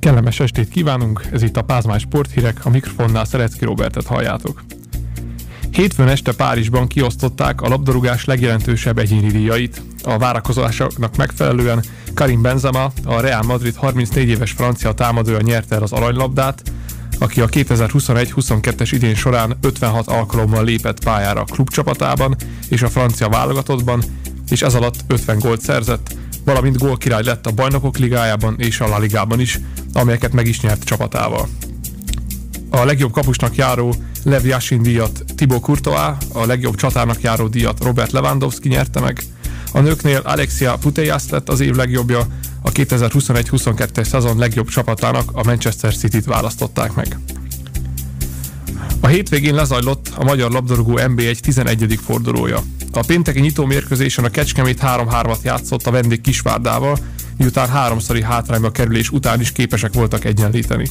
Kellemes estét kívánunk, ez itt a Pázmány Sporthírek, a mikrofonnál Szerecki Robertet halljátok. Hétfőn este Párizsban kiosztották a labdarúgás legjelentősebb egyéni díjait. A várakozásoknak megfelelően Karim Benzema, a Real Madrid 34 éves francia támadója nyerte el az aranylabdát, aki a 2021-22-es idén során 56 alkalommal lépett pályára a klubcsapatában és a francia válogatottban, és ez alatt 50 gólt szerzett, valamint gólkirály lett a Bajnokok Ligájában és a La Ligában is, amelyeket meg is nyert csapatával. A legjobb kapusnak járó Lev Yashin díjat Thibaut Courtois, a legjobb csatárnak járó díjat Robert Lewandowski nyerte meg. A nőknél Alexia Putellas lett az év legjobbja, a 2021-22-es szezon legjobb csapatának a Manchester City-t választották meg. A hétvégén lezajlott a magyar labdarúgó NB1 11. fordulója. A pénteki nyitó mérkőzésen a Kecskemét 3-3-at játszott a vendég Kisvárdával, miután háromszori hátrányba kerülés után is képesek voltak egyenlíteni.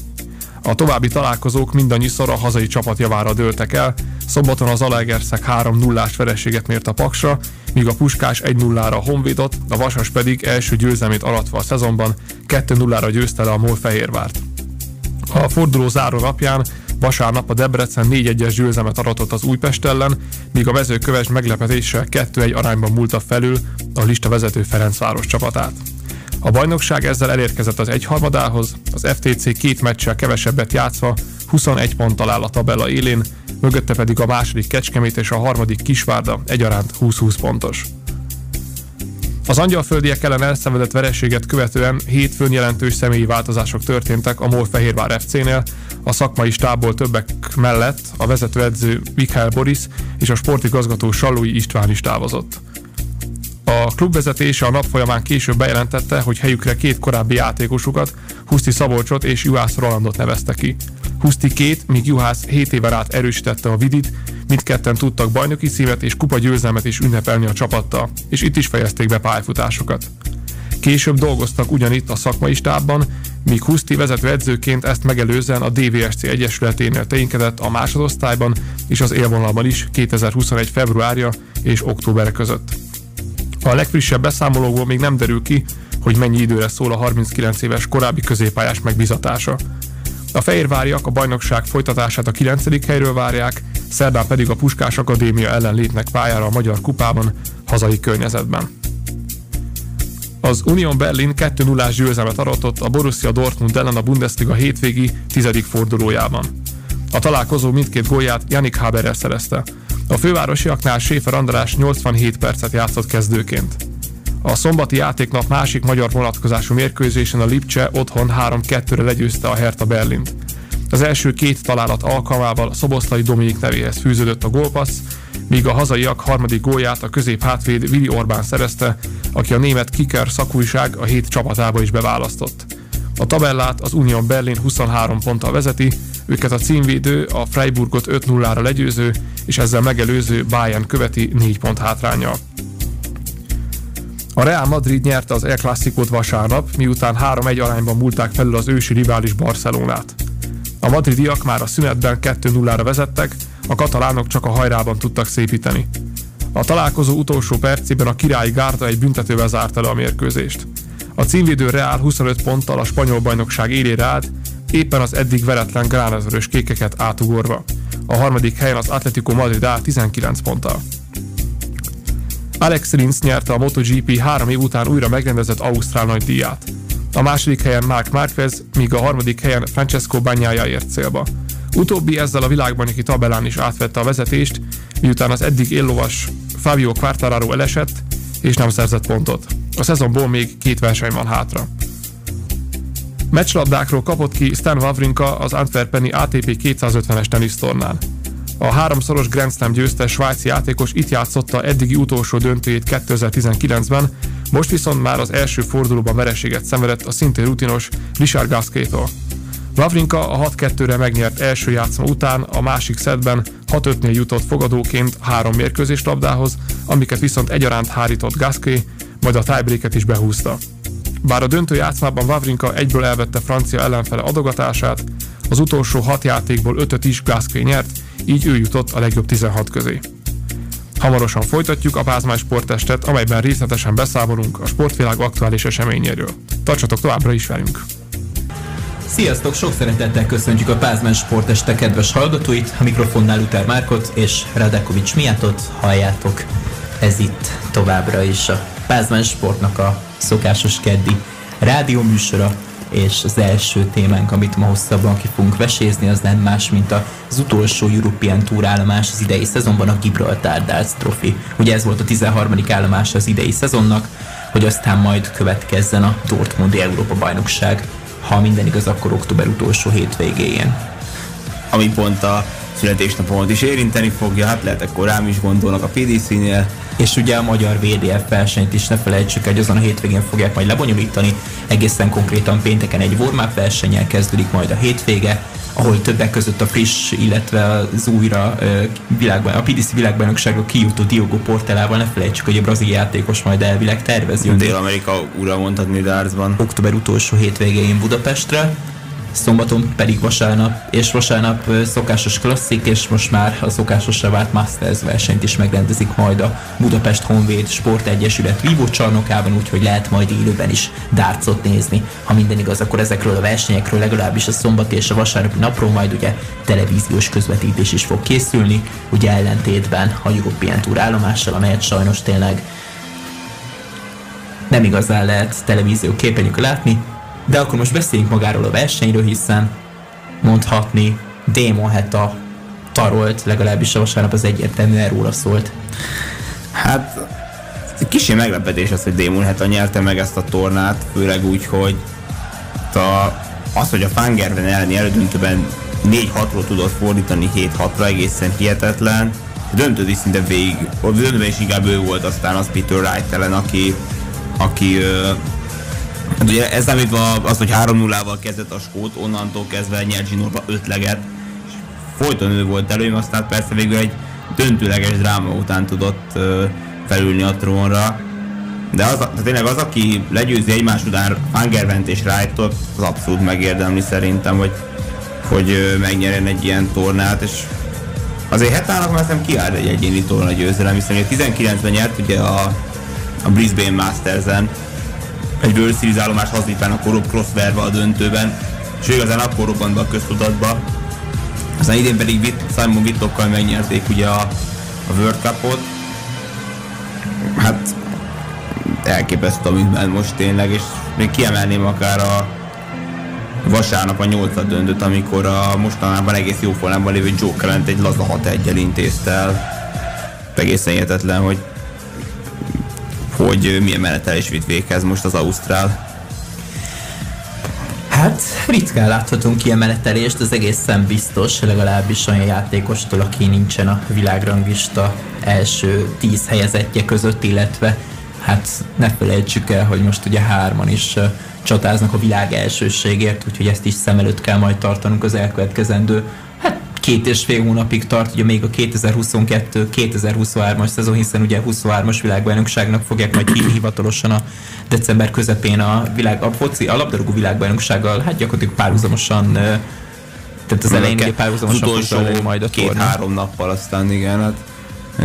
A további találkozók mindannyiszor a hazai csapat javára dőltek el, szombaton az Alegerszeg 3-0-ás vereséget mért a Paksra, míg a Puskás 1-0-ra a a Vasas pedig első győzelmét aratva a szezonban 2-0-ra győzte le a Molfehérvárt. A forduló záró napján vasárnap a Debrecen 4-1-es győzelmet aratott az Újpest ellen, míg a vezőköves meglepetéssel 2-1 arányban múlta felül a lista vezető Ferencváros csapatát. A bajnokság ezzel elérkezett az egyharmadához, az FTC két meccsel kevesebbet játszva 21 ponttal áll a tabella élén, mögötte pedig a második Kecskemét és a harmadik Kisvárda egyaránt 20-20 pontos. Az angyalföldiek ellen elszenvedett vereséget követően hétfőn jelentős személyi változások történtek a MOL Fehérvár FC-nél, a szakmai stábból többek mellett a vezetőedző Mikhail Boris és a sportigazgató Sallói István is távozott. A klubvezetése a nap folyamán később bejelentette, hogy helyükre két korábbi játékosukat, Huszti Szabolcsot és Juhász Rolandot nevezte ki. Huszti két, míg Juhász 7 éve át erősítette a Vidit, mindketten tudtak bajnoki szívet és kupa győzelmet is ünnepelni a csapattal, és itt is fejezték be pályafutásokat. Később dolgoztak ugyanitt a szakmai stábban, míg Huszti vezető edzőként ezt megelőzően a DVSC Egyesületénél ténykedett a másodosztályban és az élvonalban is 2021. februárja és október között. A legfrissebb beszámolóból még nem derül ki, hogy mennyi időre szól a 39 éves korábbi középpályás megbizatása. A fehérváriak a bajnokság folytatását a 9. helyről várják, szerdán pedig a Puskás Akadémia ellen lépnek pályára a Magyar Kupában, hazai környezetben. Az Union Berlin 2-0-ás győzelmet aratott a Borussia Dortmund ellen a Bundesliga hétvégi tizedik fordulójában. A találkozó mindkét gólját Janik Haberer szerezte. A fővárosiaknál Séfer András 87 percet játszott kezdőként. A szombati játéknap másik magyar vonatkozású mérkőzésen a Lipcse otthon 3-2-re legyőzte a Hertha Berlint. Az első két találat alkalmával Szoboszlai Dominik nevéhez fűződött a gólpassz, míg a hazaiak harmadik gólját a közép hátvéd Vili Orbán szerezte, aki a német Kicker szakújság a hét csapatába is beválasztott. A tabellát az Union Berlin 23 ponttal vezeti, őket a címvédő, a Freiburgot 5-0-ra legyőző és ezzel megelőző Bayern követi 4 pont hátránya. A Real Madrid nyerte az El Clászikót vasárnap, miután 3-1 arányban múlták felül az ősi rivális Barcelonát. A madridiak már a szünetben 2-0-ra vezettek, a katalánok csak a hajrában tudtak szépíteni. A találkozó utolsó percében a királyi gárda egy büntetővel zárta le a mérkőzést. A címvédő Real 25 ponttal a spanyol bajnokság élére állt, éppen az eddig veretlen gránazörös kékeket átugorva. A harmadik helyen az Atletico Madrid áll 19 ponttal. Alex Rins nyerte a MotoGP három év után újra megrendezett Ausztrál nagy díját. A második helyen Mark Marquez, míg a harmadik helyen Francesco Bagnaia ért célba. Utóbbi ezzel a világbajnoki tabellán is átvette a vezetést, miután az eddig éllovas Fabio Quartararo elesett, és nem szerzett pontot. A szezonból még két verseny van hátra. Meccslabdákról kapott ki Stan Wawrinka az Antwerpeni ATP 250-es tenisztornán. A háromszoros Grand Slam győztes svájci játékos itt játszotta eddigi utolsó döntőjét 2019-ben, most viszont már az első fordulóban vereséget szenvedett a szintén rutinos Richard Gasquet-tól. Wawrinka a 6-2-re megnyert első játszma után a másik szedben 6-5-nél jutott fogadóként három mérkőzés labdához, amiket viszont egyaránt hárított Gasquet, majd a tiebreaket is behúzta. Bár a döntő játszmában Wawrinka egyből elvette francia ellenfele adogatását, az utolsó hat játékból ötöt is Gasquet nyert, így ő jutott a legjobb 16 közé. Hamarosan folytatjuk a Pázmány sporttestet, amelyben részletesen beszámolunk a sportvilág aktuális eseményéről. Tartsatok továbbra is velünk! Sziasztok, sok szeretettel köszöntjük a Pázmán Sporteste kedves hallgatóit, a mikrofonnál Luther Márkot és Radekovics Miatot halljátok. Ez itt továbbra is a Pázmán Sportnak a szokásos keddi rádióműsora, és az első témánk, amit ma hosszabban ki fogunk vesézni, az nem más, mint az utolsó European Tour állomás az idei szezonban, a Gibraltar Darts Trophy. Ugye ez volt a 13. állomás az idei szezonnak, hogy aztán majd következzen a Dortmundi Európa bajnokság ha minden igaz, akkor október utolsó hétvégéjén. Ami pont a születésnapomat is érinteni fogja, hát lehet akkor rám is gondolnak a PDC-nél. És ugye a magyar VDF versenyt is ne felejtsük, hogy azon a hétvégén fogják majd lebonyolítani, egészen konkrétan pénteken egy warm versennyel kezdődik majd a hétvége, ahol többek között a friss, illetve az újra világban, a PDC világbajnokságra kijutó Diogo Portelával, ne felejtsük, hogy a brazil játékos majd elvileg tervez jönni. Dél-Amerika ura mondhatni Dartsban. Október utolsó hétvégén Budapestre, szombaton pedig vasárnap, és vasárnap szokásos klasszik, és most már a szokásosra vált Masters versenyt is megrendezik majd a Budapest Honvéd Sportegyesület Vivo csarnokában, úgyhogy lehet majd élőben is dárcot nézni. Ha minden igaz, akkor ezekről a versenyekről legalábbis a szombat és a vasárnapi napról majd ugye televíziós közvetítés is fog készülni, ugye ellentétben a European Tour állomással, amelyet sajnos tényleg nem igazán lehet televízió képernyőkön látni, de akkor most beszéljünk magáról a versenyről, hiszen mondhatni Démon Heta tarolt, legalábbis a vasárnap az egyértelműen róla szólt. Hát kicsi meglepetés az, hogy Démon Heta nyerte meg ezt a tornát, főleg úgy, hogy a, az, hogy a Fangerven elleni elődöntőben 4-6-ról tudott fordítani 7-6-ra, egészen hihetetlen. A döntőd is szinte végig, a döntőben is inkább ő volt aztán az Peter Wright ellen, aki, aki Hát ugye ez számítva az, hogy 3-0-val kezdett a skót, onnantól kezdve nyert zsinórba ötleget, és folyton ő volt előim, aztán persze végül egy döntőleges dráma után tudott uh, felülni a trónra. De az, tehát tényleg az, aki legyőzi egymás után Fangervent és Wrightot, az abszolút megérdemli szerintem, hogy, hogy megnyerjen egy ilyen tornát, és azért Hetának már nem kiáll egy egyéni torna győzelem, hiszen 19-ben nyert ugye a, a Brisbane Masters-en, egy World Series állomás használván akkor Rob Crossverve a döntőben, és igazán akkor robbant be a köztudatba. Aztán idén pedig Witt, Simon Wittockkal megnyerték ugye a, a World Cupot. Hát elképesztő, amit ment most tényleg, és még kiemelném akár a vasárnap a nyolcad döntőt, amikor a mostanában egész jó formában lévő Joe Clement egy laza 6 1 intézte el. Egészen hihetetlen, hogy hogy milyen menetelés vitt véghez most az Ausztrál. Hát ritkán láthatunk ilyen menetelést, az egészen biztos, legalábbis olyan játékostól, aki nincsen a világrangista első tíz helyezettje között, illetve hát ne felejtsük el, hogy most ugye hárman is csatáznak a világ elsőségért, úgyhogy ezt is szem előtt kell majd tartanunk az elkövetkezendő két és fél hónapig tart, ugye még a 2022-2023-as szezon, hiszen ugye 23-as világbajnokságnak fogják majd hivatalosan a december közepén a, világ, a, foci, a labdarúgó világbajnoksággal, hát gyakorlatilag párhuzamosan tehát az elején ugye párhuzamosan utolsó majd a két-három nappal aztán igen, hát,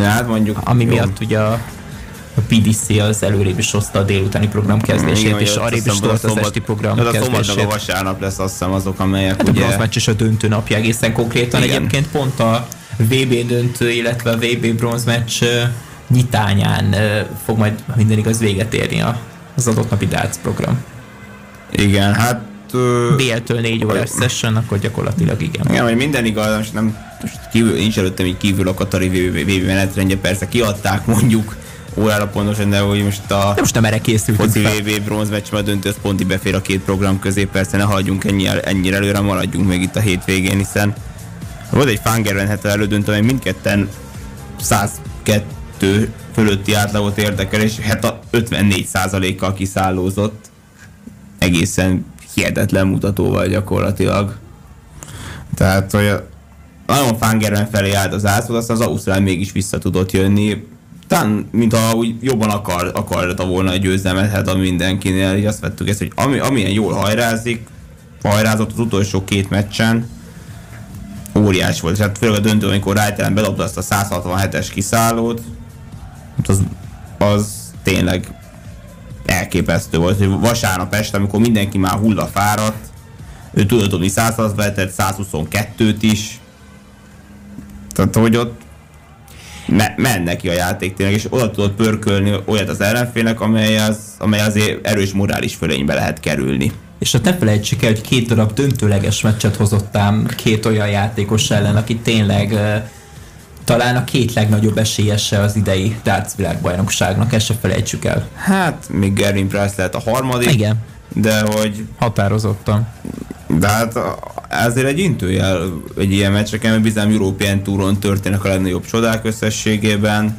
hát mondjuk ami jó. miatt ugye a a PDC az előrébb is hozta a délutáni program kezdését, Igen, és arrébb is tolt az esti program de a szombat a vasárnap lesz azt hiszem azok, amelyek hát ugye... a is a döntő napja egészen konkrétan. Igen. Egyébként pont a VB döntő, illetve a VB bronz meccs nyitányán fog majd minden igaz véget érni az adott napi darts program. Igen, hát BL-től négy órás session, akkor gyakorlatilag igen. Igen, hogy minden igaz, most nem most kívül, nincs előttem így kívül a Katari VB menetrendje, persze kiadták mondjuk órára pontosan, de hogy most a... De most nem erre készült. Foci VB bronz meccs, a döntő, az pont befér a két program közé, persze ne haladjunk ennyi, ennyire előre, maradjunk még itt a hétvégén, hiszen volt egy Fangerven elődöntő, amely mindketten 102 fölötti átlagot érdekel, és hát a 54%-kal kiszállózott. Egészen hihetetlen mutatóval gyakorlatilag. Tehát, hogy nagyon Fangerven felé állt az ászló, aztán az Ausztrál mégis vissza tudott jönni talán, mint a úgy jobban akar, akarta volna egy győzelmet, hát a mindenkinél, így azt vettük ezt, hogy ami, amilyen jól hajrázik, hajrázott az utolsó két meccsen, óriás volt, és hát főleg a döntő, amikor Rájtelen bedobta azt a 167-es kiszállót, hát az, az tényleg elképesztő volt, hogy vasárnap este, amikor mindenki már hulla fáradt, ő tudott dobni 100 vetett, 122-t is. Tehát, hogy ott me- mennek ki a játék tényleg, és oda tudott pörkölni olyat az ellenfélnek, amely, az, amely azért erős morális fölénybe lehet kerülni. És azt ne felejtsük el, hogy két darab döntőleges meccset hozottám két olyan játékos ellen, aki tényleg uh, talán a két legnagyobb esélyese az idei darts világbajnokságnak, ezt se felejtsük el. Hát, még Gervin Price lehet a harmadik. Igen. De hogy... Határozottan. De hát ezért egy intőjel egy ilyen meccseken, mert bizony European Touron történnek a legnagyobb csodák összességében.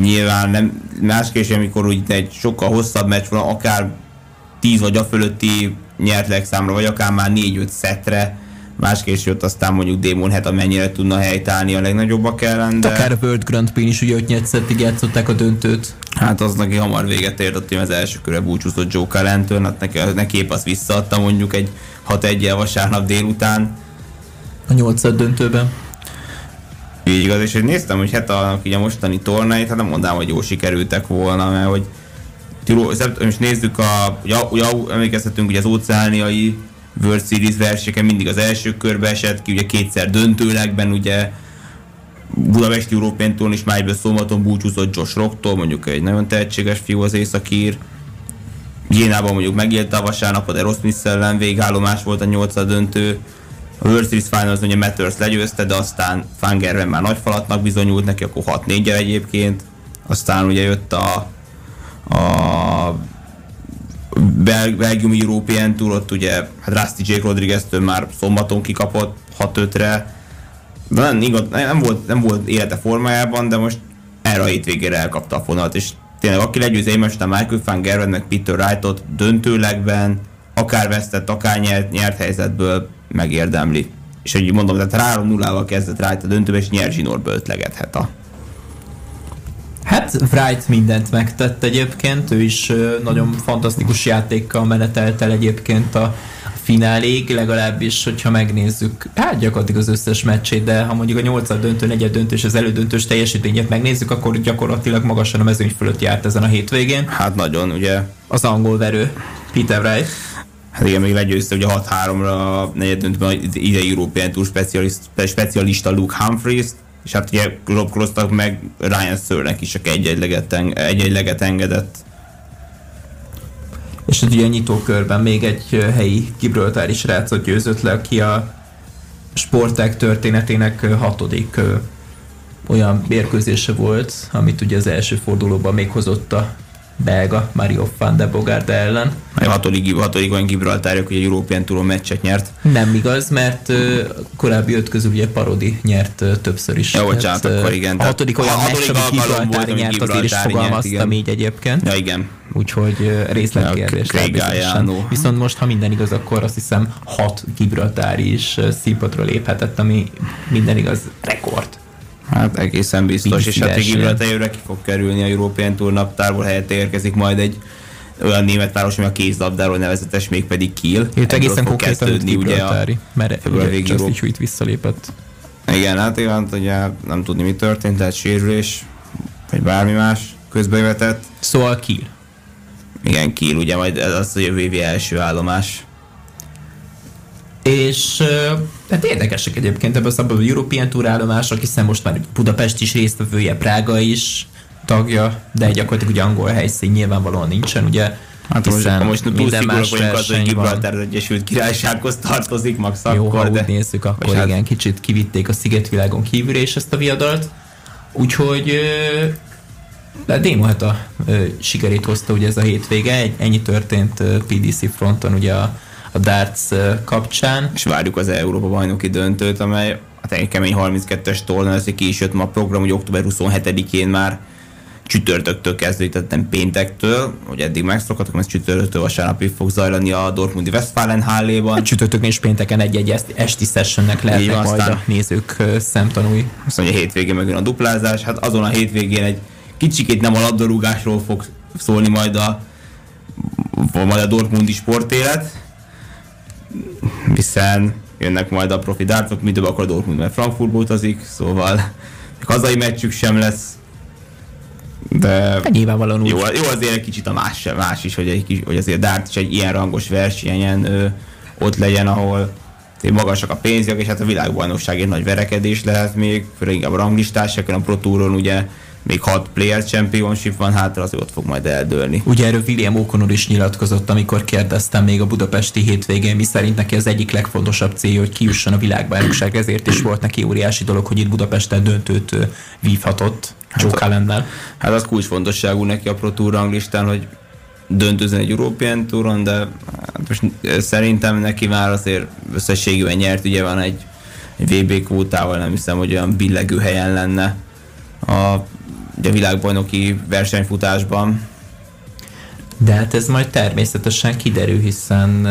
Nyilván nem, másképp amikor úgy egy sokkal hosszabb meccs van, akár 10 vagy a fölötti nyert számra, vagy akár már 4-5 szetre, másképp jött aztán mondjuk Démon het, amennyire tudna helytállni a legnagyobbak ellen. De... Akár a World Grand Prix is ugye 5 szettig játszották a döntőt. Hát az neki hamar véget ért, ott az első körre búcsúzott Joe Calentől, hát neki, neki épp azt visszaadta mondjuk egy 6 1 vasárnap délután. A 8 döntőben. Így igaz, és hogy néztem, hogy hát a, így a mostani tornáit, hát nem mondám, hogy jó sikerültek volna, mert hogy most nézzük, a, ugye, ugye emlékeztetünk, hogy az óceániai World Series versenyeken mindig az első körbe esett ki, ugye kétszer döntőlegben, ugye Budapesti Európén Tour is májből szombaton búcsúzott Josh Rocktól, mondjuk egy nagyon tehetséges fiú az északír. Génában mondjuk megélte a vasárnapot, de Ross Smith ellen végállomás volt a nyolcad döntő. A World Series Finals ugye Matters legyőzte, de aztán Fangerben már nagy falatnak bizonyult neki, akkor 6 4 egyébként. Aztán ugye jött a, a Bel- Belgium European Tour, ott ugye hát Rusty Jake Rodriguez-től már szombaton kikapott 6-5-re, de nem, igaz, nem, volt, nem volt élete formájában, de most erre a hétvégére elkapta a fonalat, és tényleg aki legyőzi most a Michael van Gerwen meg Peter Wrightot döntőlegben, akár vesztett, akár nyert, nyert helyzetből megérdemli. És hogy mondom, tehát 3 0 val kezdett Wright a döntőbe, és nyert zsinórba ötlegethet a Hát Wright mindent megtett egyébként, ő is nagyon fantasztikus játékkal menetelt el egyébként a fináléig, legalábbis, hogyha megnézzük, hát gyakorlatilag az összes meccsét, de ha mondjuk a 8 döntő, negyed döntő és az elődöntős teljesítményét megnézzük, akkor gyakorlatilag magasan a mezőny fölött járt ezen a hétvégén. Hát nagyon, ugye. Az angol verő, Peter Wright. Hát igen, még legyőzte ugye 6-3-ra a negyed döntőben az idei European Tour specialista, Luke Humphries, és hát ugye Rob Crossnak meg Ryan Sörnek is csak egy-egyleget egy engedett. És hát ugye a nyitókörben még egy helyi Gibraltári srácot győzött le, aki a sporták történetének hatodik olyan mérkőzése volt, amit ugye az első fordulóban még hozott a belga Mario van de Bogarde ellen. A hatodik, hatodik olyan Gibraltárok, hogy egy European Touron meccset nyert. Nem igaz, mert korábbi öt közül ugye Parodi nyert többször is. Ja, bocsánat, hát, akkor igen. A hatodik olyan meccs, amit Gibraltári nyert, azért is fogalmaztam így egyébként. Ja, igen. Úgyhogy részletkérdés. Viszont most, ha minden igaz, akkor azt hiszem hat Gibraltári is színpadra léphetett, ami minden igaz rekord. Hát egészen biztos, és hát Gibraltárra ki fog kerülni a European Tour naptárból, helyett érkezik majd egy olyan német város, ami a kézlabdáról nevezetes, mégpedig Kiel. Itt egészen konkrétan ugye a mert ugye Just így visszalépett. Igen, hát igen, ugye nem tudni mi történt, tehát sérülés, vagy bármi más közbevetett. Szóval Kiel. Igen, Kiel, ugye majd ez az a jövő első állomás. És hát érdekesek egyébként ebben a szabadon European Tour állomások, hiszen most már Budapest is résztvevője, Prága is tagja, de gyakorlatilag ugye angol helyszín nyilvánvalóan nincsen, ugye? Hát most, most túl szigorúak vagyunk az, hogy Gibraltar az Egyesült Királysághoz tartozik max Jó, akkor, ha de... úgy nézzük, akkor hát... igen, kicsit kivitték a szigetvilágon kívülre is ezt a viadalt. Úgyhogy de Démo hát a sikerét hozta ugye ez a hétvége, ennyi történt PDC fronton ugye a a darts kapcsán. És várjuk az Európa bajnoki döntőt, amely hát egy kemény 32-es torna, ez ki is jött ma a program, hogy október 27-én már csütörtöktől nem péntektől, hogy eddig megszokhatok, mert csütörtöktől vasárnapig fog zajlani a Dortmundi Westfalen Halléban. Hát csütörtökön és pénteken egy-egy esti sessionnek lehetnek Így, majd a nézők szemtanúi. Azt mondja, a hétvégén megjön a duplázás, hát azon a hétvégén egy kicsikét nem a labdarúgásról fog szólni majd a, majd a Dortmundi sportélet, hiszen jönnek majd a profi dárcok, mi több akkor a Dortmund, mert Frankfurtba utazik, szóval hazai meccsük sem lesz. de Hát nyilvánvalóan jó, jó azért egy kicsit a más, más is, hogy, egy, kis- hogy azért Dart is egy ilyen rangos versenyen ö, ott legyen, ahol magasak a pénzek, és hát a világbajnokság egy nagy verekedés lehet még, főleg inkább a ranglistásokon, a Pro Touron ugye még hat Player Championship van hátra, az ott fog majd eldőlni. Ugye erről William O'Connor is nyilatkozott, amikor kérdeztem még a budapesti hétvégén, mi szerint neki az egyik legfontosabb célja, hogy kijusson a világbajnokság, ezért is volt neki óriási dolog, hogy itt Budapesten döntőt vívhatott Joe a- Callennel. Hát az kulcsfontosságú neki a Pro Tour ranglistán, hogy döntőzön egy European Touron, de hát most szerintem neki már azért összességűen nyert, ugye van egy, egy VB kvótával, nem hiszem, hogy olyan billegő helyen lenne a, ugye világbajnoki versenyfutásban. De hát ez majd természetesen kiderül, hiszen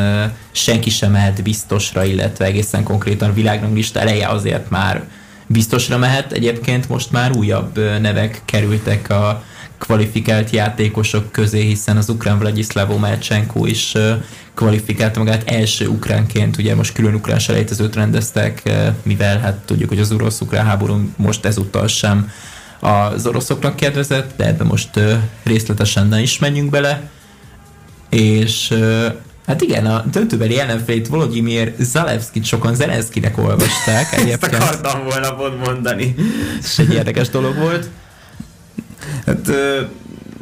senki sem mehet biztosra, illetve egészen konkrétan világranglista eleje azért már biztosra mehet. Egyébként most már újabb nevek kerültek a kvalifikált játékosok közé, hiszen az ukrán Vladislavo Melcsenko is ö, kvalifikálta magát első ukránként, ugye most külön ukrán selejtezőt rendeztek, mivel hát tudjuk, hogy az orosz-ukrán háború most ezúttal sem az oroszoknak kedvezett, de ebbe most részletesen ne is menjünk bele. És hát igen, a döntőbeli ellenfélét Volodymyr Zalewskit sokan Zelenszkinek olvasták Ezt akartam volna pont mondani. és egy érdekes dolog volt. Hát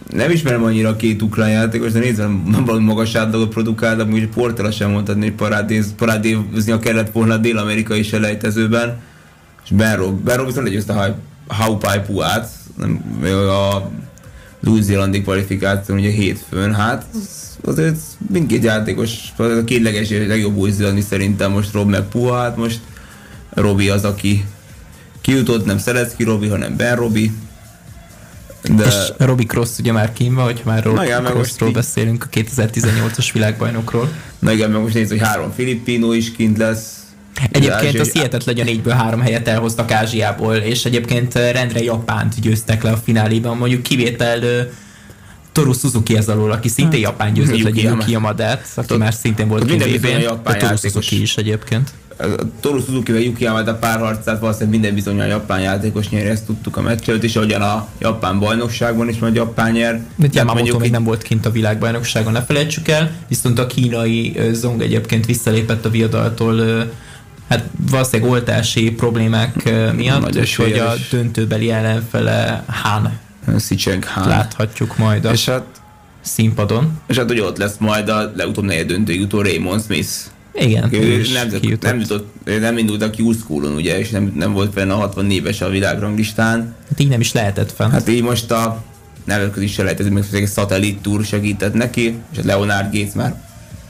nem ismerem annyira a két ukrán játékos, de nézem, valami magas átlagot produkál, de amúgy Portela sem mondhatni, hogy parádéz, parádéznia kellett volna a dél-amerikai selejtezőben. És Benro, Benro viszont legyőzte a Haupai Puát, nem, a új-zélandi kvalifikáción ugye hétfőn, hát az- azért mindkét játékos, a két leges, legjobb új szerintem most Rob meg Puha, hát most Robi az, aki kijutott, nem Szelecki Robi, hanem Ben Robi. De És Robi Cross ugye már kín van, hogy már Robi igen, meg most Crossról így- beszélünk, a 2018-as világbajnokról. Na igen, meg most nézd, hogy három Filippino is kint lesz. Egyébként az hihetetlen, hogy a négyből három helyet elhoztak Ázsiából, és egyébként rendre Japánt győztek le a fináléban, mondjuk kivétel Toru Suzuki ez alól, aki szintén Japán győzött le Yuki. Yamadát, aki Tud- már szintén volt japán de Toru. Suzuki is egyébként. A Toru Suzuki-vel Yuki Yamada párharcát valószínűleg minden bizony a japán játékos nyeri, ezt tudtuk a meccs előtt, és ahogyan a japán bajnokságban is majd japán nyer. De Yamamoto mondjuk még nem volt kint a világbajnokságon, ne felejtsük el, viszont a kínai Zong egyébként visszalépett a viadaltól, hát valószínűleg oltási problémák miatt, úgyhogy a döntőbeli ellenfele Han Sicheng Han. láthatjuk majd a És hát, színpadon. és hát, hogy ott lesz majd a legutóbb negyed döntő jutó Raymond Smith. Igen, ő nem, kijutott. nem, jutott, nem indult a Q School-on, ugye, és nem, nem volt fenn a 64-es a világranglistán. Hát így nem is lehetett fenn. Hát, Hát így most a nemzetközi selejtező, meg egy szatellit túr segített neki, és a Leonard Gates már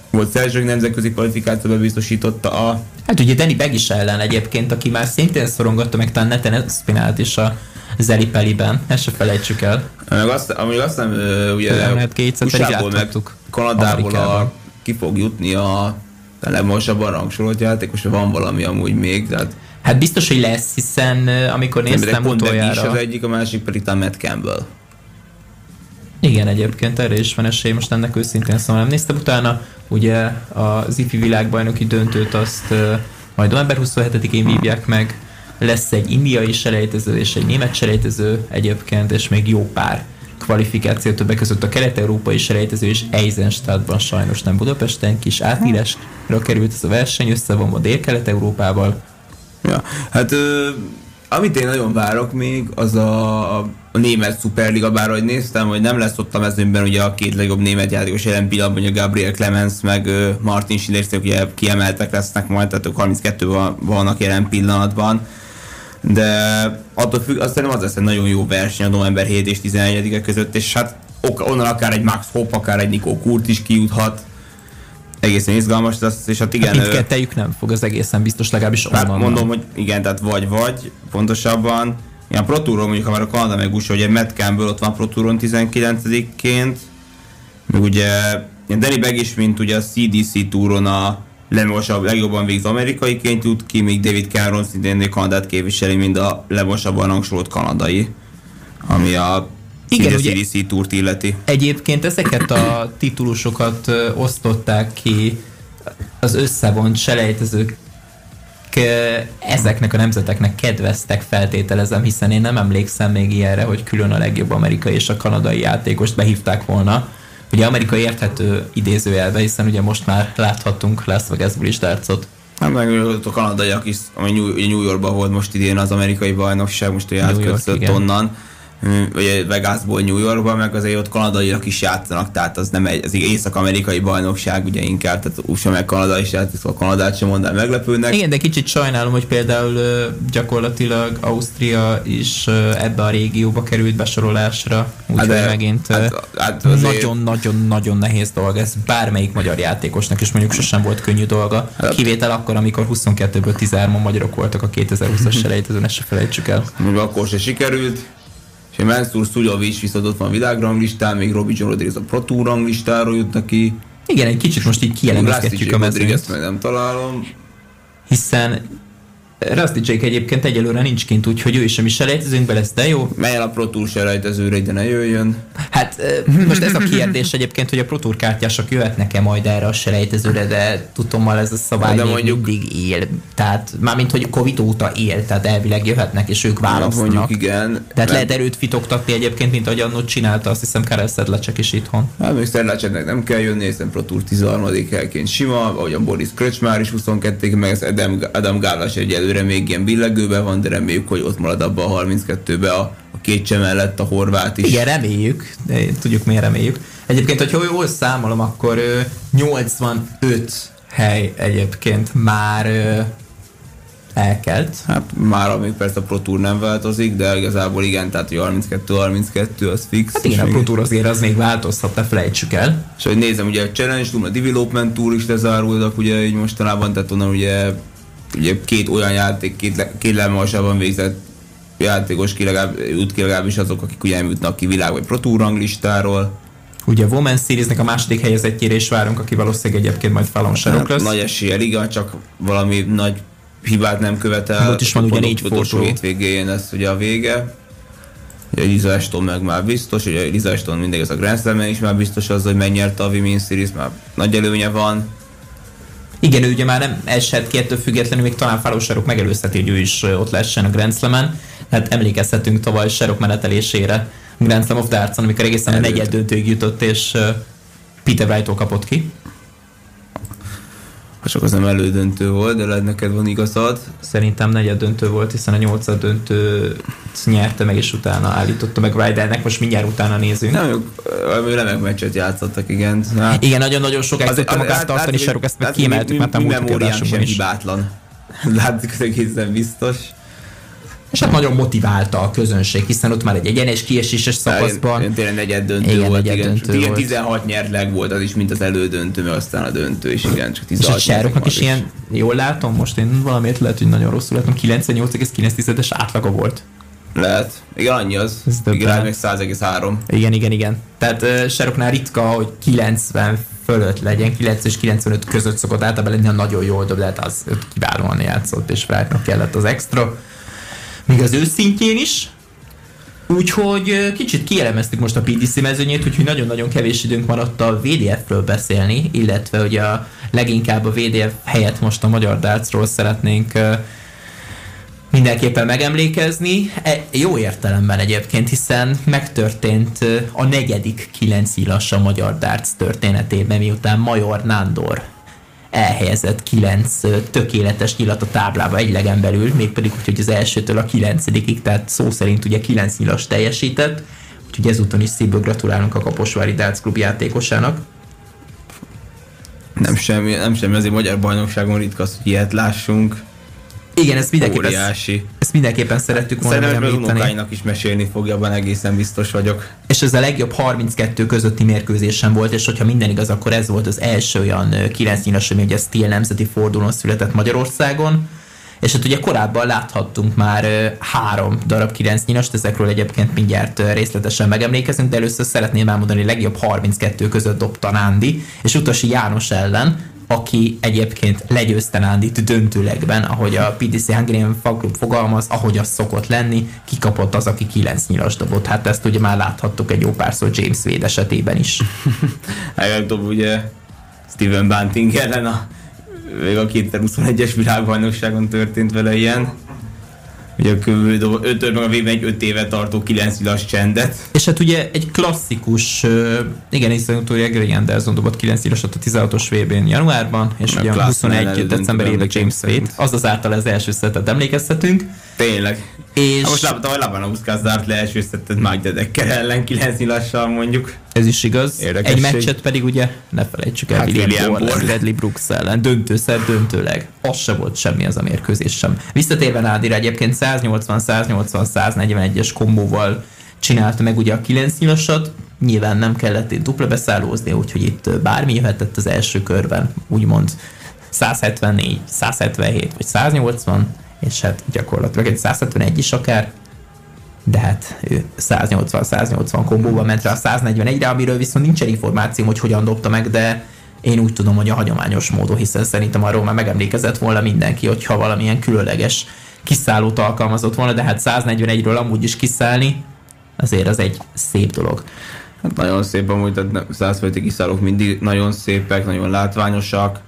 volt első nemzetközi kvalifikációban biztosította a hát ugye Danny Begis ellen egyébként, aki már szintén szorongatta meg talán Neten Espinalt is a Zeli Peliben, ezt se felejtsük el. Meg azt, amíg azt nem, ugye USA-ból meg Kanadából a, ki fog jutni a a legmosabban rangsorolt játékos, van valami amúgy még, tehát Hát biztos, hogy lesz, hiszen amikor Néztem pont is utoljára... az egyik, a másik pedig talán Matt Campbell. Igen, egyébként erre is van esély, most ennek őszintén szóval nem néztem utána. Ugye az IFI világbajnoki döntőt azt majd november 27-én vívják meg, lesz egy indiai selejtező és egy német selejtező egyébként, és még jó pár kvalifikáció többek között a kelet-európai selejtező és Eisenstadtban sajnos nem Budapesten, kis átírásra került ez a verseny, összevonva Dél-Kelet-Európával. Ja, hát ö, amit én nagyon várok még, az a, a német szuperliga, bár ahogy néztem, hogy nem lesz ott a mezőnyben ugye a két legjobb német játékos jelen pillanatban, ugye Gabriel Clemens meg Martin Schiller, ugye kiemeltek lesznek majd, tehát ők 32 van, vannak jelen pillanatban. De attól függ, azt szerintem az lesz egy nagyon jó verseny a november 7 és 11 között, és hát ok- onnan akár egy Max Hopp, akár egy Nico Kurt is kijuthat. Egészen izgalmas lesz, és hát igen, Hát mindkettejük nem fog, az egészen biztos legalábbis Hát onnan. mondom, hogy igen, tehát vagy-vagy, pontosabban. Ilyen Pro Touron mondjuk, ha már a Kanada meg USA, ugye Matt Campbell ott van Pro Touron 19-ként, meg ugye Danny Beg is, mint ugye a CDC túron a lemosabb, legjobban végző amerikaiként jut ki, míg David Cameron szintén Kanadát képviseli, mint a lemosabban rangsorolt kanadai, ami a Igen, ugye- CDC túrt illeti. Egyébként ezeket a titulusokat osztották ki az összevont selejtezők ezeknek a nemzeteknek kedveztek, feltételezem, hiszen én nem emlékszem még ilyenre, hogy külön a legjobb amerikai és a kanadai játékost behívták volna. Ugye amerikai érthető idézőjelbe, hiszen ugye most már láthattunk Las Vegasból is dartsot. Hát meg a kanadaiak is, ami New Yorkban volt most idén az amerikai bajnokság, most ugye átkötött onnan vagy Vegasból New Yorkba, meg azért ott kanadaiak is játszanak, tehát az nem egy, az észak-amerikai bajnokság ugye inkább, tehát USA meg Kanada is játszik, szóval Kanadát sem mondanám meglepőnek. Igen, de kicsit sajnálom, hogy például gyakorlatilag Ausztria is ebbe a régióba került besorolásra, úgyhogy hát megint hát, hát nagyon-nagyon-nagyon nehéz dolga ez bármelyik magyar játékosnak, és mondjuk sosem volt könnyű dolga. Hát, Kivétel akkor, amikor 22-ből 13 magyarok voltak a 2020-as selejtezőn, ezt se felejtsük el. Akkor se sikerült, és Mansur Szuljovics viszont ott van a világranglistán, még Robbie John Rodriguez a Pro Tour ranglistáról jut neki. Igen, egy kicsit most így kielemezgetjük a mezőnyt. meg nem találom. Hiszen Rusty Jake egyébként egyelőre nincs kint, úgyhogy ő is sem is selejtezőnkbe lesz, de jó. Mely a Pro Tour selejtezőre, de ne jöjjön. Hát most ez a kérdés egyébként, hogy a Pro Tour kártyások jöhetnek-e majd erre a selejtezőre, de tudtommal ez a szabály de mondjuk, mindig él. Tehát mármint, hogy Covid óta él, tehát elvileg jöhetnek, és ők választanak. Mondjuk igen. Tehát mert... lehet erőt fitoktatni egyébként, mint ahogy annó csinálta, azt hiszem Karel Szedlecsek is itthon. Hát még Szedlecseknek nem kell jönni, hiszen Pro Tour 13. helyként sima, ahogy a Boris Kröcsmár is 22 meg az Adam, Adam Gálas egy előre még ilyen billegőben van, de reméljük, hogy ott marad abban a 32-be a, a két mellett a horvát is. Igen, reméljük, de tudjuk miért reméljük. Egyébként, hogyha jól számolom, akkor 85 hely egyébként már elkelt. Hát már amíg persze a Pro Tour nem változik, de igazából igen, tehát 32-32 az fix. Hát igen, a Pro Tour azért az még változhat, ne felejtsük el. És hogy nézem, ugye a Challenge Tour, a Development Tour is lezárultak ugye így mostanában, tehát onnan ugye ugye két olyan játék, két, két lemagasabban végzett játékos ki legalább, jut ki legalábbis azok, akik ugye nem jutnak ki világ vagy Pro ranglistáról. Ugye a Women's Series-nek a második helyezettjére is várunk, aki valószínűleg egyébként majd Fallon Sarok lesz. Nagy esélye, igen, csak valami nagy hibát nem követel. Ott is van ugye négy fotó. hétvégén lesz ugye a vége. Ugye Liza Ashton meg már biztos, ugye Liza Ashton mindig ez a Grand slam is már biztos az, hogy megnyerte a Women's Series, már nagy előnye van. Igen, ő ugye már nem esett ki ettől függetlenül, még talán Fáról Sarok megelőzheti, hogy ő is ott lehessen a Grand Slam-en. Hát emlékezhetünk tavaly Sarok menetelésére Grand Slam of Darts-on, amikor egészen a negyed döntőig jutott, és Peter wright kapott ki ha csak az nem elődöntő volt, de lehet neked van igazad. Szerintem negyed döntő volt, hiszen a nyolcad döntő nyerte meg, és utána állította meg Rydernek, most mindjárt utána nézünk. Nem, remek meccset játszottak, igen. Hát, igen, nagyon-nagyon sokáig tudta magát tartani, Serok ezt meg kiemeltük, mert a múlt sem hibátlan. Látszik, hogy egészen biztos és hát nagyon motiválta a közönség, hiszen ott már egy egyenes kieséses szakaszban. Tényleg negyed döntő igen, volt, negyed igen. Döntő igen, 16 nyert volt az is, mint az elődöntő, mert aztán a döntő is, igen, csak 16 És a is, is ilyen, jól látom, most én valamiért lehet, hogy nagyon rosszul látom, 98,9-es átlaga volt. Lehet. Igen, annyi az. Ez igen, még 100,3. Igen, igen, igen. Tehát uh, Sherrocknál ritka, hogy 90 fölött legyen, 9 és 95 között szokott általában lenni, a nagyon jól dob, de hát az kiválóan játszott, és Wrightnak kellett az extra még az őszintjén is. Úgyhogy kicsit kielemeztük most a PDC mezőnyét, úgyhogy nagyon-nagyon kevés időnk maradt a VDF-ről beszélni, illetve hogy a leginkább a VDF helyett most a magyar dartsról szeretnénk mindenképpen megemlékezni. E, jó értelemben egyébként, hiszen megtörtént a negyedik kilenc a magyar darts történetében, miután Major Nándor elhelyezett kilenc tökéletes nyilat a táblába egy legen belül, mégpedig úgy, hogy az elsőtől a kilencedikig, tehát szó szerint ugye kilenc nyilas teljesített, úgyhogy ezúton is szívből gratulálunk a Kaposvári Darts Klub játékosának. Nem semmi, nem semmi, azért magyar bajnokságon ritka hogy ilyet lássunk. Igen, ez mindenképpen, Óriási. ezt mindenképpen szerettük volna Szerintem unokáinak is mesélni fogja, abban egészen biztos vagyok. És ez a legjobb 32 közötti mérkőzésem volt, és hogyha minden igaz, akkor ez volt az első olyan 9 nyilas, ami ugye Steel nemzeti fordulón született Magyarországon. És hát ugye korábban láthattunk már három darab 9 nyilast, ezekről egyébként mindjárt részletesen megemlékezünk, de először szeretném elmondani, hogy legjobb 32 között dobta Nándi, és Utasi János ellen, aki egyébként legyőzte Nándit döntőlegben, ahogy a PDC Hungarian Club fogalmaz, ahogy az szokott lenni, kikapott az, aki 9 nyilas dobott. Hát ezt ugye már láthattuk egy jó párszor James Wade esetében is. Előbb ugye Steven Bunting ellen a még a 2021-es világbajnokságon történt vele ilyen. Ugye a 5 meg a v egy 5 éve tartó 9 nyilas csendet. És hát ugye egy klasszikus, igen, hiszen utólag Greg Anderson dobott 9 nyilasat a 16-os VB-n januárban, és meg ugye a 21 decemberében James Wade, az az által az első szetet emlékeztetünk. Tényleg. És... Ha most láttam, hogy Labanauszkász zárt le első szettet Mike Dedekkel ellen 9 nyilassal mondjuk. Ez is igaz. Érdekesség. Egy meccset pedig ugye, ne felejtsük el, hát William, William Borland, Bradley Brooks ellen, döntőszer, döntőleg. Az se volt semmi az a mérkőzés sem. Visszatérve Nádira egyébként 180-180-141-es kombóval csinálta meg ugye a 9 nyilasat, nyilván nem kellett itt dupla beszállózni, úgyhogy itt bármi jöhetett az első körben, úgymond 174, 177 vagy 180, és hát gyakorlatilag egy 171 is akár, de hát ő 180-180 kombóban ment rá a 141-re, amiről viszont nincsen információ, hogy hogyan dobta meg, de én úgy tudom, hogy a hagyományos módon, hiszen szerintem arról már megemlékezett volna mindenki, hogyha valamilyen különleges kiszállót alkalmazott volna, de hát 141-ről amúgy is kiszállni, azért az egy szép dolog. Hát nagyon szép amúgy, tehát 100 kiszállók mindig nagyon szépek, nagyon látványosak,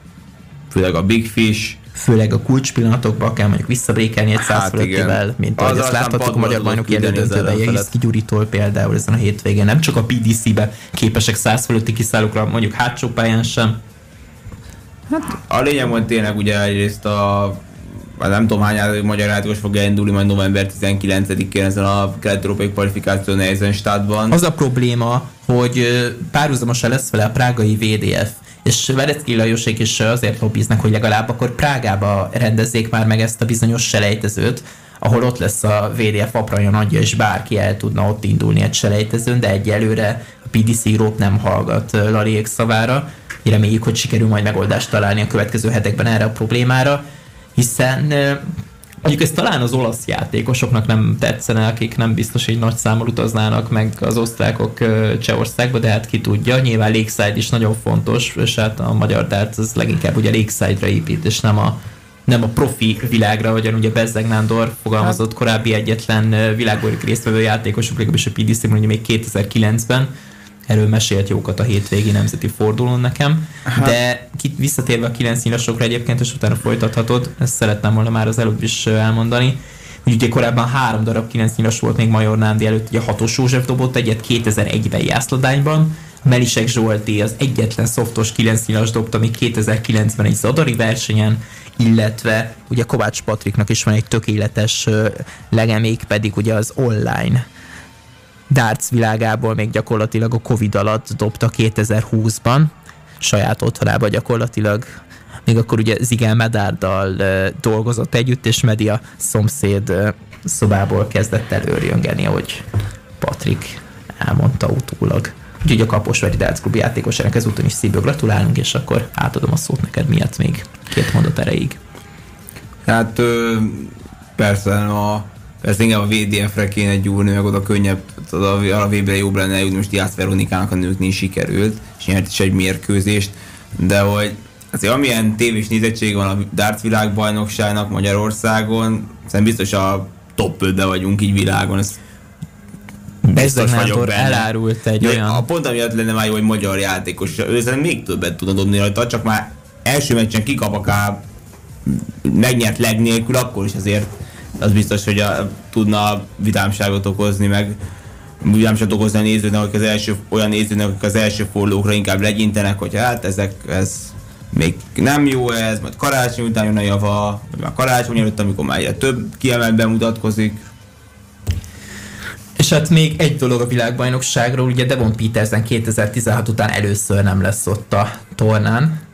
főleg a Big Fish, főleg a kulcspillanatokban kell mondjuk visszabrékelni egy hát fölöttivel, mint ahogy ezt láthattuk a magyar bajnoki elődöntőben, Jegiszki Gyuritól például ezen a hétvégén. Nem csak a PDC-be képesek 100 fölötti kiszállókra, mondjuk hátsó pályán sem. Hát a lényeg hogy tényleg ugye egyrészt a már nem tudom hány magyar játékos fog elindulni majd november 19-én ezen a kelet-európai kvalifikáció nehezen státban. Az a probléma, hogy párhuzamosan lesz vele a prágai VDF, és Verecki Lajosék is azért lobbiznak, hogy legalább akkor Prágába rendezzék már meg ezt a bizonyos selejtezőt, ahol ott lesz a VDF apraja nagyja, és bárki el tudna ott indulni egy selejtezőn, de egyelőre a PDC Europe nem hallgat Laliék szavára. Reméljük, hogy sikerül majd megoldást találni a következő hetekben erre a problémára, hiszen Mondjuk ez talán az olasz játékosoknak nem tetszene, akik nem biztos, hogy nagy számmal utaznának meg az osztrákok Csehországba, de hát ki tudja. Nyilván Lakeside is nagyon fontos, és hát a magyar dart az leginkább ugye Lakeside-ra épít, és nem a, nem a profi világra, ahogyan ugye Bezzeg Nándor fogalmazott hát. korábbi egyetlen világbajnoki résztvevő játékosok, legalábbis a PDC-ben ugye még 2009-ben, erről mesélt jókat a hétvégi nemzeti fordulón nekem, Aha. de visszatérve a kilenc nyilasokra egyébként, és utána folytathatod, ezt szeretném volna már az előbb is elmondani, hogy ugye korábban három darab kilenc nyilas volt még Major Nándi előtt, ugye Hatos József dobott egyet 2001-ben Jászladányban, Melisek Zsolti az egyetlen szoftos 9 nyilas dobta még 2009-ben egy Zadari versenyen, illetve ugye Kovács Patriknak is van egy tökéletes legemék, pedig ugye az online darts világából még gyakorlatilag a Covid alatt dobta 2020-ban, saját otthonába gyakorlatilag még akkor ugye Zigel Medárdal dolgozott együtt, és Media szomszéd szobából kezdett előrjöngeni, ahogy Patrik elmondta utólag. Úgyhogy a Kaposvári Darts Klub játékosának ezúton is szívből gratulálunk, és akkor átadom a szót neked miatt még két mondat erejéig. Hát persze a ez inkább a VDF-re kéne gyúrni, meg oda könnyebb, a, a VB-re jobb lenne eljutni, most Jász Veronikának a nőknél sikerült, és nyert is egy mérkőzést, de hogy azért amilyen tévés nézettség van a darts világbajnokságnak Magyarországon, szerintem biztos a top 5 vagyunk így világon, ez biztos vagyok benne. elárult egy de olyan... A pont amiatt lenne már jó, hogy magyar játékos, ő szerintem még többet tudna dobni rajta, csak már első meccsen kikap akár megnyert leg nélkül, akkor is azért az biztos, hogy a, tudna vidámságot okozni, meg vidámságot okozni a nézőnek, akik az első, olyan nézőnek, akik az első fordulókra inkább legyintenek, hogy hát ezek, ez még nem jó ez, majd karácsony után jön a java, vagy már karácsony előtt, amikor már egyre több kiemelt bemutatkozik. És hát még egy dolog a világbajnokságról, ugye Devon Petersen 2016 után először nem lesz ott a tornán,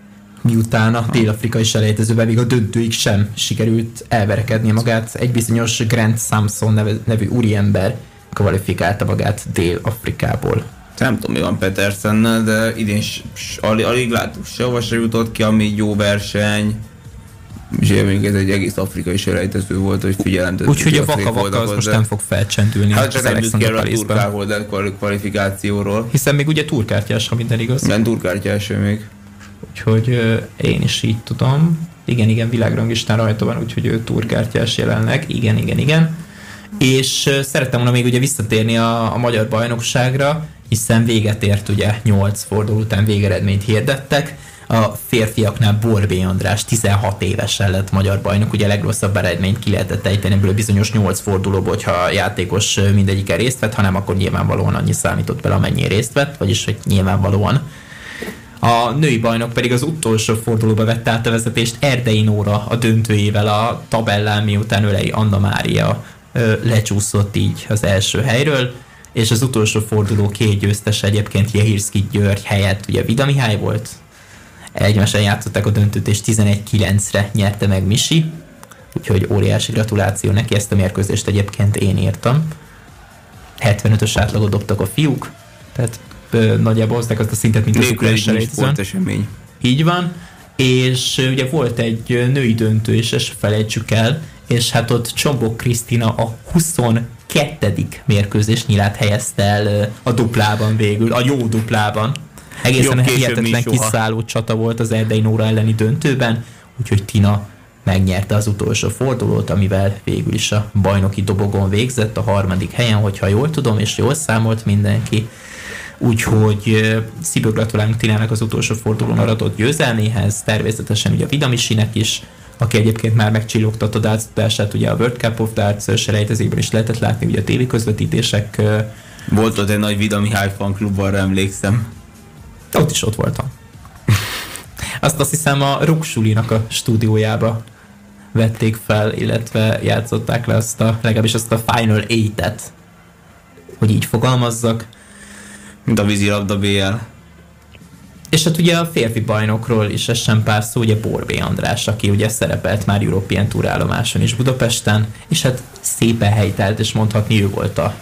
miután a dél-afrikai selejtezőben még a döntőig sem sikerült elverekedni magát. Egy bizonyos Grant Samson nevű, nevű úriember kvalifikálta magát Dél-Afrikából. Nem tudom, mi van Petersennel, de idén alig, alig látunk, sehova se jutott ki, ami jó verseny. És még ez egy egész afrikai selejtező volt, hogy figyelem. Úgyhogy a vaka vaka az most nem fog felcsendülni. Hát csak nem jut ki a turkárholder kvalifikációról. Hiszen még ugye turkártyás, ha minden igaz. Nem turkártyás még. Úgyhogy én is így tudom. Igen, igen, világranglistán rajta van, úgyhogy ő túrkártyás jelenleg. Igen, igen, igen. És szerettem volna még ugye visszatérni a, a magyar bajnokságra, hiszen véget ért ugye 8 forduló után végeredményt hirdettek. a férfiaknál Borbé András 16 évesen lett magyar bajnok, ugye a legrosszabb eredményt ki lehetett ejteni ebből a bizonyos 8 fordulóból, hogyha a játékos mindegyike részt vett, hanem akkor nyilvánvalóan annyi számított bele, amennyi részt vett, vagyis hogy nyilvánvalóan. A női bajnok pedig az utolsó fordulóba vette át a vezetést Erdei Nóra a döntőjével a tabellán, miután Ölei Anna Mária lecsúszott így az első helyről, és az utolsó forduló két győztes egyébként Jehirszki György helyett ugye Vida Mihály volt, egymással játszották a döntőt, és 11-9-re nyerte meg Misi, úgyhogy óriási gratuláció neki, ezt a mérkőzést egyébként én írtam. 75-ös átlagot dobtak a fiúk, tehát nagyjából hozták azt a szintet, mint Nélkül ukrán sportesemény. Így van, és ugye volt egy női döntő, és ezt felejtsük el, és hát ott Csombok Krisztina a 22. mérkőzés nyilát helyezte el a duplában végül, a jó duplában. Egészen Jobb hihetetlen kiszálló csata volt az Erdei Nóra elleni döntőben, úgyhogy Tina megnyerte az utolsó fordulót, amivel végül is a bajnoki dobogon végzett a harmadik helyen, hogyha jól tudom, és jól számolt mindenki. Úgyhogy szívből gratulálunk Tinának az utolsó fordulón aradott győzelméhez, természetesen ugye a Vidamisinek is, aki egyébként már megcsillogtatta darts tudását, ugye a World Cup of Darts selejtezésben is lehetett látni, ugye a tévé közvetítések, Volt ott egy nagy Vida Mihály fanklub, arra emlékszem. ott is ott voltam. Azt azt hiszem a Ruksulinak a stúdiójába vették fel, illetve játszották le azt a, legalábbis azt a Final 8-et, hogy így fogalmazzak. Mint a vízilabda BL. És hát ugye a férfi bajnokról is ez sem pár szó, ugye Borbé András, aki ugye szerepelt már European Tour állomáson is Budapesten, és hát szépen helytelt, és mondhatni ő volt a,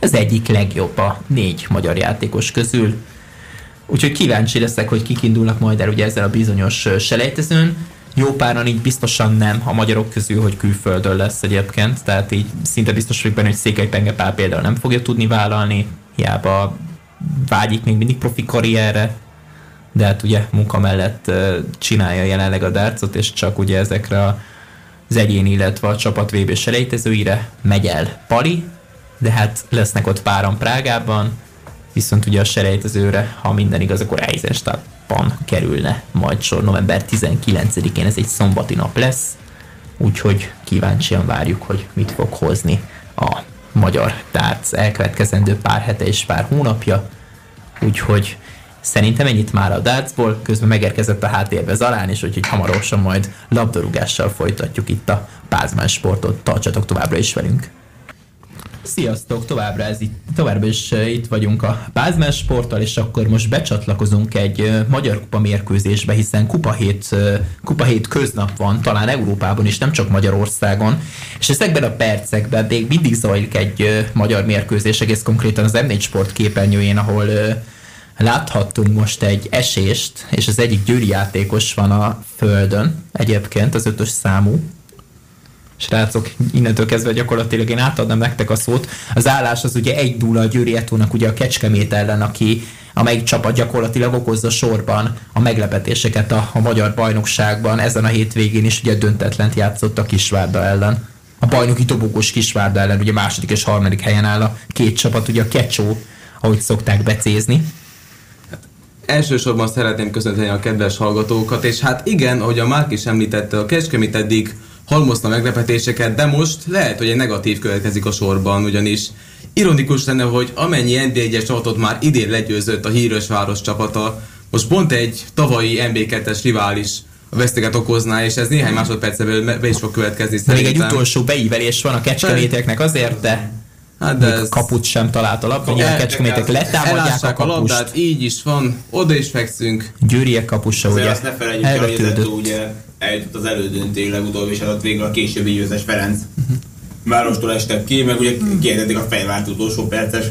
az egyik legjobb a négy magyar játékos közül. Úgyhogy kíváncsi leszek, hogy kik indulnak majd el ugye ezzel a bizonyos selejtezőn. Jó páran így biztosan nem a magyarok közül, hogy külföldön lesz egyébként, tehát így szinte biztos vagyok benne, hogy Székely Penge például nem fogja tudni vállalni, hiába vágyik még mindig profi karrierre, de hát ugye munka mellett csinálja jelenleg a dartsot, és csak ugye ezekre a- az egyéni, illetve a csapat VB selejtezőire megy el Pali, de hát lesznek ott páran Prágában, viszont ugye a selejtezőre, ha minden igaz, akkor Eisenstadtban kerülne majd sor. November 19-én, ez egy szombati nap lesz, úgyhogy kíváncsian várjuk, hogy mit fog hozni a magyar darts elkövetkezendő pár hete és pár hónapja, úgyhogy Szerintem ennyit már a dartsból, közben megérkezett a háttérbe Zalán, és úgyhogy hamarosan majd labdarúgással folytatjuk itt a Pázmán sportot. Tartsatok továbbra is velünk! Sziasztok, továbbra, ez itt, továbbra is itt vagyunk a Pázmán sporttal, és akkor most becsatlakozunk egy magyar kupa mérkőzésbe, hiszen kupa hét, kupa hét köznap van, talán Európában is, nem csak Magyarországon, és ezekben a percekben még mindig zajlik egy magyar mérkőzés, egész konkrétan az M4 Sport képernyőjén, ahol láthattunk most egy esést, és az egyik győri játékos van a földön, egyébként az ötös számú, srácok, innentől kezdve gyakorlatilag én átadnám nektek a szót. Az állás az ugye egy dúl a Győri Etónak ugye a Kecskemét ellen, aki amelyik csapat gyakorlatilag okozza sorban a meglepetéseket a, a magyar bajnokságban. Ezen a hétvégén is ugye döntetlent játszott a Kisvárda ellen. A bajnoki dobogós Kisvárda ellen ugye második és harmadik helyen áll a két csapat, ugye a Kecsó, ahogy szokták becézni. Elsősorban szeretném köszönteni a kedves hallgatókat, és hát igen, ahogy a Márk is említette, a Kecskemét eddig halmozta meglepetéseket, de most lehet, hogy egy negatív következik a sorban, ugyanis ironikus lenne, hogy amennyi NB1-es csapatot már idén legyőzött a híres város csapata, most pont egy tavalyi NB2-es rivális a veszteget okozná, és ez néhány másodpercen belül be is fog következni De még egy szerintem. utolsó beívelés van a Kecskeméteknek azért, de Hát de ez... kaput sem talált a labda, a Kecskemétek letámadják a Elássák a kapust. labdát, így is van, oda is fekszünk. Győriek kapusa Azért ugye azt ne felejtjük el, hogy ugye eljutott az elődöntőig legutóbb, és adott végül a későbbi győztes Ferenc. Várostól estek ki, meg ugye kiejtették a fejvárt utolsó perces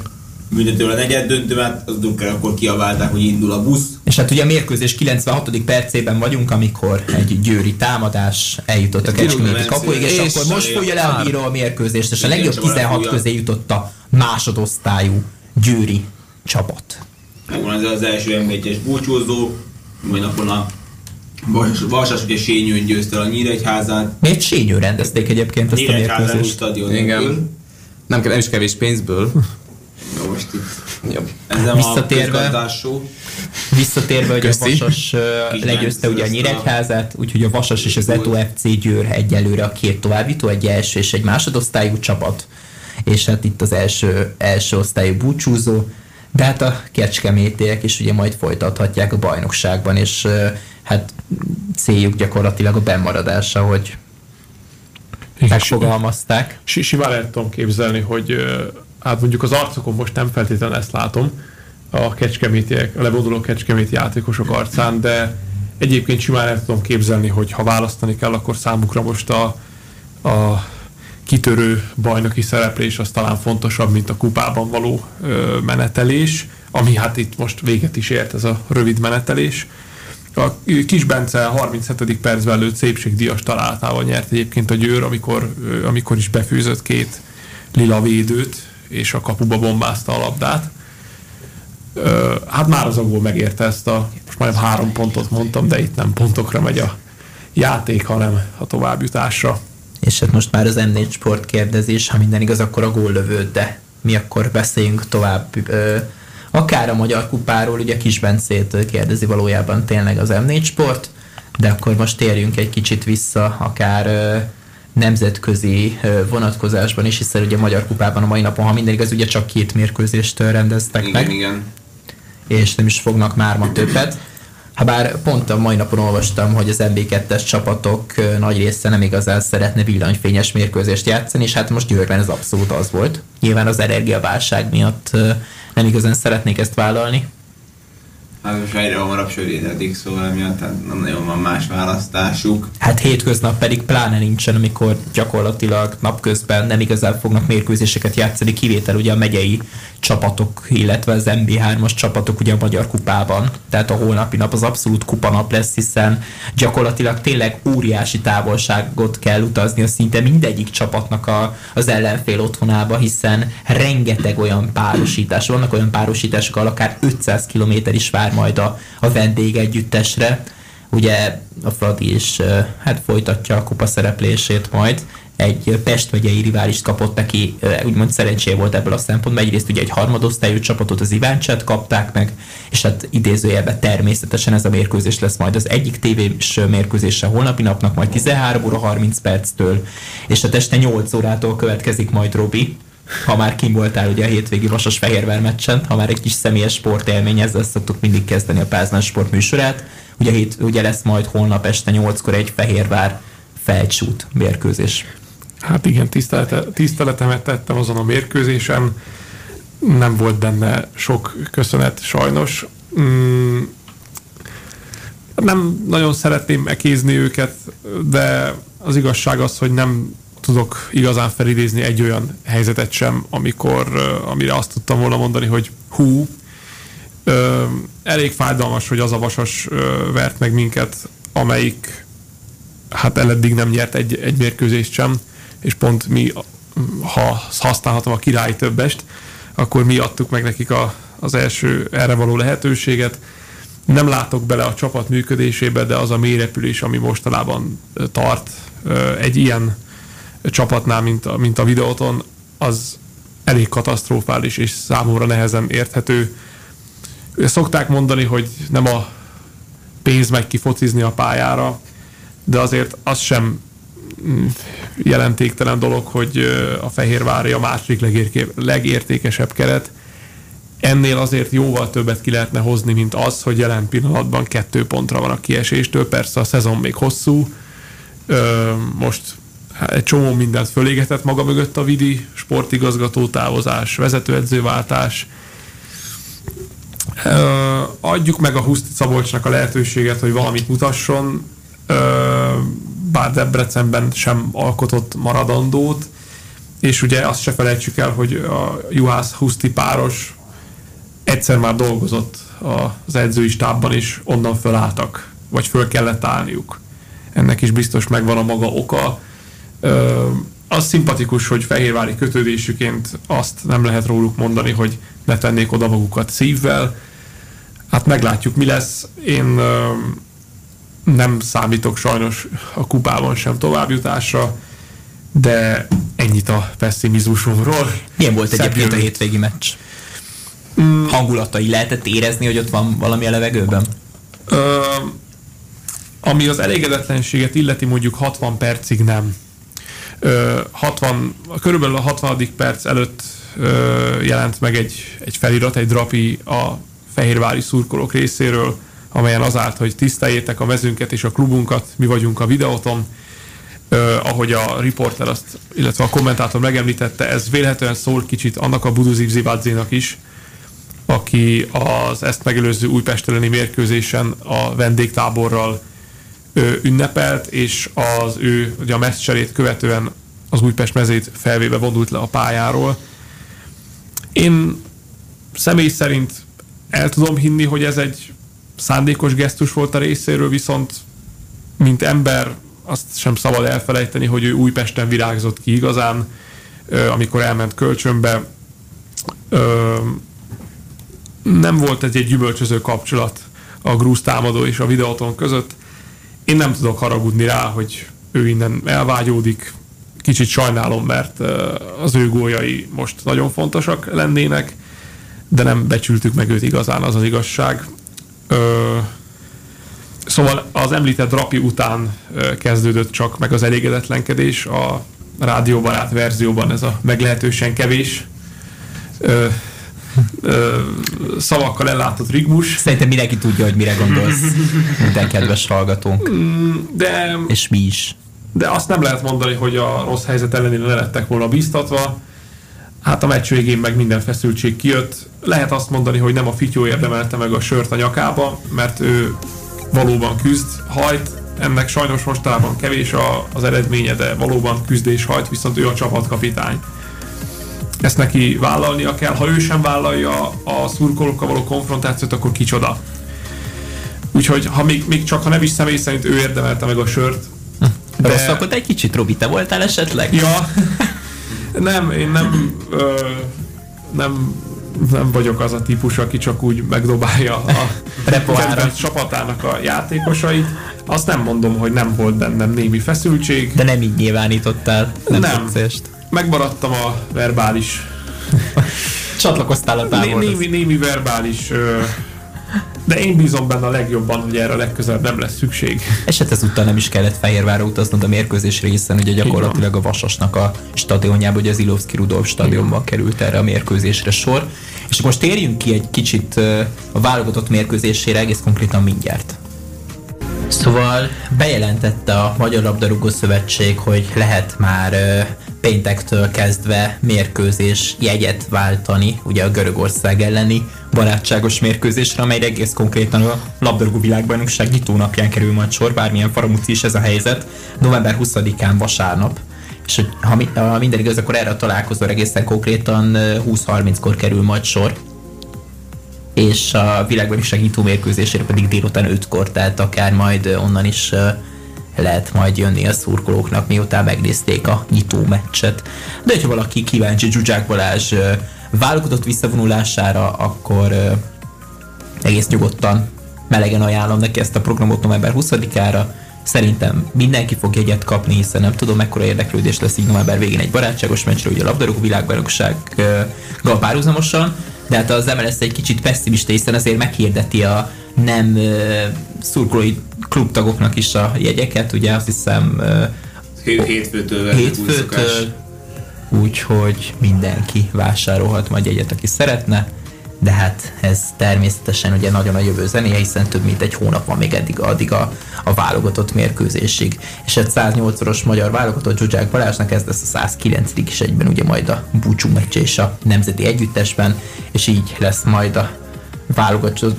büntetőre a negyed döntő, hát az Drucker akkor kiabálták, hogy indul a busz. És hát ugye a mérkőzés 96. percében vagyunk, amikor egy győri támadás eljutott a Kecskeméti kapuig, és és akkor most fújja le a bíró a mérkőzést, és a legjobb csak 16 elfújja. közé jutott a másodosztályú győri csapat. Megvan az, az első M1-es búcsúzó, majd napon a Vasas, Vasas ugye Sényőn győzte a Nyíregyházát. Miért Sényő rendezték egyébként ezt a Nyíregyházán mérkőzést? stadion. Igen. Nem, kell, nem is kevés pénzből. Na most itt Jobb. ezzel Visszatérve. a. Visszatérve, hogy Köszi. a Vasas legyőzte ugye a Nyíregyházát, úgyhogy a Vasas és az Eto FC Győr egyelőre a két továbbító, egy első és egy másodosztályú csapat, és hát itt az első, első osztályú búcsúzó, de hát a kecskemétiek is ugye majd folytathatják a bajnokságban, és hát céljuk gyakorlatilag a bennmaradása, hogy megfogalmazták. si- simán el tudom képzelni, hogy hát mondjuk az arcokon most nem feltétlenül ezt látom, a kecskemétiek, a levonuló kecskeméti játékosok arcán, de egyébként simán el tudom képzelni, hogy ha választani kell, akkor számukra most a, a kitörő bajnoki szereplés az talán fontosabb, mint a kupában való ö, menetelés, ami hát itt most véget is ért ez a rövid menetelés. A Kis Bence 37. percben lőtt szépségdíjas találtával nyert egyébként a Győr, amikor, amikor is befűzött két lila védőt, és a kapuba bombázta a labdát. Ö, Hát már az gól megérte ezt a, most majdnem három pontot mondtam, de itt nem pontokra megy a játék, hanem a továbbjutásra. És hát most már az M4 Sport kérdezés, ha minden igaz, akkor a góllövő, de mi akkor beszéljünk tovább. Ö, akár a Magyar Kupáról, ugye Kis Bencét kérdezi valójában tényleg az M4 Sport, de akkor most térjünk egy kicsit vissza, akár nemzetközi vonatkozásban is, hiszen ugye a Magyar Kupában a mai napon, ha minden igaz, ugye csak két mérkőzést rendeztek Igen, meg igen. és nem is fognak már ma többet. Habár pont a mai napon olvastam, hogy az MB2-es csapatok nagy része nem igazán szeretne villanyfényes mérkőzést játszani, és hát most Győrben ez abszolút az volt. Nyilván az energiaválság miatt nem igazán szeretnék ezt vállalni. Hát most egyre hamarabb sörétedik, szóval emiatt hát nem nagyon van más választásuk. Hát hétköznap pedig pláne nincsen, amikor gyakorlatilag napközben nem igazán fognak mérkőzéseket játszani, kivétel ugye a megyei csapatok, illetve az MB3-as csapatok ugye a Magyar Kupában. Tehát a holnapi nap az abszolút kupanap lesz, hiszen gyakorlatilag tényleg óriási távolságot kell utazni a szinte mindegyik csapatnak a, az ellenfél otthonába, hiszen rengeteg olyan párosítás, vannak olyan párosítások, ahol akár 500 km is vár majd a, a vendég együttesre, ugye a Fradi is hát folytatja a kupa szereplését majd. Egy Pest megyei riválist kapott neki, úgymond szerencséje volt ebből a szempontból. Egyrészt ugye egy harmadosztályú csapatot, az Iváncset kapták meg, és hát idézőjelben természetesen ez a mérkőzés lesz majd az egyik tévés mérkőzése holnapi napnak, majd 13 óra 30 perctől, és hát este 8 órától következik majd Robi, ha már kim voltál ugye a hétvégi Vasas Fehérvár meccsen, ha már egy kis személyes sportélmény, ezzel szoktuk mindig kezdeni a Pázmán sport műsorát. Ugye, hét, ugye lesz majd holnap este 8-kor egy Fehérvár felcsút mérkőzés. Hát igen, tisztelete, tiszteletemet tettem azon a mérkőzésen. Nem volt benne sok köszönet, sajnos. Mm, nem nagyon szeretném ekézni őket, de az igazság az, hogy nem tudok igazán felidézni egy olyan helyzetet sem, amikor, amire azt tudtam volna mondani, hogy hú, ö, elég fájdalmas, hogy az a vasas ö, vert meg minket, amelyik hát eleddig nem nyert egy, egy mérkőzést sem, és pont mi, ha használhatom a királyi többest, akkor mi adtuk meg nekik a, az első erre való lehetőséget. Nem látok bele a csapat működésébe, de az a mélyrepülés, ami mostanában tart egy ilyen csapatnál, mint a, mint a videóton, az elég katasztrofális és számomra nehezen érthető. Szokták mondani, hogy nem a pénz megy ki focizni a pályára, de azért az sem mm, jelentéktelen dolog, hogy a Fehérvári a legérké- legértékesebb keret. Ennél azért jóval többet ki lehetne hozni, mint az, hogy jelen pillanatban kettő pontra van a kieséstől. Persze a szezon még hosszú. Most egy csomó mindent fölégetett maga mögött a Vidi, sportigazgató távozás, vezetőedzőváltás. Ö, adjuk meg a Huszti Szabolcsnak a lehetőséget, hogy valamit mutasson, bár Debrecenben sem alkotott maradandót, és ugye azt se felejtsük el, hogy a Juhász Huszti páros egyszer már dolgozott az edzői stábban, és onnan fölálltak, vagy föl kellett állniuk. Ennek is biztos megvan a maga oka. Az szimpatikus, hogy fehérvári kötődésüként azt nem lehet róluk mondani, hogy ne tennék oda magukat szívvel. Hát meglátjuk, mi lesz. Én nem számítok sajnos a kupában sem továbbjutásra, de ennyit a pessimizmusomról. Milyen volt Szebb egyébként a hétvégi meccs? mm. hangulatai lehetett érezni, hogy ott van valami a levegőben? Ö, ami az elégedetlenséget illeti mondjuk 60 percig nem. Ö, 60, körülbelül a 60. perc előtt jelent meg egy, egy felirat, egy drapi a fehérvári szurkolók részéről, amelyen az állt, hogy tiszteljétek a mezünket és a klubunkat, mi vagyunk a videóton. Ö, ahogy a riporter azt, illetve a kommentátor megemlítette, ez vélhetően szól kicsit annak a Buduziv Zivadzénak is, aki az ezt megelőző Újpest elleni mérkőzésen a vendégtáborral ünnepelt, és az ő ugye a meccserét követően az Újpest mezét felvéve vonult le a pályáról. Én személy szerint el tudom hinni, hogy ez egy szándékos gesztus volt a részéről, viszont mint ember azt sem szabad elfelejteni, hogy ő Újpesten virágzott ki igazán, amikor elment kölcsönbe. Nem volt ez egy gyümölcsöző kapcsolat a grúz támadó és a videóton között. Én nem tudok haragudni rá, hogy ő innen elvágyódik. Kicsit sajnálom, mert az ő góljai most nagyon fontosak lennének, de nem becsültük meg őt igazán, az az igazság. Szóval az említett rapi után kezdődött csak meg az elégedetlenkedés, a rádióbarát verzióban ez a meglehetősen kevés ö, szavakkal ellátott rigmus. Szerintem mindenki tudja, hogy mire gondolsz, minden kedves hallgatónk. Mm, de, És mi is. de azt nem lehet mondani, hogy a rossz helyzet ellenére ne lettek volna biztatva. Hát a meccs végén meg minden feszültség kijött. Lehet azt mondani, hogy nem a fityó érdemelte meg a sört a nyakába, mert ő valóban küzd, hajt, ennek sajnos mostában kevés a, az eredménye, de valóban küzdés hajt, viszont ő a csapatkapitány. Ezt neki vállalnia kell, ha ő sem vállalja a szurkolókkal való konfrontációt, akkor kicsoda. Úgyhogy ha még, még csak ha nem is személy szerint ő érdemelte meg a sört, De... Rosszakodott egy kicsit, Robi, te voltál esetleg? Ja, nem, én nem, ö, nem, nem vagyok az a típus, aki csak úgy megdobálja a kedvenc csapatának a játékosait. Azt nem mondom, hogy nem volt bennem némi feszültség. De nem így nyilvánítottál, nem, Nem. tetszést. Megmaradtam a verbális, Csatlakoztál a né, táborhoz. némi, némi verbális, ö, de én bízom benne a legjobban, hogy erre legközelebb nem lesz szükség. És hát ezúttal nem is kellett Fehérvárra utaznod a mérkőzés részen, ugye gyakorlatilag a Vasasnak a stadionjába, ugye az Ilovszki Rudolf stadionban került erre a mérkőzésre sor. És most térjünk ki egy kicsit a válogatott mérkőzésére egész konkrétan mindjárt. Szóval bejelentette a Magyar Labdarúgó Szövetség, hogy lehet már péntektől kezdve mérkőzés jegyet váltani, ugye a Görögország elleni barátságos mérkőzésre, amelyre egész konkrétan a labdarúgó világbajnokság nyitónapján kerül majd sor, bármilyen faramúci is ez a helyzet, november 20-án vasárnap. És hogy ha, ha minden igaz, akkor erre a találkozóra egészen konkrétan ö, 20-30-kor kerül majd sor és a világbajnokság nyitó mérkőzésére pedig délután 5-kor, tehát akár majd onnan is lehet majd jönni a szurkolóknak, miután megnézték a nyitó meccset. De hogyha valaki kíváncsi Zsuzsák Balázs válogatott visszavonulására, akkor egész nyugodtan melegen ajánlom neki ezt a programot november 20-ára. Szerintem mindenki fog jegyet kapni, hiszen nem tudom mekkora érdeklődés lesz így november végén egy barátságos meccsre, ugye a labdarúgó világbajnoksággal párhuzamosan, de hát az MLS egy kicsit pessimista, hiszen azért meghirdeti a nem szurkolói klubtagoknak is a jegyeket, ugye azt hiszem hétfőtől hétfőtől, úgyhogy mindenki vásárolhat majd egyet, aki szeretne, de hát ez természetesen ugye nagyon a jövő zenéje, hiszen több mint egy hónap van még eddig addig a, a válogatott mérkőzésig. És egy 108-szoros magyar válogatott Zsuzsák Balázsnak ez lesz a 109 is egyben ugye majd a búcsú meccs és a nemzeti együttesben, és így lesz majd a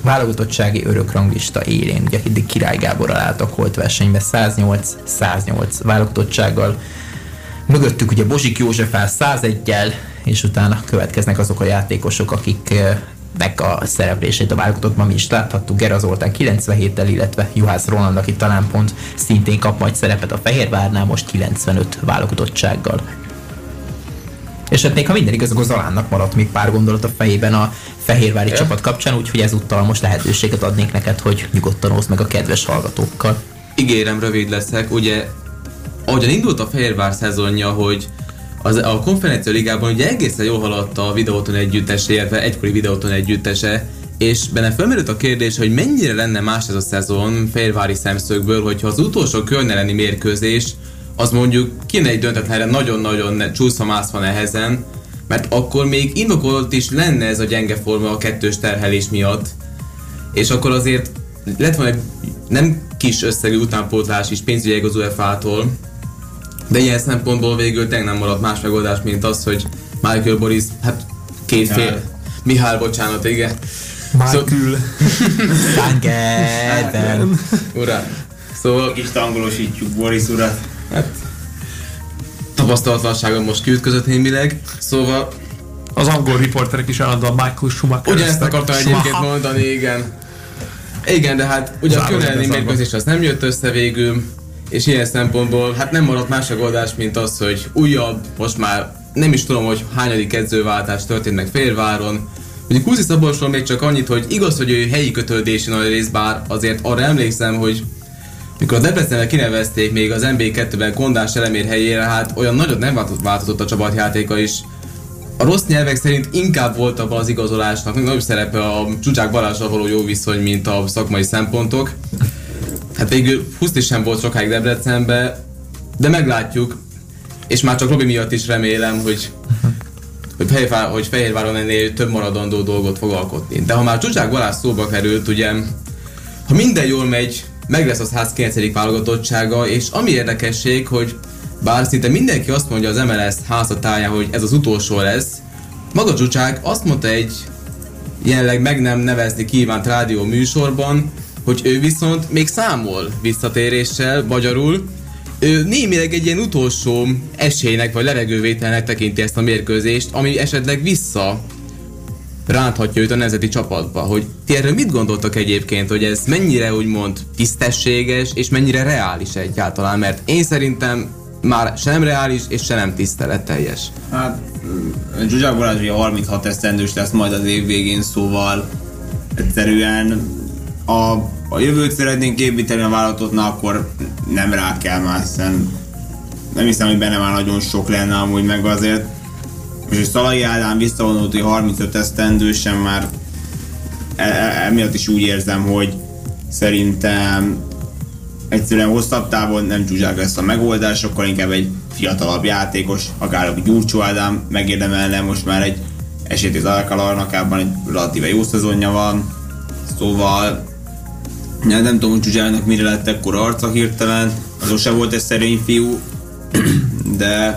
válogatottsági örökranglista élén. Ugye eddig Király Gáborral álltak holt versenybe 108-108 válogatottsággal. Mögöttük ugye Bozsik József áll 101-jel, és utána következnek azok a játékosok, akik meg a szereplését a válogatottban mi is láthattuk, Gera Zoltán 97-tel, illetve Juhász Roland, aki talán pont szintén kap majd szerepet a Fehérvárnál, most 95 válogatottsággal. És hát még ha minden igaz, akkor Zalánnak maradt még pár gondolat a fejében a Fehérvári Ja. csapat kapcsán, úgyhogy ezúttal most lehetőséget adnék neked, hogy nyugodtan oszd meg a kedves hallgatókkal. Ígérem, rövid leszek. Ugye, ahogyan indult a Fehérvár szezonja, hogy az, a konferencia ligában ugye egészen jól haladt a videóton együttese, illetve egykori videóton együttese, és benne felmerült a kérdés, hogy mennyire lenne más ez a szezon félvári szemszögből, hogyha az utolsó körneleni mérkőzés az mondjuk kéne egy döntetlenre nagyon-nagyon csúszva mászva nehezen, mert akkor még indokolt is lenne ez a gyenge forma a kettős terhelés miatt, és akkor azért lett volna egy nem kis összegű utánpótlás is pénzügyi az UEFA-tól, de ilyen szempontból végül tényleg nem maradt más megoldás, mint az, hogy Michael Boris, hát két fél, Mihály, Mihály bocsánat, igen. Michael. Tangerben. Uram. Szóval... Kis tangolosítjuk Boris urat. Hát, tapasztalatlanságon most kiütközött némileg, szóval... Az angol riporterek is állandóan Michael Schumacher Ugyanezt akartam egyébként mondani, igen. Igen, de hát ugye a körülni mérkőzés az nem jött össze végül, és ilyen szempontból hát nem maradt más megoldás, mint az, hogy újabb, most már nem is tudom, hogy hányadik edzőváltás történt meg Félváron. Ugye Kuzi Szabolcsról még csak annyit, hogy igaz, hogy ő helyi kötődési nagy rész, bár azért arra emlékszem, hogy mikor a Debrecenre kinevezték még az NB2-ben Kondás elemér helyére, hát olyan nagyot nem változott a csapatjátéka is. A rossz nyelvek szerint inkább volt abban az igazolásnak nagyobb szerepe a Csúcsák Balázsra való jó viszony, mint a szakmai szempontok. Hát végül Huszti sem volt sokáig Debrecenbe, de meglátjuk, és már csak Robi miatt is remélem, hogy hogy, Fehérvár, hogy Fehérváron ennél több maradandó dolgot fog alkotni. De ha már Csúcsák Balázs szóba került, ugye, ha minden jól megy, meg lesz az ház 9. válogatottsága, és ami érdekesség, hogy bár szinte mindenki azt mondja az MLS házatáján, hogy ez az utolsó lesz, maga Csúcsák azt mondta egy jelenleg meg nem nevezni kívánt rádió műsorban, hogy ő viszont még számol visszatéréssel, magyarul, ő némileg egy ilyen utolsó esélynek vagy levegővételnek tekinti ezt a mérkőzést, ami esetleg vissza ránthatja őt a nemzeti csapatba. Hogy ti erről mit gondoltak egyébként, hogy ez mennyire úgymond tisztességes, és mennyire reális egyáltalán, mert én szerintem már se nem reális, és se nem tiszteletteljes. Hát, Zsuzsák Balázs ugye 36 esztendős lesz majd az év végén, szóval egyszerűen a, a jövőt szeretnénk építeni a vállalatottnál, akkor nem rá kell már, hiszen nem hiszem, hogy benne már nagyon sok lenne amúgy, meg azért és Szalai Ádám visszavonult, hogy 35 esztendősen már e, e, emiatt is úgy érzem, hogy szerintem egyszerűen hosszabb távon nem Zsuzsák lesz a megoldás, sokkal inkább egy fiatalabb játékos, akár a Gyurcsó Ádám megérdemelne most már egy esélyt az Alcalarnakában egy relatíve jó szezonja van, szóval nem, nem tudom, hogy Zsuzsának mire lett ekkora arca hirtelen, azon se volt egy szerény fiú, de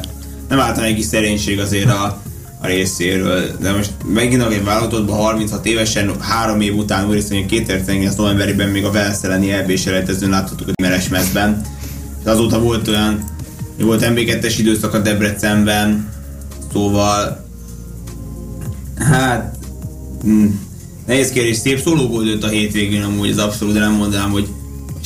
nem állt egy kis szerénység azért a, a részéről, de most megint egy válogatottban 36 évesen, három év után úristen, 2019 novemberében még a Velsz elleni eb selejtezőn láthattuk a Meres mezben. És azóta volt olyan, volt MB2-es időszak a Debrecenben, szóval hát hm, nehéz kérdés, szép szólógól dönt a hétvégén amúgy, ez abszolút, nem mondanám, hogy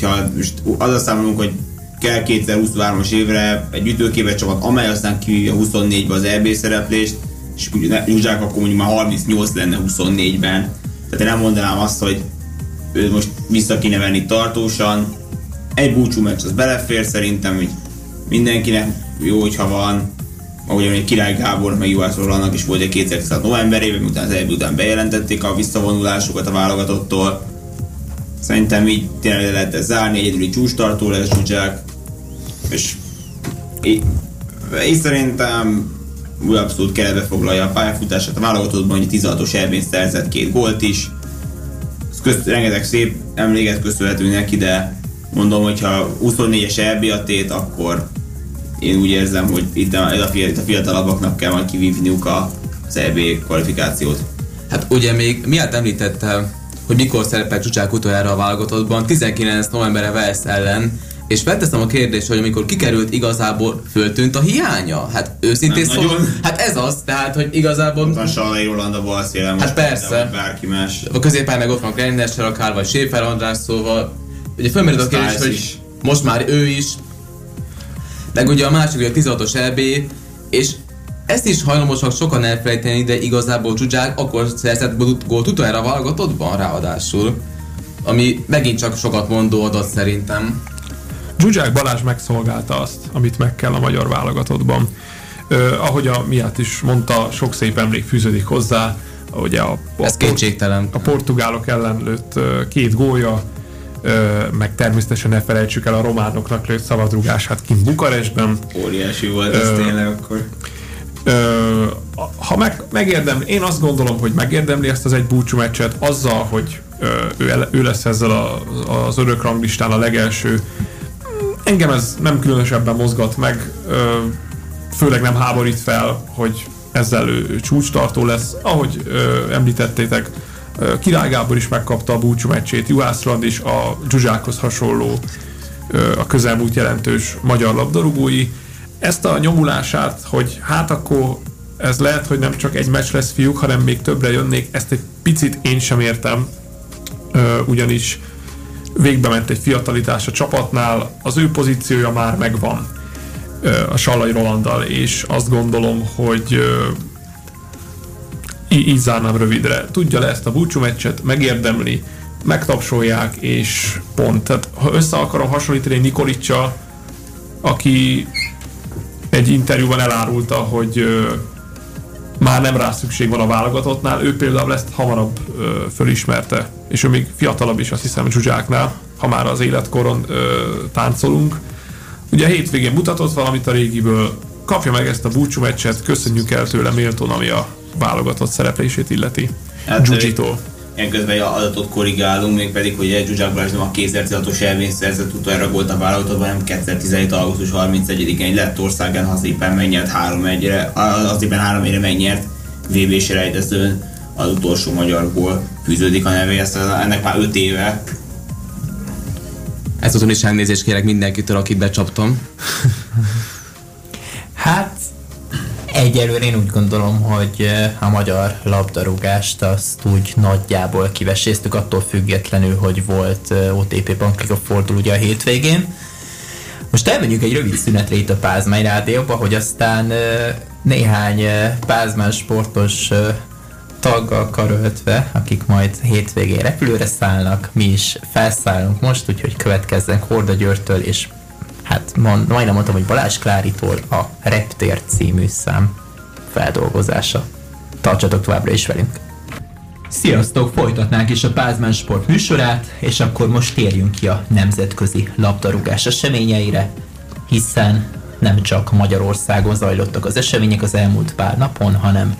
ha most az a számolunk, hogy kell 2023-as évre egy ütőképes csapat, amely aztán kivívja 24-be az EB szereplést, és Zsuzsák akkor mondjuk már 38 lenne 24-ben. Tehát én nem mondanám azt, hogy ő most vissza kéne venni tartósan. Egy búcsú meccs az belefér szerintem, hogy mindenkinek jó, hogyha van. Ahogy egy Király Gábor, meg Juhász Rolandnak is volt egy 2016 novemberében, miután az EB után bejelentették a visszavonulásukat a válogatottól. Szerintem így tényleg lehet ezt zárni, egyedüli csústartó lesz Zsuzsák, és én, én szerintem úgy abszolút keretbe foglalja a pályafutását. A válogatottban hogy 16-os elvén szerzett két gólt is. Ez közt, rengeteg szép emléket köszönhető neki, de mondom, hogyha 24-es EB a tét, akkor én úgy érzem, hogy itt a, itt a fiatalabbaknak kell majd kivívniuk a, az EB kvalifikációt. Hát ugye még miatt említette, hogy mikor szerepel Csucsák utoljára a válogatottban, 19 novemberre Velsz ellen, és felteszem a kérdést, hogy amikor kikerült igazából föltűnt a hiánya? Hát őszintén szóval, hát ez az, tehát, hogy igazából... Van Salai Roland a bal szélen Hát persze. bárki más. A középen meg ott van Kleiner, Sarakár vagy Séfer András, szóval ugye fölmerült a kérdés, hogy is. most már ő is, meg ugye a másik, ugye a 16-os EB, és ezt is hajlamosak sokan elfelejteni, de igazából Zsuzsák akkor szerzett gólt utoljára válogatottban ráadásul, ami megint csak sokat mondó adat szerintem. Zsuzsák Balázs megszolgálta azt, amit meg kell a magyar válogatottban. Uh, ahogy a miatt is mondta, sok szép emlék fűződik hozzá. Ugye a, a, Ez kétségtelen. a portugálok ellen lőtt két gólja, uh, meg természetesen ne felejtsük el a románoknak lőtt szabadrugását kint Bukarestben. Óriási volt ez Ö, tényleg akkor. Ö, ha meg, megérdem, én azt gondolom, hogy megérdemli ezt az egy búcsú meccset azzal, hogy ö, ő, ő lesz ezzel a, az örök ranglistán a legelső. Engem ez nem különösebben mozgat meg, főleg nem háborít fel, hogy ezzel ő, csúcstartó lesz. Ahogy említettétek, Király Gábor is megkapta a búcsú meccsét, Juhász Rand is a Zsuzsákhoz hasonló a közelmúlt jelentős magyar labdarúgói. Ezt a nyomulását, hogy hát akkor ez lehet, hogy nem csak egy meccs lesz fiúk, hanem még többre jönnék, ezt egy picit én sem értem, ugyanis végbe ment egy fiatalitás a csapatnál, az ő pozíciója már megvan a Sallai Rolanddal, és azt gondolom, hogy így zárnám rövidre. Tudja le ezt a búcsú meccset, megérdemli, megtapsolják, és pont. Tehát ha össze akarom hasonlítani Nikolicsal, aki egy interjúban elárulta, hogy már nem rá szükség van a válogatottnál, ő például ezt hamarabb ö, fölismerte, és ő még fiatalabb is, azt hiszem Zsuzsáknál, ha már az életkoron ö, táncolunk. Ugye hétvégén mutatott valamit a régiből, kapja meg ezt a búcsú meccset, köszönjük el tőle méltón, ami a válogatott szereplését illeti. Hát. Ilyen közben egy adatot korrigálunk, mégpedig, hogy egy Zsuzsák Balázs nem a 2016-os elvény szerzett utoljára gólt a válogatottban, hanem 2017. augusztus 31-én egy lett országán hazépen megnyert 3-1-re, hazépen 3 1 megnyert VB-s rejtezőn az utolsó magyar gól fűződik a nevéhez, ennek már 5 éve. Ezúton is elnézést kérek mindenkitől, akit becsaptam. Hát egyelőre én úgy gondolom, hogy a magyar labdarúgást azt úgy nagyjából kiveséztük, attól függetlenül, hogy volt OTP Bankliga fordul ugye a hétvégén. Most elmegyünk egy rövid szünetre itt a Pázmány Rádióba, hogy aztán néhány eh, Pázmán sportos taggal karöltve, akik majd hétvégén repülőre szállnak, mi is felszállunk most, úgyhogy következzen Horda Györgytől és hát mond, majdnem mondtam, hogy Balázs Kláritól a Reptér című szám feldolgozása. Tartsatok továbbra is velünk! Sziasztok! Folytatnánk is a Pázmán Sport műsorát, és akkor most térjünk ki a nemzetközi labdarúgás eseményeire, hiszen nem csak Magyarországon zajlottak az események az elmúlt pár napon, hanem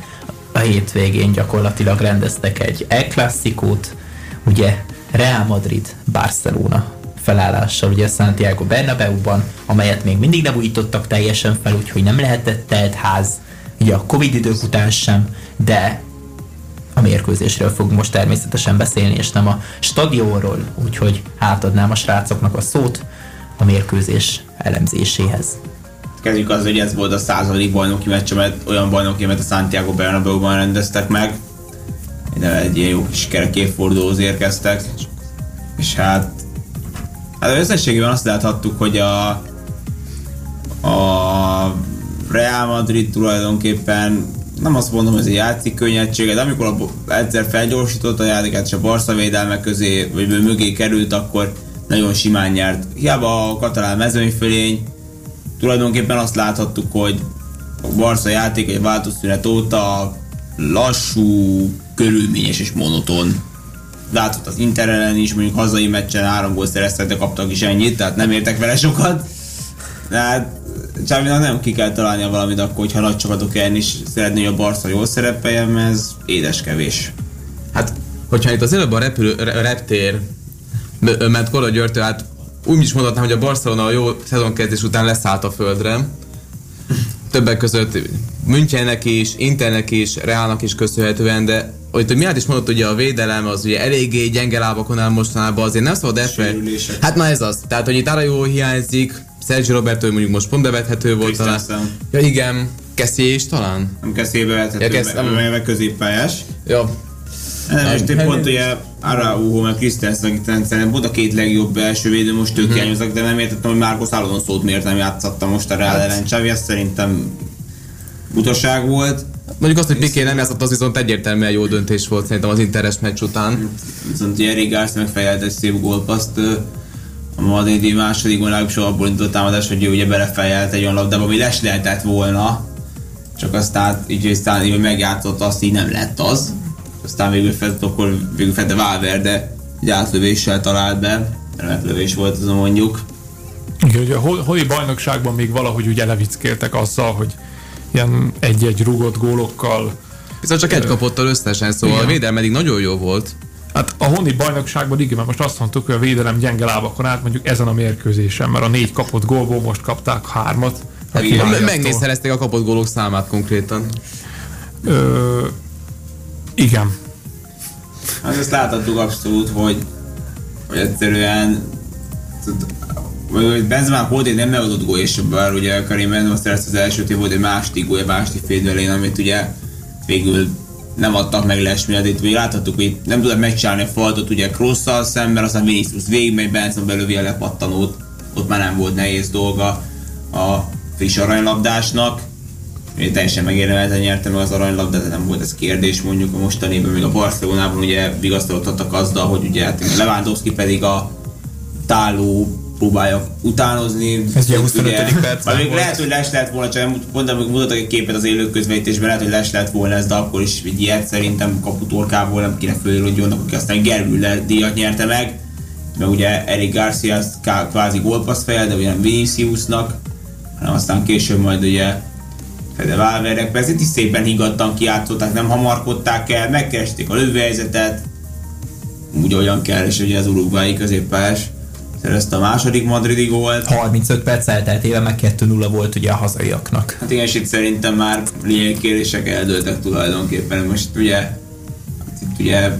a hétvégén gyakorlatilag rendeztek egy Clasicót, ugye Real Madrid, Barcelona felállással ugye Santiago Bernabeu-ban, amelyet még mindig nem újítottak teljesen fel, úgyhogy nem lehetett telt ház, ugye a Covid idők után sem, de a mérkőzésről fog most természetesen beszélni, és nem a stadionról, úgyhogy átadnám a srácoknak a szót a mérkőzés elemzéséhez. Kezdjük az, hogy ez volt a századik bajnoki meccs, mert olyan bajnoki, mert a Santiago Bernabeu-ban rendeztek meg. De egy ilyen jó kis kerek évfordulóhoz érkeztek. És hát, hát összességében azt láthattuk, hogy a, a Real Madrid tulajdonképpen nem azt mondom, hogy ez egy játszik könnyedsége, de amikor a, egyszer felgyorsított a játékát, és a Barca védelme közé, vagy mögé került, akkor nagyon simán nyert. Hiába a katalán mezőnyfölény, tulajdonképpen azt láthattuk, hogy a Barca játék egy váltószünet óta lassú, körülményes és monoton. Látszott az Inter ellen is, mondjuk hazai meccsen három gólt szereztek, de kaptak is ennyit, tehát nem értek vele sokat. De hát Csávinak nem ki kell találnia valamit akkor, hogyha nagy csapatok ellen is szeretné, hogy a Barca jól szerepeljen, mert ez édes kevés. Hát, hogyha itt az előbb a repülő, re- reptér m- ment Kola Györgytől, hát úgy is mondhatnám, hogy a Barcelona a jó szezonkezdés után leszállt a földre. Többek között Münchennek is, Internek is, Realnak is köszönhetően, de hogy miért is mondott, hogy a védelem az ugye eléggé gyenge lábakon áll mostanában, azért nem szabad elfelejteni. Hát na ez az. Tehát, hogy itt Arajó hiányzik, Sergio Roberto mondjuk most pont bevethető volt talán. Ja igen, Kessie is talán. Nem kezdébe vehethető, Ja, nem. mert középpályás. Ja, Nem, Nem, te pont ugye Araujo, meg Christensen, akit szerintem volt a két legjobb első védő, most Mhm. ők hiányoznak, de nem értettem, hogy Márkos Alonso-t miért nem játszatta most a Real Hát- ellen. Xavi, ez szerintem butaság volt. Mondjuk azt, hogy Piqué nem játszott, az viszont egyértelműen jó döntés volt szerintem az Interes meccs után. Viszont Jerry Garcia megfejelt egy szép gólpaszt a madridi második legalábbis abból indult támadás, hogy ő ugye belefejelt egy olyan labdába, ami les lehetett volna, csak aztán így aztán így megjátszott azt, így nem lett az. Aztán végül fel, akkor végül Fede Valverde egy átlövéssel talált be, remetlövés volt az mondjuk. Igen, ugye a hol- holi bajnokságban még valahogy ugye levickéltek azzal, hogy ilyen egy-egy rugott gólokkal Viszont csak egy kapottal összesen, szóval Igen. a védelem eddig nagyon jó volt. Hát a honi bajnokságban igen, mert most azt mondtuk, hogy a védelem gyenge lábakon állt mondjuk ezen a mérkőzésen, mert a négy kapott gólból most kapták hármat. Hát. Megnézherezték a kapott gólok számát konkrétan. Ö, igen. Hát ezt láthattuk abszolút, hogy, hogy egyszerűen vagy hogy Benzema volt egy nem megadott gól, és bár ugye Karim Benzema szerezte az első tév volt egy második gólja, második félidőlén, amit ugye végül nem adtak meg les miatt, itt még láthattuk, hogy nem tudott megcsinálni a faltot, ugye Crossszal szemben, aztán Vinicius végigmegy, Benzema belövi a lepattanót, ott már nem volt nehéz dolga a friss aranylabdásnak, Ugye teljesen megérdemelten nyerte meg az aranylabdát, de nem volt ez kérdés mondjuk a mostaniban, még a Barcelonában ugye vigasztalottak azzal, hogy ugye hát Lewandowski pedig a táló próbálja utánozni. Ez ugye 25. percben Vagy még volt. lehet, hogy les lett volna, csak pont amikor mutattak egy képet az élő közvetítésben, lehet, hogy les lett volna ez, de akkor is egy ilyet szerintem kaputorkából nem kéne fölrodjonnak, aki aztán Gerville díjat nyerte meg. Meg ugye Eric Garcia kvázi gólpassz fejel, de ugye nem Viniciusnak, hanem aztán később majd ugye de Valverde persze itt is szépen higgadtan kiátszották, nem hamarkodták el, megkeresték a lövőhelyzetet, úgy olyan kell, és ugye az uruguayi középpályás szerezte a második madridi gólt. 35 perc elteltével meg 2-0 volt ugye a hazaiaknak. Hát igen, és itt szerintem már lényegi kérdések eldőltek tulajdonképpen. Most ugye, hát itt ugye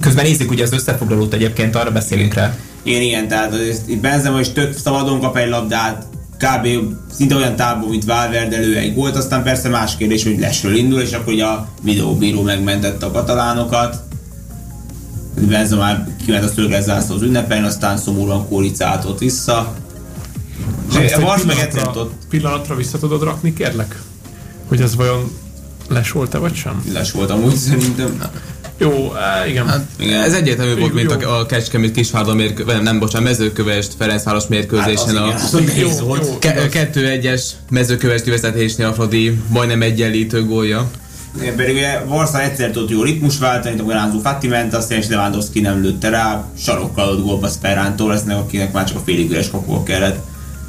Közben nézzük ugye az összefoglalót egyébként, arra beszélünk rá. Igen, igen, tehát itt Benzema is tök szabadon kap egy labdát, kb. szinte olyan távol, mint Valverde elő egy gólt, aztán persze más kérdés, hogy lesről indul, és akkor ugye a videóbíró megmentette a katalánokat. Benzema már kiment a szöges zászlóz ünnepelni, aztán szomorúan kóricáltott vissza. A Barsz meg pillanatra- Pillanatra vissza tudod rakni, kérlek? Hogy ez vajon les volt-e, vagy sem? les volt amúgy szerintem. Jó, á, igen. Hát, Igen. Ez egyértelmű volt, mint Jó. a, a Kecskemét Kisvárda mérkőzésen, nem, bocsánat, mezőkövest Ferencváros mérkőzésen. Hát a, az igen, Jó, volt. jó. Ke- kettő egyes mezőkövesti vezetésnél a Fradi majdnem egyenlítő gólja. Igen, pedig ugye Varsza egyszer tudott jó ritmus váltani, akkor Ránzó Fati ment, aztán és Lewandowski nem lőtte rá, sarokkal adott gólba Sperrántól, lesznek, akinek már csak a félig üres kapul kellett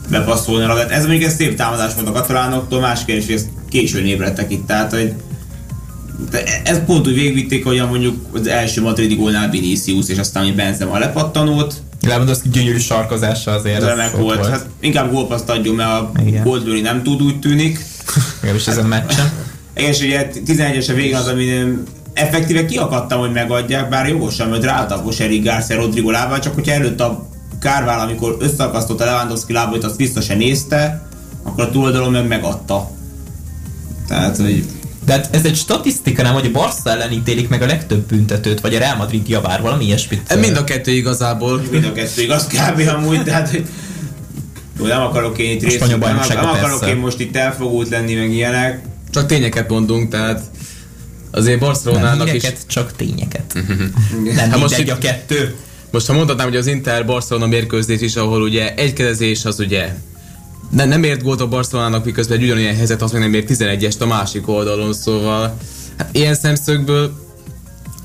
bepasszolni a. Ez mondjuk egy szép támadás volt a katalánoktól, más kérdés, hogy ezt későn ébredtek itt, tehát hogy ez pont úgy végvitték, hogy mondjuk az első madridi gólnál Vinicius, és aztán Benzema a lepattanót, Lewandowski gyönyörű sarkozása azért. ez az remek ott volt. Hát inkább gólpaszt adjon, mert a lőni nem tud, úgy tűnik. Legalábbis ezen a meccsen. Igen, és ugye 11-es a végén az, amin effektíve kiakadtam, hogy megadják, bár jogosan, mert rátapos Eric Garcia Rodrigo lábát, csak hogyha előtt a Kárvál, amikor összeakasztotta Lewandowski lábait, azt vissza se nézte, akkor a túloldalon meg megadta. Tehát, hogy De hát ez egy statisztika, nem, hogy a Barca ellen ítélik meg a legtöbb büntetőt, vagy a Real Madrid javár, valami ilyesmit. Mind a kettő igazából. mind a kettő igaz kb. amúgy, tehát, hogy jó, nem akarok én itt részt, nem, nem akarok én most itt elfogult lenni, meg ilyenek. Csak tényeket mondunk, tehát azért Barcelonának is... csak tényeket. nem Hát most itt- a kettő. Most ha mondhatnám, hogy az Inter Barcelona mérkőzés is, ahol ugye egykedezés az ugye ne, nem ért gólt a Barcelonának, miközben egy ugyanilyen helyzet az meg nem ért 11-est a másik oldalon, szóval hát ilyen szemszögből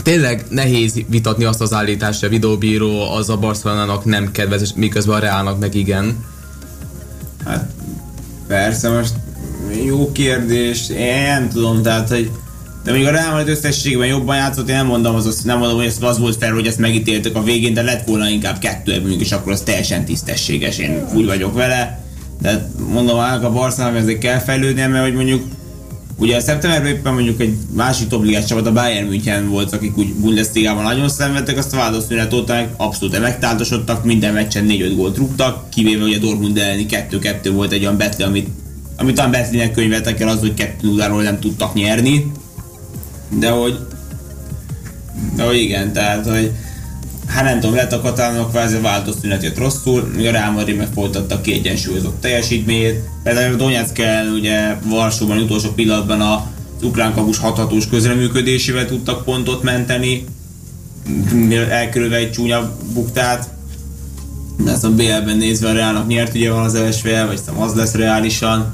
tényleg nehéz vitatni azt az állítást, hogy a videóbíró az a Barcelonának nem kedvez, miközben a Reálnak meg igen. Hát persze, most jó kérdés, én nem tudom, tehát, hogy de még a Real Madrid összességében jobban játszott, én nem mondom, az, nem mondom, hogy az volt fel, hogy ezt megítéltük a végén, de lett volna inkább kettő ebből, és akkor az teljesen tisztességes, én úgy vagyok vele. De mondom, a Barcelona ezért kell fejlődnie, mert hogy mondjuk Ugye szeptemberben éppen mondjuk egy másik topligás csapat, a Bayern München volt, akik úgy Bundesligában nagyon szenvedtek, azt a válaszszünet óta meg abszolút megtáltosodtak, minden meccsen 4-5 gólt rúgtak, kivéve ugye Dortmund elleni 2-2 volt egy olyan betli, amit, amit talán betlinek könyveltek el az, hogy 2-0-ról nem tudtak nyerni. De hogy de hogy igen, tehát hogy hát nem tudom, lett a katalánok kvázi váltószünet jött rosszul, míg a Real Madrid meg folytatta kiegyensúlyozott teljesítményét. Például a Donetsk ellen ugye Varsóban utolsó pillanatban a ukrán kapus hathatós közreműködésével tudtak pontot menteni, elkerülve egy csúnya buktát. Ezt a BL-ben nézve a Realnak nyert, ugye van az elsője, vagy hiszem az lesz reálisan.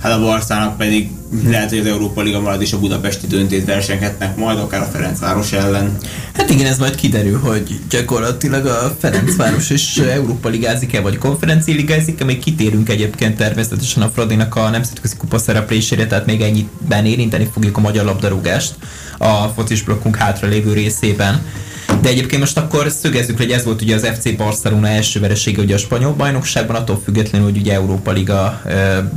Hát a Barszának pedig lehet, hogy az Európa Liga marad és a budapesti döntét versenyhetnek majd, akár a Ferencváros ellen. Hát igen, ez majd kiderül, hogy gyakorlatilag a Ferencváros is Európa ligázik-e, vagy konferenci ligázik-e, még kitérünk egyébként természetesen a Fradinak a nemzetközi kupa szereplésére, tehát még ennyiben érinteni fogjuk a magyar labdarúgást a focis blokkunk hátra lévő részében. De egyébként most akkor szögezzük, hogy ez volt ugye az FC Barcelona első veresége ugye a spanyol bajnokságban, attól függetlenül, hogy ugye Európa Liga e,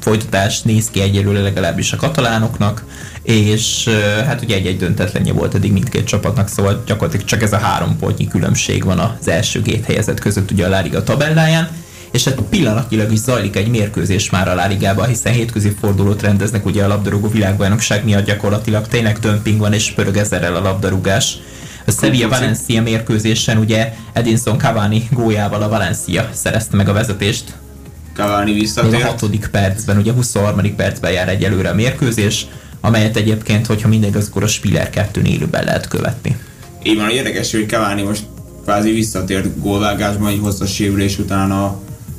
folytatás néz ki egyelőre legalábbis a katalánoknak, és e, hát ugye egy-egy döntetlenje volt eddig mindkét csapatnak, szóval gyakorlatilag csak ez a három pontnyi különbség van az első két helyezett között ugye a La Liga tabelláján és hát pillanatnyilag is zajlik egy mérkőzés már a La Ligában, hiszen hétközi fordulót rendeznek ugye a labdarúgó világbajnokság miatt gyakorlatilag tényleg dömping van és pörög ezerrel a labdarúgás. A Sevilla Valencia mérkőzésen ugye Edinson Cavani góljával a Valencia szerezte meg a vezetést. Cavani Még a visszatért. hatodik percben, ugye 23. percben jár egyelőre a mérkőzés, amelyet egyébként, hogyha minden igaz, akkor a Spiller 2 élőben lehet követni. Így van, érdekes, hogy Cavani most kvázi visszatért gólvágásban, egy hosszas sérülés után a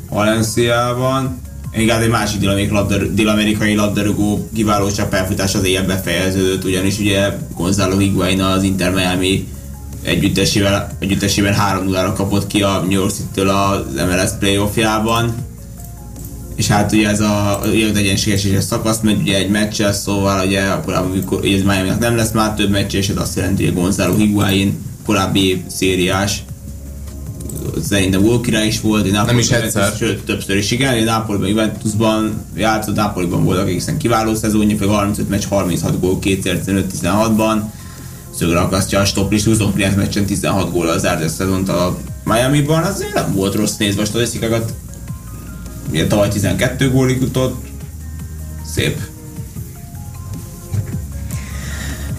Valenciában. Hát egy másik dél-amerikai labdarú- dél-amerikai labdarúgó kiválóság felfutás az éjjel befejeződött, ugyanis ugye Gonzalo Higuain az Inter Miami együttesével, együttesében 3-0-ra kapott ki a New York City-től az MLS playoffjában. És hát ugye ez a ilyen egyenséges szakasz megy ugye egy meccsel, szóval ugye amikor ugye ez miami nem lesz már több meccs, és ez azt jelenti, hogy Gonzalo Higuain korábbi szériás szerintem király is volt, egy Nem is egyszer. Sőt, többször is igen, egy Napoliban, Juventusban játszott, Napoliban voltak egészen kiváló szezonja, főleg 35 meccs, 36 gól, kétszer 15-16-ban, szögre akasztja a stoplis, 29 meccsen 16 gól az zárt a szezont a Miami-ban, azért nem volt rossz nézve a statisztikákat. Ugye tavaly 12 gólig jutott, szép.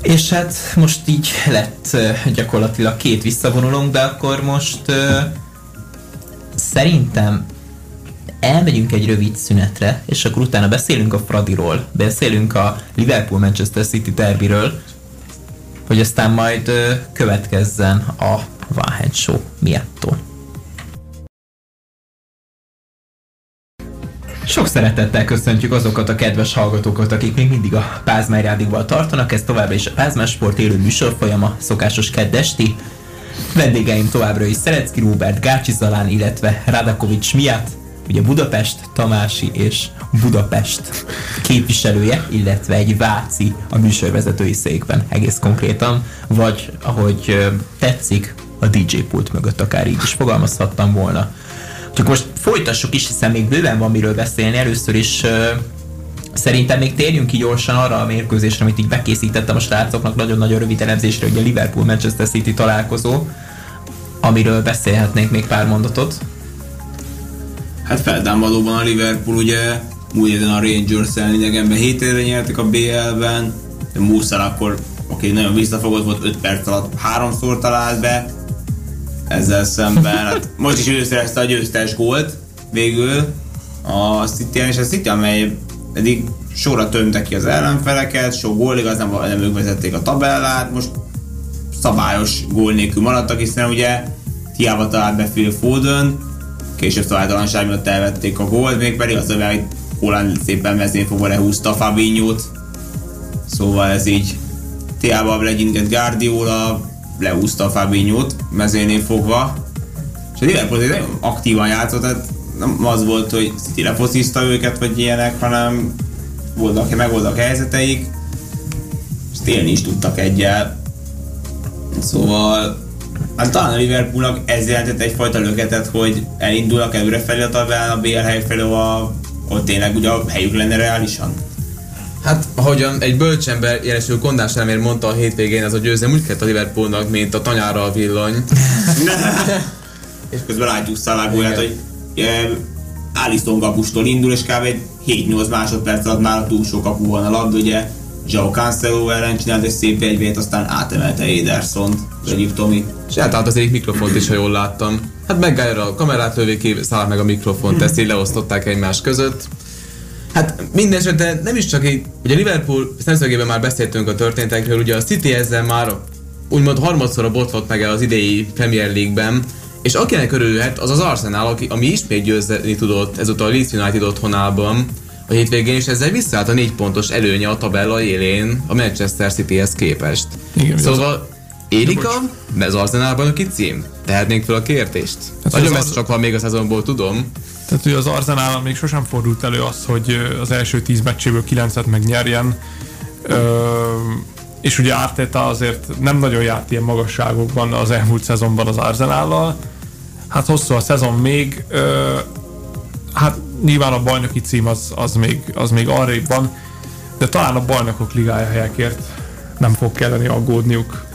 És hát most így lett gyakorlatilag két visszavonulónk, de akkor most szerintem elmegyünk egy rövid szünetre, és akkor utána beszélünk a Fradiról, beszélünk a Liverpool-Manchester City derbiről, hogy aztán majd következzen a Váhead Show miattól. Sok szeretettel köszöntjük azokat a kedves hallgatókat, akik még mindig a Pázmány Rádióval tartanak. Ez továbbra is a Pázmány Sport élő műsorfolyama, szokásos keddesti. Vendégeim továbbra is Szerecki Róbert, Gácsi Zalán, illetve Radakovics miatt, ugye Budapest, Tamási és Budapest képviselője, illetve egy Váci a műsorvezetői székben egész konkrétan, vagy ahogy tetszik, a DJ pult mögött akár így is fogalmazhattam volna. Csak most folytassuk is, hiszen még bőven van miről beszélni. Először is szerintem még térjünk ki gyorsan arra a mérkőzésre, amit így bekészítettem a srácoknak nagyon-nagyon rövid elemzésre, a Liverpool-Manchester City találkozó, amiről beszélhetnénk még pár mondatot. Hát feltámadóban a Liverpool ugye múlt héten a Rangers ellen idegenben 7 évre nyertek a BL-ben, de Mursal akkor oké, nagyon visszafogott volt, 5 perc alatt háromszor talált be, ezzel szemben, hát most is ő szerezte a győztes gólt végül a city és a City, amely eddig sorra tömte ki az ellenfeleket, sok gólig, az nem, nem ők vezették a tabellát, most szabályos gól nélkül maradtak, hiszen ugye hiába talált be Phil Foden, később találtalanság miatt elvették a gólt, még pedig az, hogy Holland szépen mezén fogva lehúzta Fabinho-t, szóval ez így hiába legyintett Guardiola, lehúzta a Fabinho-t mezénén fogva, és a Liverpool nagyon aktívan játszott, tehát nem az volt, hogy City lefociszta őket, vagy ilyenek, hanem voltak, megvoltak helyzeteik, és élni is tudtak egyel. Szóval hát talán a Liverpoolnak ez jelentett egyfajta löketet, hogy elindulnak előre felé a tabellán a BL hely felé, ahol tényleg ugye a helyük lenne reálisan. Hát, ahogyan egy bölcsember jelesül Kondás Elmér mondta a hétvégén, ez a győzelem úgy kellett a Liverpoolnak, mint a tanyára a villany. és közben látjuk Szalágóját, hogy e, Alisson kapustól indul, és kb. egy 7-8 másodperc alatt már a túlsó kapu van a labda, ugye Joe Cancelo ellen csinált egy szép egyvét, aztán átemelte Ederson, az egyiptomi. És eltalált az egyik mikrofont is, ha jól láttam. Hát Maguire a kamerát lövé ki, száll meg a mikrofont, ezt így leosztották egymás között. Hát minden esetre nem is csak így, ugye Liverpool szemszögében már beszéltünk a történtekről, ugye a City ezzel már úgymond harmadszorra botlott meg el az idei Premier League-ben, és akinek örülhet, az az Arsenal, aki, ami ismét győzni tudott ezúttal a Leeds United otthonában, a hétvégén, és ezzel visszaállt a négy pontos előnye a tabella élén a Manchester Cityhez képest. Igen, szóval élik a az Arsenalban a cím? Tehetnénk fel a kérdést? Hát Nagyon messze csak van még a szezonból, tudom. Tehát ugye az Arzenál még sosem fordult elő az, hogy az első tíz meccséből kilencet megnyerjen. Ö, és ugye Arteta azért nem nagyon járt ilyen magasságokban az elmúlt szezonban az Arzenállal. Hát hosszú a szezon még. Ö, hát nyilván a bajnoki cím az, az, még, az még arrébb van, de talán a bajnokok ligája helyekért nem fog kelleni aggódniuk.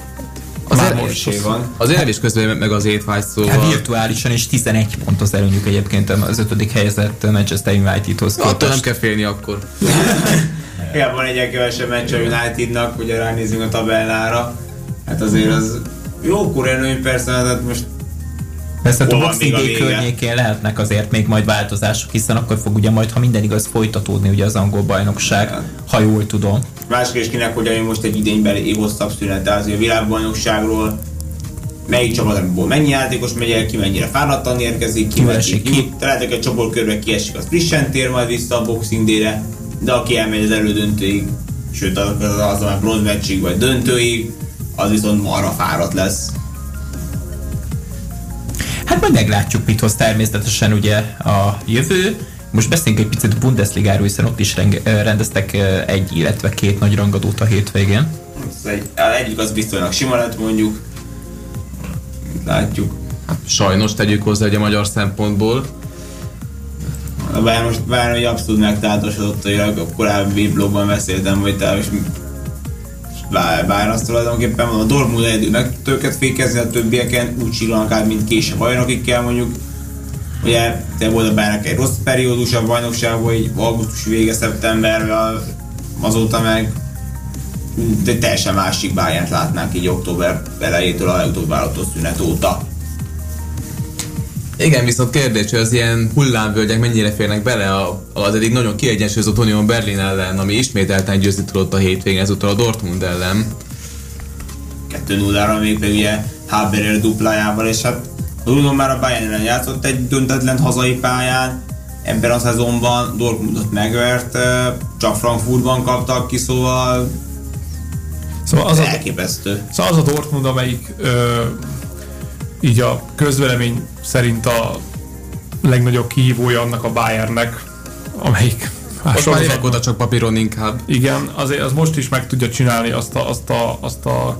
Már most. Van. Azért el is közben meg az étvágy, szóval... Hát virtuálisan is 11 pont az előnyük egyébként az ötödik helyezett Manchester Unitedhoz Attól nem képest. kell félni akkor. Igen, van egy kevesebb meccs a Unitednak, ugye ránézünk a tabellára. Hát azért az jó kurelőny persze, hát most Persze a Boxing Day környékén lehetnek azért még majd változások, hiszen akkor fog ugye majd, ha minden igaz, folytatódni ugye az angol bajnokság, ha jól tudom. másik is kinek, hogy most egy idénybeli hosszabb szünet, tehát azért a világbajnokságról melyik csapatból mennyi játékos megy el, ki mennyire fáradtan érkezik, ki esik ki. hogy a csoportkörbe kiesik, az frissen tér majd vissza a Boxing Day-re, de aki elmegy az elődöntőig, sőt az, az, az a bronzmeccsig vagy döntőig, az viszont marra fáradt lesz. Hát majd meglátjuk, mit hoz természetesen ugye a jövő. Most beszéljünk egy picit a Bundesligáról, hiszen ott is rendeztek egy, illetve két nagy rangadót a hétvégén. Az egy, egyik az biztosan sima lett mondjuk, látjuk. Sajnos tegyük hozzá, hogy a magyar szempontból. Bár most bár hogy abszolút megtáltosodott, hogy a korábbi blogban beszéltem, hogy te és bár azt tulajdonképpen van, a Dortmund egyedül meg őket fékezni, a többieken úgy csillanak át, mint később bajnokikkel mondjuk. Ugye, te volt a Bayernnek egy rossz periódus a bajnokságban, így augusztus vége, szeptember, azóta meg de teljesen másik Bayernt látnánk így október elejétől a legutóbb vállalatos szünet óta. Igen, viszont kérdés, hogy az ilyen hullámvölgyek mennyire férnek bele a, az eddig nagyon kiegyensúlyozott Union Berlin ellen, ami ismételten győzni tudott a hétvégén, ezúttal a Dortmund ellen. 2-0-ra még pedig ugye Haberer duplájával, és hát Union már a Bayern ellen játszott egy döntetlen hazai pályán, ebben a szezonban Dortmundot megvert, csak Frankfurtban kaptak ki, szóval Szóval az a. Szóval az a Dortmund, amelyik ö, így a közvélemény szerint a legnagyobb kihívója annak a Bayernnek, amelyik hát Most már évek sorozatban- óta csak papíron inkább. igen, azért az most is meg tudja csinálni azt a, azt a, azt a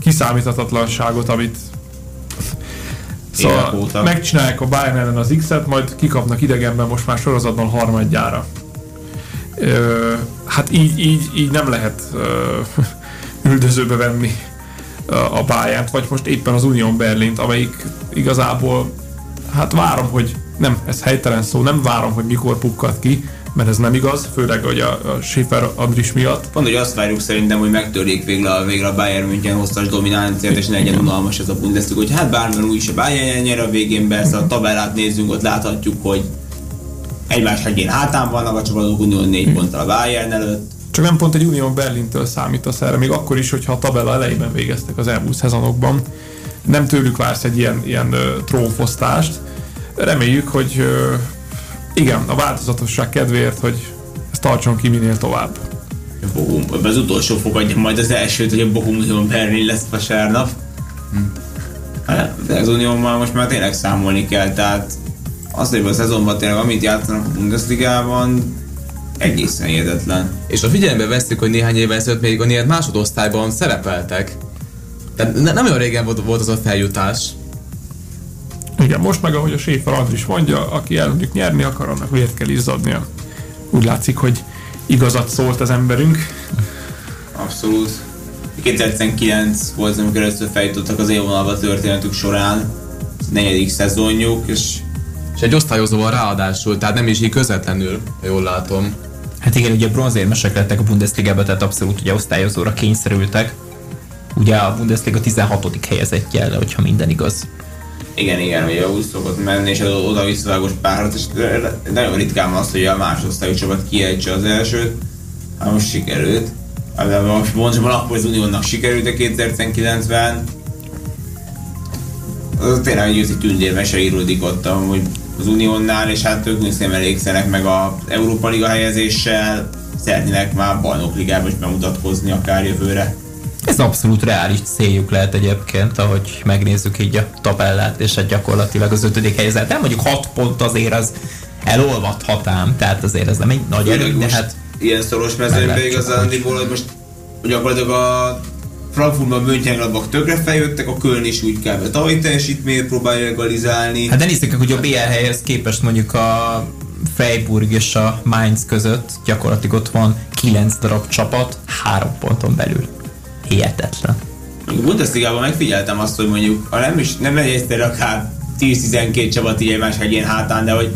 kiszámíthatatlanságot, amit Szóval óta. megcsinálják a Bayern ellen az X-et, majd kikapnak idegenben most már sorozatban harmadjára. Ö, hát így, így, így nem lehet ö, üldözőbe venni a- Bayernt, vagy most éppen az Union Berlint, amelyik igazából, hát várom, hogy nem, ez helytelen szó, nem várom, hogy mikor pukkad ki, mert ez nem igaz, főleg hogy a, a Schäfer Andris miatt. Pont, hogy azt várjuk szerintem, hogy megtörjék végre a, végre a Bayern München hosszas dominanciát, és ne legyen unalmas ez a Bundesliga, hogy hát bármilyen úgyis a Bayern nyer a végén, persze a tabellát nézzünk, ott láthatjuk, hogy egymás hegyén hátán vannak a csapatok, Unión négy ponttal a Bayern előtt, Csak nem pont egy Union Berlintől számítasz erre, még akkor is, hogyha a tabella elejében végeztek az elmúlt szezonokban. Nem tőlük vársz egy ilyen, ilyen trónfosztást. Reméljük, hogy igen, a változatosság kedvéért, hogy ez tartson ki minél tovább. Bohum, az utolsó fogadja majd az elsőt, hogy a Bohum Union Berlin lesz vasárnap. Hát, De az Uniónmal most már tényleg számolni kell, tehát az, hogy a szezonban tényleg amit játszanak a Bundesligában, egészen hihetetlen. És ha figyelembe veszük, hogy néhány évvel ezelőtt még a német másodosztályban szerepeltek. Tehát ne, nem olyan régen volt, volt az a feljutás. Igen, most meg ahogy a Schäfer Andris mondja, aki ellenük nyerni akar, annak vért kell izzadnia. Úgy látszik, hogy igazat szólt az emberünk. Abszolút. 2019 volt, az, amikor először feljutottak az élvonalba történetük során. Ez negyedik szezonjuk, és És egy osztályozóval ráadásul, tehát nem is így közvetlenül, ha jól látom. Hát igen, ugye bronzérmesek lettek a Bundesligába, tehát abszolút ugye osztályozóra kényszerültek. Ugye a Bundesliga 16. helyezettje, hogyha minden igaz. igen, igen, ugye úgy szokott menni, és az oda-visszavágos párharc, és nagyon ritkán van az, hogy a másodosztályú csapat kiejtse az elsőt. Hát most sikerült. De most mondjuk akkor az Uniónak sikerült a 2019-ben. Az tényleg egy tündérmese íródik ott, hogy az Uniónál, és hát ők nem elégszenek meg az Európa Liga helyezéssel, szeretnének már bajnokligában is bemutatkozni akár jövőre. Ez abszolút reális céljuk lehet egyébként, ahogy megnézzük így a tabellát, és egy gyakorlatilag az ötödik helyzet. Nem mondjuk 6 pont azért az elolvadhat ám, tehát azért ez nem egy nagy erő, de hát... Ilyen szoros mezőnyben igazándiból, hogy most gyakorlatilag a Frankfurtban Mönchengladbach tökre feljöttek, a Köln is úgy kell, tavalyi teljesítményt próbálja legalizálni. Hát de nézzük, hogy a BL helyhez képest mondjuk a Freiburg és a Mainz között gyakorlatilag ott van 9 darab csapat, 3 ponton belül. Hihetetlen. A Bundesligában megfigyeltem azt, hogy mondjuk, ha nem is nem egyszer akár 10-12 csapat így egymás hegyén hátán, de hogy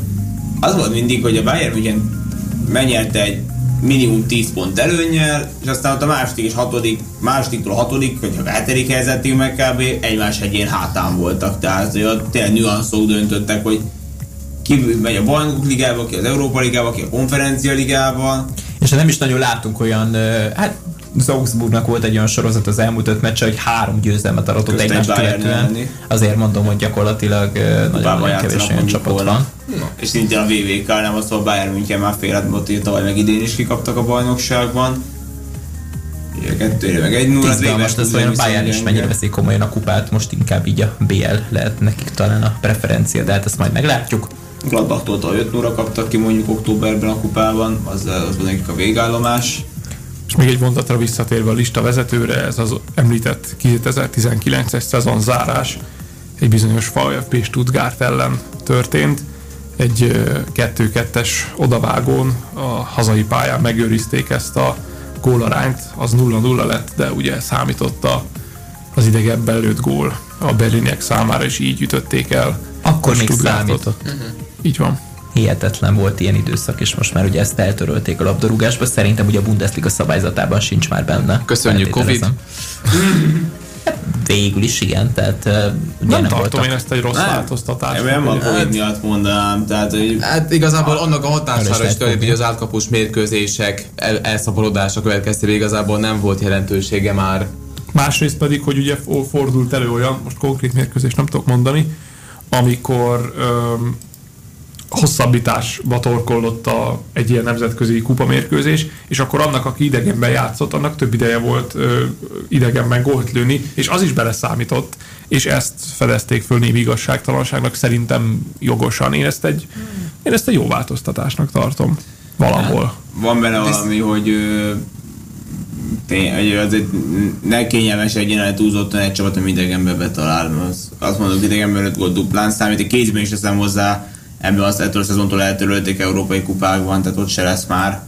az volt mindig, hogy a Bayern München megnyerte egy minimum 10 pont előnyel, és aztán ott a második és hatodik, másodiktól hatodik, vagy a hetedik helyzetig meg kb. egymás hegyén hátán voltak. Tehát hogy tényleg nüanszok döntöttek, hogy ki megy a bajnokok ligába, ki az Európa ligába, ki a konferencia ligába. És nem is nagyon látunk olyan, hát az Augsburgnak volt egy olyan sorozat az elmúlt öt meccse, hogy három győzelmet aratott Közt egy egymást követően. Azért mondom, hogy gyakorlatilag ö, nagyon, nagyon kevés olyan csapat volna. van. És szintén a VVK, nem az, hogy a Bayern München már félretmondott, hogy tavaly meg idén is kikaptak a bajnokságban. Ugye kettőre meg egy nulla. Izgalmas lesz, hogy a Bayern is mennyire veszik komolyan a kupát, most inkább így a BL lehet nekik talán a preferencia, de hát ezt majd meglátjuk. Gladbachtól tavaly 5 0 kaptak ki mondjuk októberben a kupában, az, az volt nekik a végállomás. És még egy mondatra visszatérve a lista vezetőre, ez az említett 2019-es szezon zárás egy bizonyos VfB Stuttgart ellen történt. Egy ö, 2-2-es odavágón a hazai pályán megőrizték ezt a gólarányt, az 0-0 lett, de ugye számított a, az idegebben lőtt gól a berliniek számára, és így ütötték el Akkor még számított. Így van. Hihetetlen volt ilyen időszak, és most már ugye ezt eltörölték a labdarúgásba. Szerintem ugye a Bundesliga szabályzatában sincs már benne. Köszönjük. Hát Végül is igen, tehát uh, Nem, nem, tartom voltak. én ezt egy rossz Nem. változtatásnak. Nem a hogy- Covid miatt mondanám, tehát hogy Hát igazából annak a hatására is fogni. hogy az átkapus mérkőzések el, elszaporodása következtében igazából nem volt jelentősége már. Másrészt pedig, hogy ugye fordult elő olyan, most konkrét mérkőzést nem tudok mondani, amikor öm, hosszabbításba torkollott a, egy ilyen nemzetközi kupamérkőzés, és akkor annak, aki idegenben játszott, annak több ideje volt ö, idegenben gólt lőni, és az is beleszámított, és ezt fedezték föl némi igazságtalanságnak, szerintem jogosan. Én ezt egy, én ezt egy jó változtatásnak tartom. Valahol. van benne valami, hogy ö, tény, hogy az egy ne kényelmes egy jelenet túlzottan egy csapat, ami idegenbe betalál. Az, azt mondom, idegenben 5 gól duplán számít, egy kézben is teszem hozzá, ebből azt ettől a szezontól eltörölték európai kupákban, tehát ott se lesz már.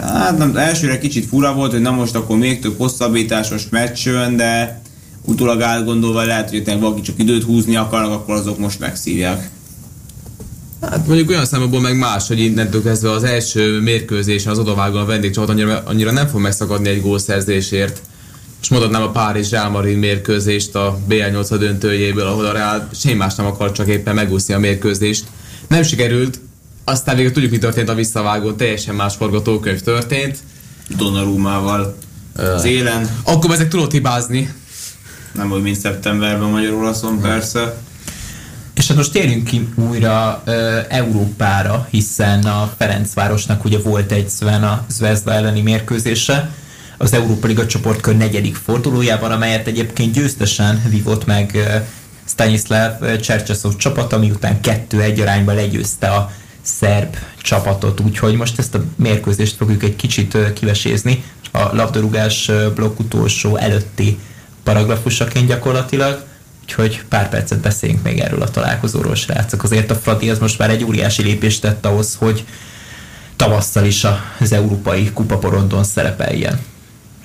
Hát nem, elsőre kicsit fura volt, hogy na most akkor még több hosszabbításos meccs de utólag átgondolva lehet, hogy valaki csak időt húzni akarnak, akkor azok most megszívják. Hát mondjuk olyan szempontból meg más, hogy innentől kezdve az első mérkőzésen az odavágó a vendégcsapat annyira, annyira nem fog megszakadni egy gólszerzésért. Most mondhatnám a Párizs Real Madrid mérkőzést a BL8 döntőjéből, ahol a Real semmi más nem akar, csak éppen megúszni a mérkőzést. Nem sikerült, aztán végül tudjuk, mi történt a visszavágón, teljesen más forgatókönyv történt. Donnarumával az élen, Akkor ezek tudott hibázni. nem úgy, mint szeptemberben Magyarországon persze. És hát most térjünk ki újra ö, Európára, hiszen a Ferencvárosnak ugye volt egy Sven a Zvezda elleni mérkőzése, az Európa Liga csoportkör negyedik fordulójában, amelyet egyébként győztesen vívott meg Stanislav Csercseszov csapata, miután 2-1 arányban legyőzte a szerb csapatot, úgyhogy most ezt a mérkőzést fogjuk egy kicsit kivesézni a labdarúgás blokk utolsó előtti paragrafusaként gyakorlatilag, úgyhogy pár percet beszéljünk még erről a találkozóról, srácok. Azért a Fradi az most már egy óriási lépést tett ahhoz, hogy tavasszal is az európai kupaporondon szerepeljen.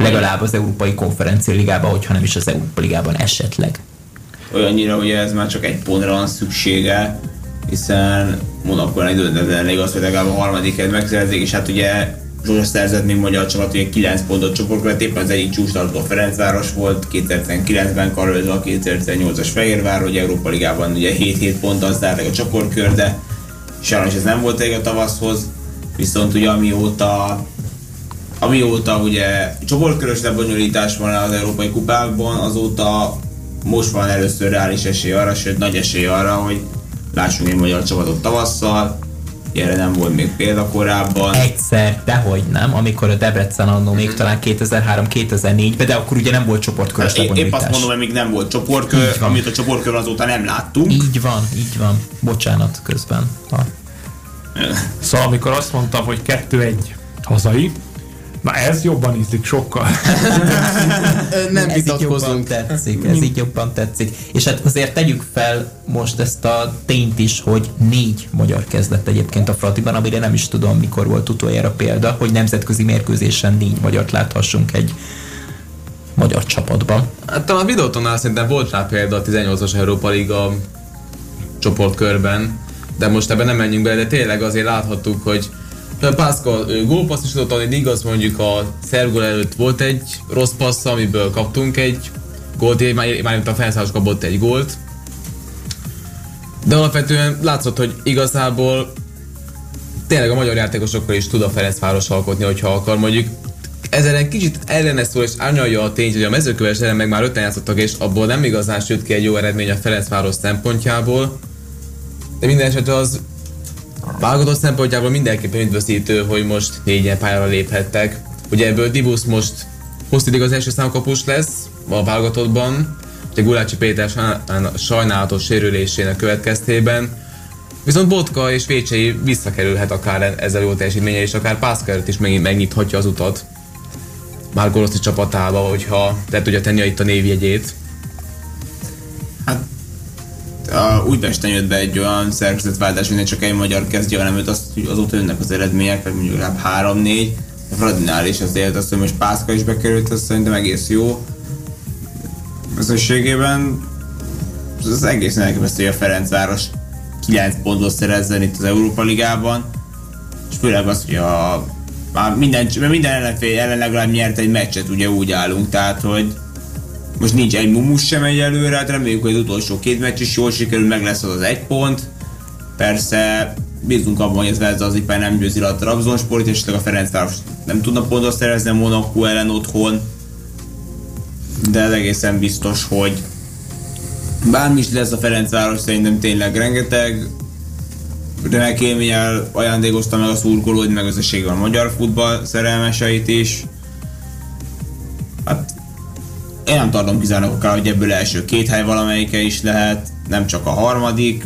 Legalább az Európai Konferencia Ligában, hogyha nem is az Európa Ligában esetleg. olyannyira, hogy ez már csak egy pontra van szüksége, hiszen Monakon egy döntőben elég az, hogy legalább a harmadiket megszerzik, és hát ugye Zsuzsa szerzett még magyar csapat, ugye 9 pontot csoportkört, éppen az egyik csúcstartó Ferencváros volt, 2019-ben karölzve a 2018-as Fehérvár, hogy Európa Ligában ugye 7-7 ponttal zárták a csoportkör, de sajnos ez nem volt elég a tavaszhoz, viszont ugye amióta amióta ugye csoportkörös lebonyolítás van az európai kupákban, azóta most van először reális esély arra, sőt nagy esély arra, hogy lássunk egy magyar csapatot tavasszal, Erre nem volt még példa korábban. Egyszer, dehogy nem, amikor a Debrecen annó még talán 2003-2004-ben, de akkor ugye nem volt csoportkörös hát, Épp azt mondom, hogy még nem volt csoportkör, amit a csoportkör azóta nem láttunk. Így van, így van. Bocsánat közben. Ha. Szóval amikor azt mondtam, hogy 2-1 hazai, Na ez jobban ízlik sokkal. nem ez jobban tetszik, ez így jobban tetszik. És hát azért tegyük fel most ezt a tényt is, hogy négy magyar kezdett egyébként a Fratiban, amire nem is tudom, mikor volt utoljára példa, hogy nemzetközi mérkőzésen négy magyart láthassunk egy magyar csapatban. Hát talán a videótonál szerintem volt rá példa a 18-as Európa Liga csoportkörben, de most ebben nem menjünk bele, de tényleg azért láthattuk, hogy Pascal gólpassz is tudott adni, igaz mondjuk a szergól előtt volt egy rossz passz, amiből kaptunk egy gólt, már, már a felszállás kapott egy gólt. De alapvetően látszott, hogy igazából tényleg a magyar játékosokkal is tud a Ferencváros alkotni, hogyha akar. Mondjuk ezzel kicsit ellene szól és árnyalja a tényt, hogy a mezőköves ellen meg már öten játszottak, és abból nem igazán sült ki egy jó eredmény a Ferencváros szempontjából. De minden esetre az Válogatott szempontjából mindenképpen üdvözítő, hogy most négyen pályára léphettek. Ugye ebből Dibusz most hosszítig az első számkapus lesz a válogatottban, ugye Gulácsi Péter sajnálatos sérülésének következtében, Viszont Botka és Vécsei visszakerülhet akár ezzel jó teljesítménye, és akár Pászkert is megnyithatja az utat. Már Goloszti csapatába, hogyha le tudja tenni itt a névjegyét a Újpesten jött be egy olyan szerkezetváltás, hogy csak egy magyar kezdje, hanem őt azt, hogy azóta jönnek az eredmények, vagy mondjuk legalább három-négy. A Fradinál is azért azt, hogy most Pászka is bekerült, az szerintem egész jó. Összességében az egész elképesztő, hogy a Ferencváros 9 pontot szerezzen itt az Európa Ligában, és főleg az, hogy a, a minden, minden ellenfél ellen legalább nyert egy meccset, ugye úgy állunk, tehát hogy most nincs egy mumus sem egy előre, hát reméljük, hogy az utolsó két meccs is jól sikerül, meg lesz az az egy pont. Persze bízunk abban, hogy ez Vezda az éppen nem győzi le a Trabzonsport, és a Ferencváros nem tudna pontot szerezni a Monaco ellen otthon. De ez egészen biztos, hogy bármi is lesz a Ferencváros, szerintem tényleg rengeteg remek élménnyel ajándékozta meg a szurkolód, meg a magyar futball szerelmeseit is. Én nem tartom kizárnak akár, hogy ebből első két hely valamelyike is lehet, nem csak a harmadik,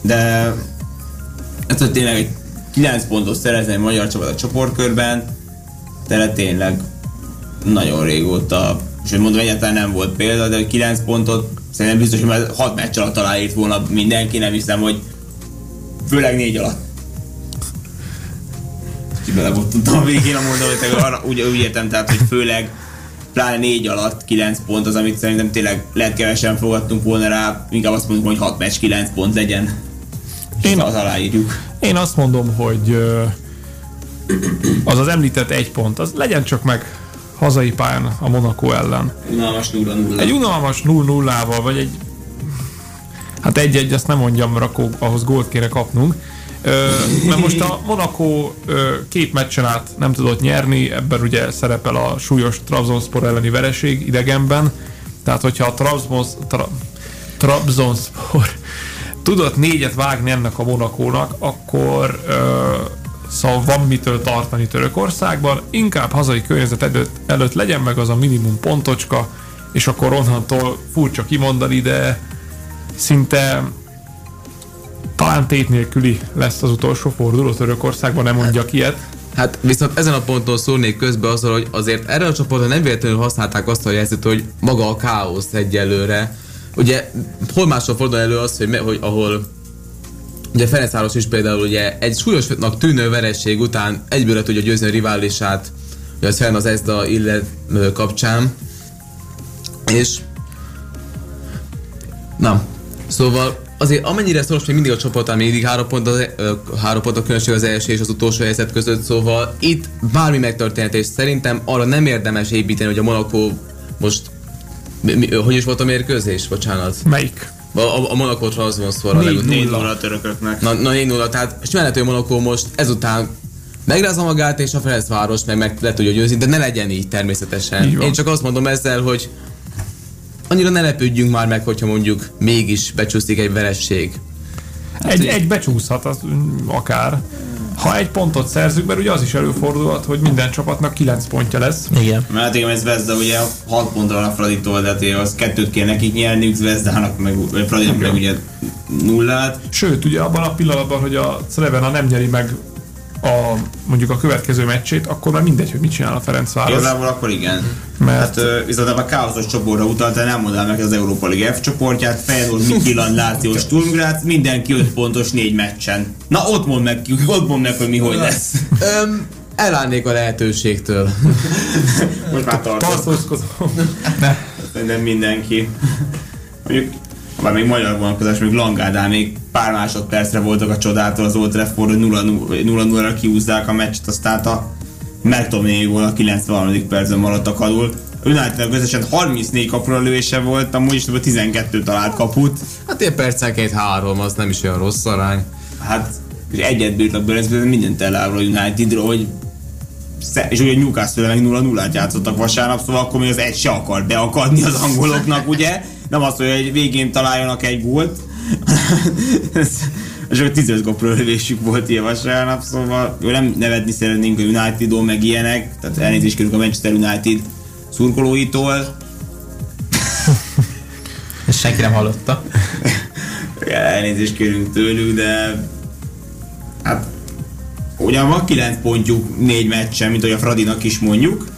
de ez hogy tényleg egy 9 pontot szerezni egy magyar csapat a csoportkörben, tele tényleg nagyon régóta, és hogy mondom, egyáltalán nem volt példa, de 9 pontot szerintem biztos, hogy már 6 meccs alatt aláírt volna mindenki, nem hiszem, hogy főleg négy alatt. Ki bele volt tudtam a végén a mondani, hogy arra úgy, úgy értem, tehát, hogy főleg pláne négy alatt 9 pont az, amit szerintem tényleg lehet kevesen fogadtunk volna rá, inkább azt mondjuk, hogy 6 meccs 9 pont legyen. Én, az aláírjuk. Én azt mondom, hogy az az említett egy pont, az legyen csak meg hazai pályán a Monaco ellen. Unalmas 0-0. Egy unalmas 0-0-val, vagy egy hát egy-egy, azt nem mondjam, mert akkor ahhoz gólt kéne kapnunk, mert most a Monaco két meccsen át nem tudott nyerni, ebben ugye szerepel a súlyos Trabzonspor elleni vereség idegenben, tehát hogyha a Trabzons, tra, Trabzonspor tudott négyet vágni ennek a Monakónak, akkor szóval van mitől tartani Törökországban, inkább hazai környezet előtt, előtt legyen meg az a minimum pontocska, és akkor onnantól furcsa kimondani, de szinte talán tét nélküli lesz az utolsó forduló Törökországban, nem mondjak ilyet. Hát viszont ezen a ponton szólnék közbe azzal, hogy azért erre a csoportra nem véletlenül használták azt a jelzőt, hogy maga a káosz egyelőre. Ugye hol máshol fordul elő az, hogy, hogy ahol ugye Ferencváros is például ugye egy súlyosnak tűnő veresség után egyből le tudja győzni a riválisát, ugye az Fern az Ezda illet kapcsán. És Na, szóval azért amennyire szoros még mindig a ami mindig három pont, az, három pont a különbség az első és az utolsó helyzet között, szóval itt bármi megtörténhet, és szerintem arra nem érdemes építeni, hogy a Monaco most mi, mi, hogy is volt a mérkőzés? Bocsánat. Melyik? A, a, a Monaco Trabzonspor a legutóbb. 4 0 a törököknek. Na, na 4 0 tehát és lehet, hogy a Monaco most ezután megrázza magát, és a Ferencváros meg, meg le tudja győzni, de ne legyen így természetesen. Így Én csak azt mondom ezzel, hogy annyira ne lepődjünk már meg, hogyha mondjuk mégis becsúszik egy veresség. Egy, egy becsúszhat az, akár. Ha egy pontot szerzünk, mert ugye az is előfordulhat, hogy minden csapatnak 9 pontja lesz. Igen. Mert hát igen, ez Vezda ugye 6 pontra van a Fraditól, de hát az kettőt kell nekik nyerni, Vezdának meg, vagy Fradinak meg ugye nullát. Sőt, ugye abban a pillanatban, hogy a Crevena nem nyeri meg a, mondjuk a következő meccsét, akkor már mindegy, hogy mit csinál a Ferencváros. Igazából akkor igen. Mert- Hát viszont a káoszos csoportra utalta, nem mondál meg az Európa Liga F csoportját, Feyenoord, Midtjylland, Láció, Sturm Graz, mindenki 5 pontos négy meccsen. Na ott mondd meg, ott mondd meg, hogy mi hogy lesz. Öm, elállnék a lehetőségtől. Most már tartok. Tartózkodom. Szerintem mindenki. Mondjuk, ha még magyar vonatkozás, még Langádán még pár másodpercre voltak a csodától az Old Trafford, hogy 0-0-ra kiúzzák a meccset, aztán a McTominay volna a 93. percben maradtak alul. United összesen 34 kapura lőése volt, amúgy is 12 talált kaput. Hát ilyen percenként három, az nem is olyan rossz arány. Hát és egyet bírtak belőle, ez mindent eláll a Unitedról, hogy és ugye Newcastle meg 0-0-át játszottak vasárnap, szóval akkor még az egy se akar beakadni az angoloknak, ugye? Nem azt, hogy egy végén találjanak egy gólt, és akkor 15 gólpról lövésük volt ilyen vasárnap, szóval jó, nem nevetni szeretnénk a Unitedon, meg ilyenek, tehát elnézést kérünk a Manchester United szurkolóitól, Ezt senki nem hallotta. elnézést kérünk tőlük, de hát ugyan van 9 pontjuk négy meccsen, mint ahogy a Fradinak is mondjuk.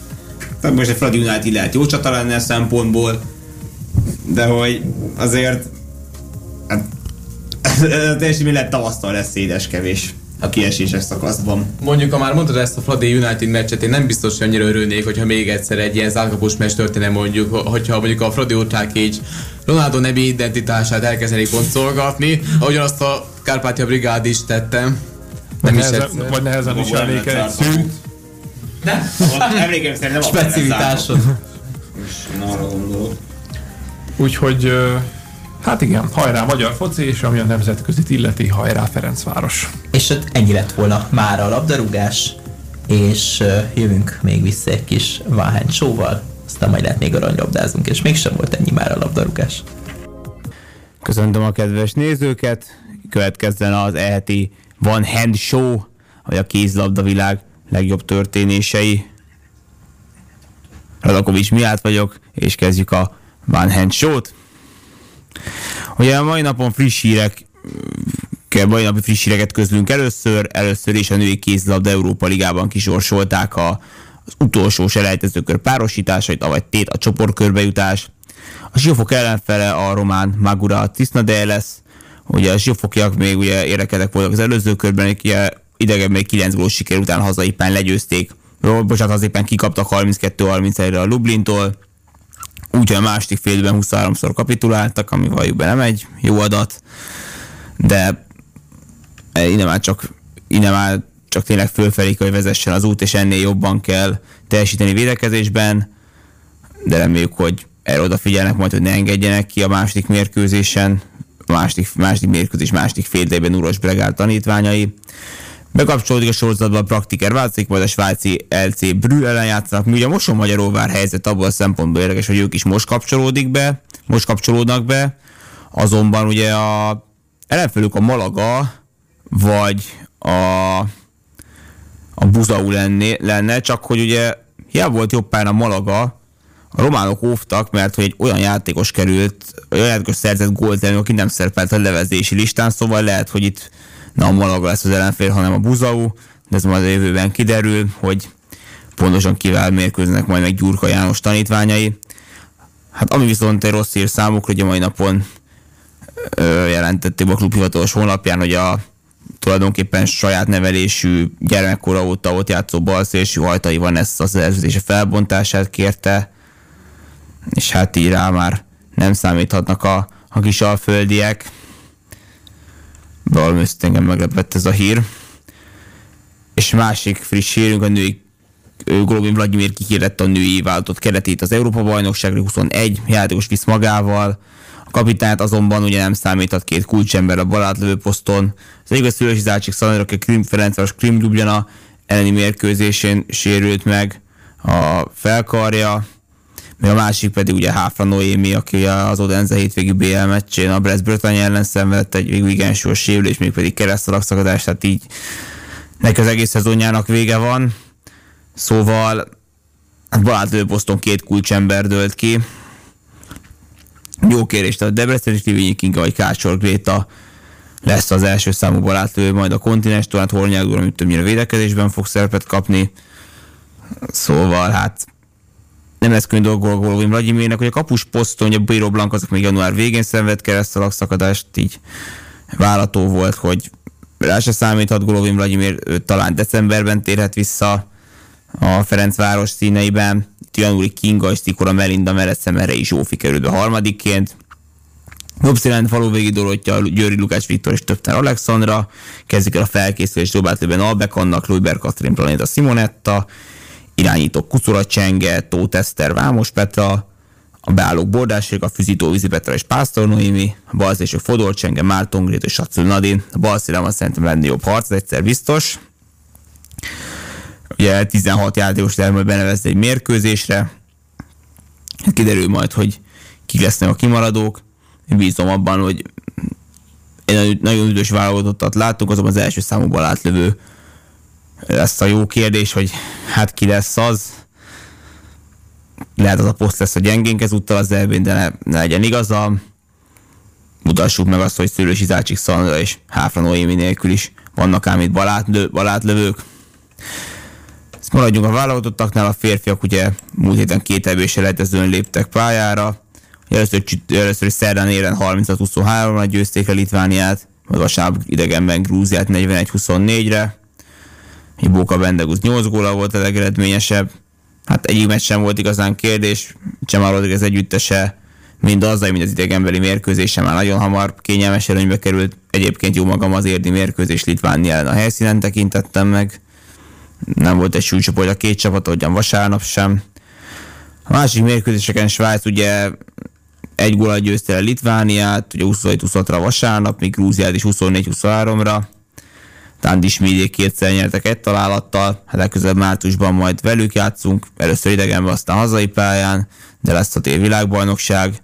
Tehát most a Fradi United lehet jó csata lenne a szempontból, de hogy azért hát, a teljesítmény lehet tavasztal lesz szédes kevés a kieséses szakaszban. Mondjuk, ha már mondtad ezt a Fradi United meccset, én nem biztos, hogy annyira örülnék, hogyha még egyszer egy ilyen zárkapós meccs történne mondjuk, hogyha mondjuk a Fradi ultrák így Ronaldo nevi identitását elkezdenék pontszolgatni, ahogyan azt a Kárpátia Brigád is tette. Nem Vagy is nehezen, egyszer. vagy nehezen viselnék nem egy lett szűk. zárkaput. Emlékeim szerint nem lett Specialitásod. zárkaput. Én arra gondolok. Úgyhogy hát igen, hajrá magyar foci, és ami a nemzetközi illeti, hajrá Ferencváros. És hát ennyi lett volna már a labdarúgás, és jövünk még vissza egy kis Váhány showval, aztán majd lehet még aranylabdázunk, és mégsem volt ennyi már a labdarúgás. Köszöntöm a kedves nézőket, következzen az eheti Van Hand Show, vagy a kézlabda világ legjobb történései. Radakovics Miát vagyok, és kezdjük a Van Hand Show-t. Ugye a mai napon friss hírek ke- mai napi friss híreket közlünk először. Először is a női kézlabda Európa Ligában kisorsolták a, az utolsó selejtezőkör párosításait, avagy tét a csoportkörbe A Siófok ellenfele a román Magura Tisnade lesz. Ugye a Siófokiak még ugye érekedek voltak az előző körben, idegen még 9 gólós siker után hazaipán legyőzték. Bocsánat, hazaipán kikaptak 32-31-re a Lublintól. Úgyhogy a második fél időben 23-szor kapituláltak, ami valljuk be nem egy jó adat, de innen már csak, innen már csak tényleg fölfelé kell, hogy vezessen az út, és ennél jobban kell teljesíteni védekezésben, de reméljük, hogy erre odafigyelnek majd, hogy ne engedjenek ki a második mérkőzésen, a második, második mérkőzés második fél Uros Bregál tanítványai. Bekapcsolódik a sorozatba a Praktiker változik, majd a svájci LC Brü ellen játszanak. Mi ugye a Magyaróvár helyzet abból a szempontból érdekes, hogy ők is most kapcsolódik be, most kapcsolódnak be, azonban ugye a ellenfelük a Malaga, vagy a, a Buzau lenné, lenne, csak hogy ugye hiába volt jobb a Malaga, a románok óvtak, mert hogy egy olyan játékos került, olyan játékos szerzett gólt aki nem szerepelt a levezési listán, szóval lehet, hogy itt nem Malaga lesz az ellenfél, hanem a Buzau, de ez majd a jövőben kiderül, hogy pontosan kivel mérkőznek majd meg Gyurka János tanítványai. Hát ami viszont egy rossz hír számukra, hogy a mai napon ö, jelentették a klub hivatalos honlapján, hogy a tulajdonképpen saját nevelésű gyermekkora óta ott játszó balszélső hajtai van ezt a szerződése felbontását kérte, és hát így rá már nem számíthatnak a, a kis alföldiek. Valami engem meglepett ez a hír. És másik friss hírünk a női Golovin Vladimir kihirdette a női vállalatot keretét az Európa bajnokságra 21 játékos visz magával. A kapitányt azonban ugye nem számíthat két kulcsember a balátlövő poszton. Az egyik a szülősi zártség Szanadra, aki Krim Ferencváros Krim Ljubljana elleni mérkőzésén sérült meg a felkarja. Még a másik pedig ugye Háfra Noémi, aki az Odense hétvégi BL meccsén a Brest Bretagne ellen szenvedett egy igen sors sérülés, még pedig keresztalagszakadás, tehát így neki az egész szezonjának vége van. Szóval hát Balázs Boston két kulcsember dölt ki. Jó kérés, tehát Debrecen és Livényi Kinga vagy Kácsor Gréta lesz az első számú balátlő, majd a kontinens, tehát Hornyák úr, amit többnyire védekezésben fog szerepet kapni. Szóval hát nem lesz könnyű dolgol Golovin Vladimirnek, hogy a kapus poszton, ugye Bíró Blank azok még január végén szenved keresztalak szakadást, így vállató volt, hogy rá se számíthat Golovin Vladimir, talán decemberben térhet vissza a Ferencváros színeiben. Janúri Kinga és Tikora Melinda mellett szemere is Zsófi került be harmadikként. Nopszilent faluvégi Dorottya, Győri Lukács Viktor és Töpter Alexandra, kezdik el a felkészülést Dobátlőben Albek annak, Lujber Katrin Planeta Simonetta, irányító Kucura Csenge, Tóth Eszter, Vámos Petra, a beállók Bordáség, a Füzító Vízi Petra és Pásztor Noémi, a balszélső Fodor Csenge, Márton Grét és Sacul Nadin, a balszélem szerintem lenni jobb harc, egyszer biztos. Ugye 16 játékos lehet majd benevezni egy mérkőzésre. Kiderül majd, hogy ki lesznek a kimaradók. Bízom abban, hogy egy nagyon üdös válogatottat láttuk, azonban az első számúban átlövő lesz a jó kérdés, hogy hát ki lesz az. Lehet az a poszt lesz a gyengénk ezúttal az elbén, de ne, ne legyen igaza. Mutassuk meg azt, hogy Szőlősi Zácsik Szandra és Háfra Noémi nélkül is vannak ám itt balátlövők. Ezt maradjunk a válogatottaknál, a férfiak ugye múlt héten két ebése lehetezően léptek pályára. Először, először szerdán éren 36-23-ra győzték a Litvániát, majd vasárnap idegenben Grúziát 41-24-re. Bóka Bendegúz 8 góla volt a legeredményesebb. Hát egyik meccs sem volt igazán kérdés, Csemar Rodriguez együttese mind azzal, mint az idegenbeli mérkőzése már nagyon hamar kényelmes előnybe került. Egyébként jó magam az érdi mérkőzés Litvánia ellen a helyszínen tekintettem meg. Nem volt egy súlycsoport a két csapat, ahogyan vasárnap sem. A másik mérkőzéseken Svájc ugye egy góla győzte el Litvániát, ugye 27-26-ra vasárnap, míg Grúziát is 24-23-ra. Tándi Smidiék kétszer nyertek egy találattal, hát legközelebb márciusban majd velük játszunk, először idegenben, aztán hazai pályán, de lesz a tél világbajnokság.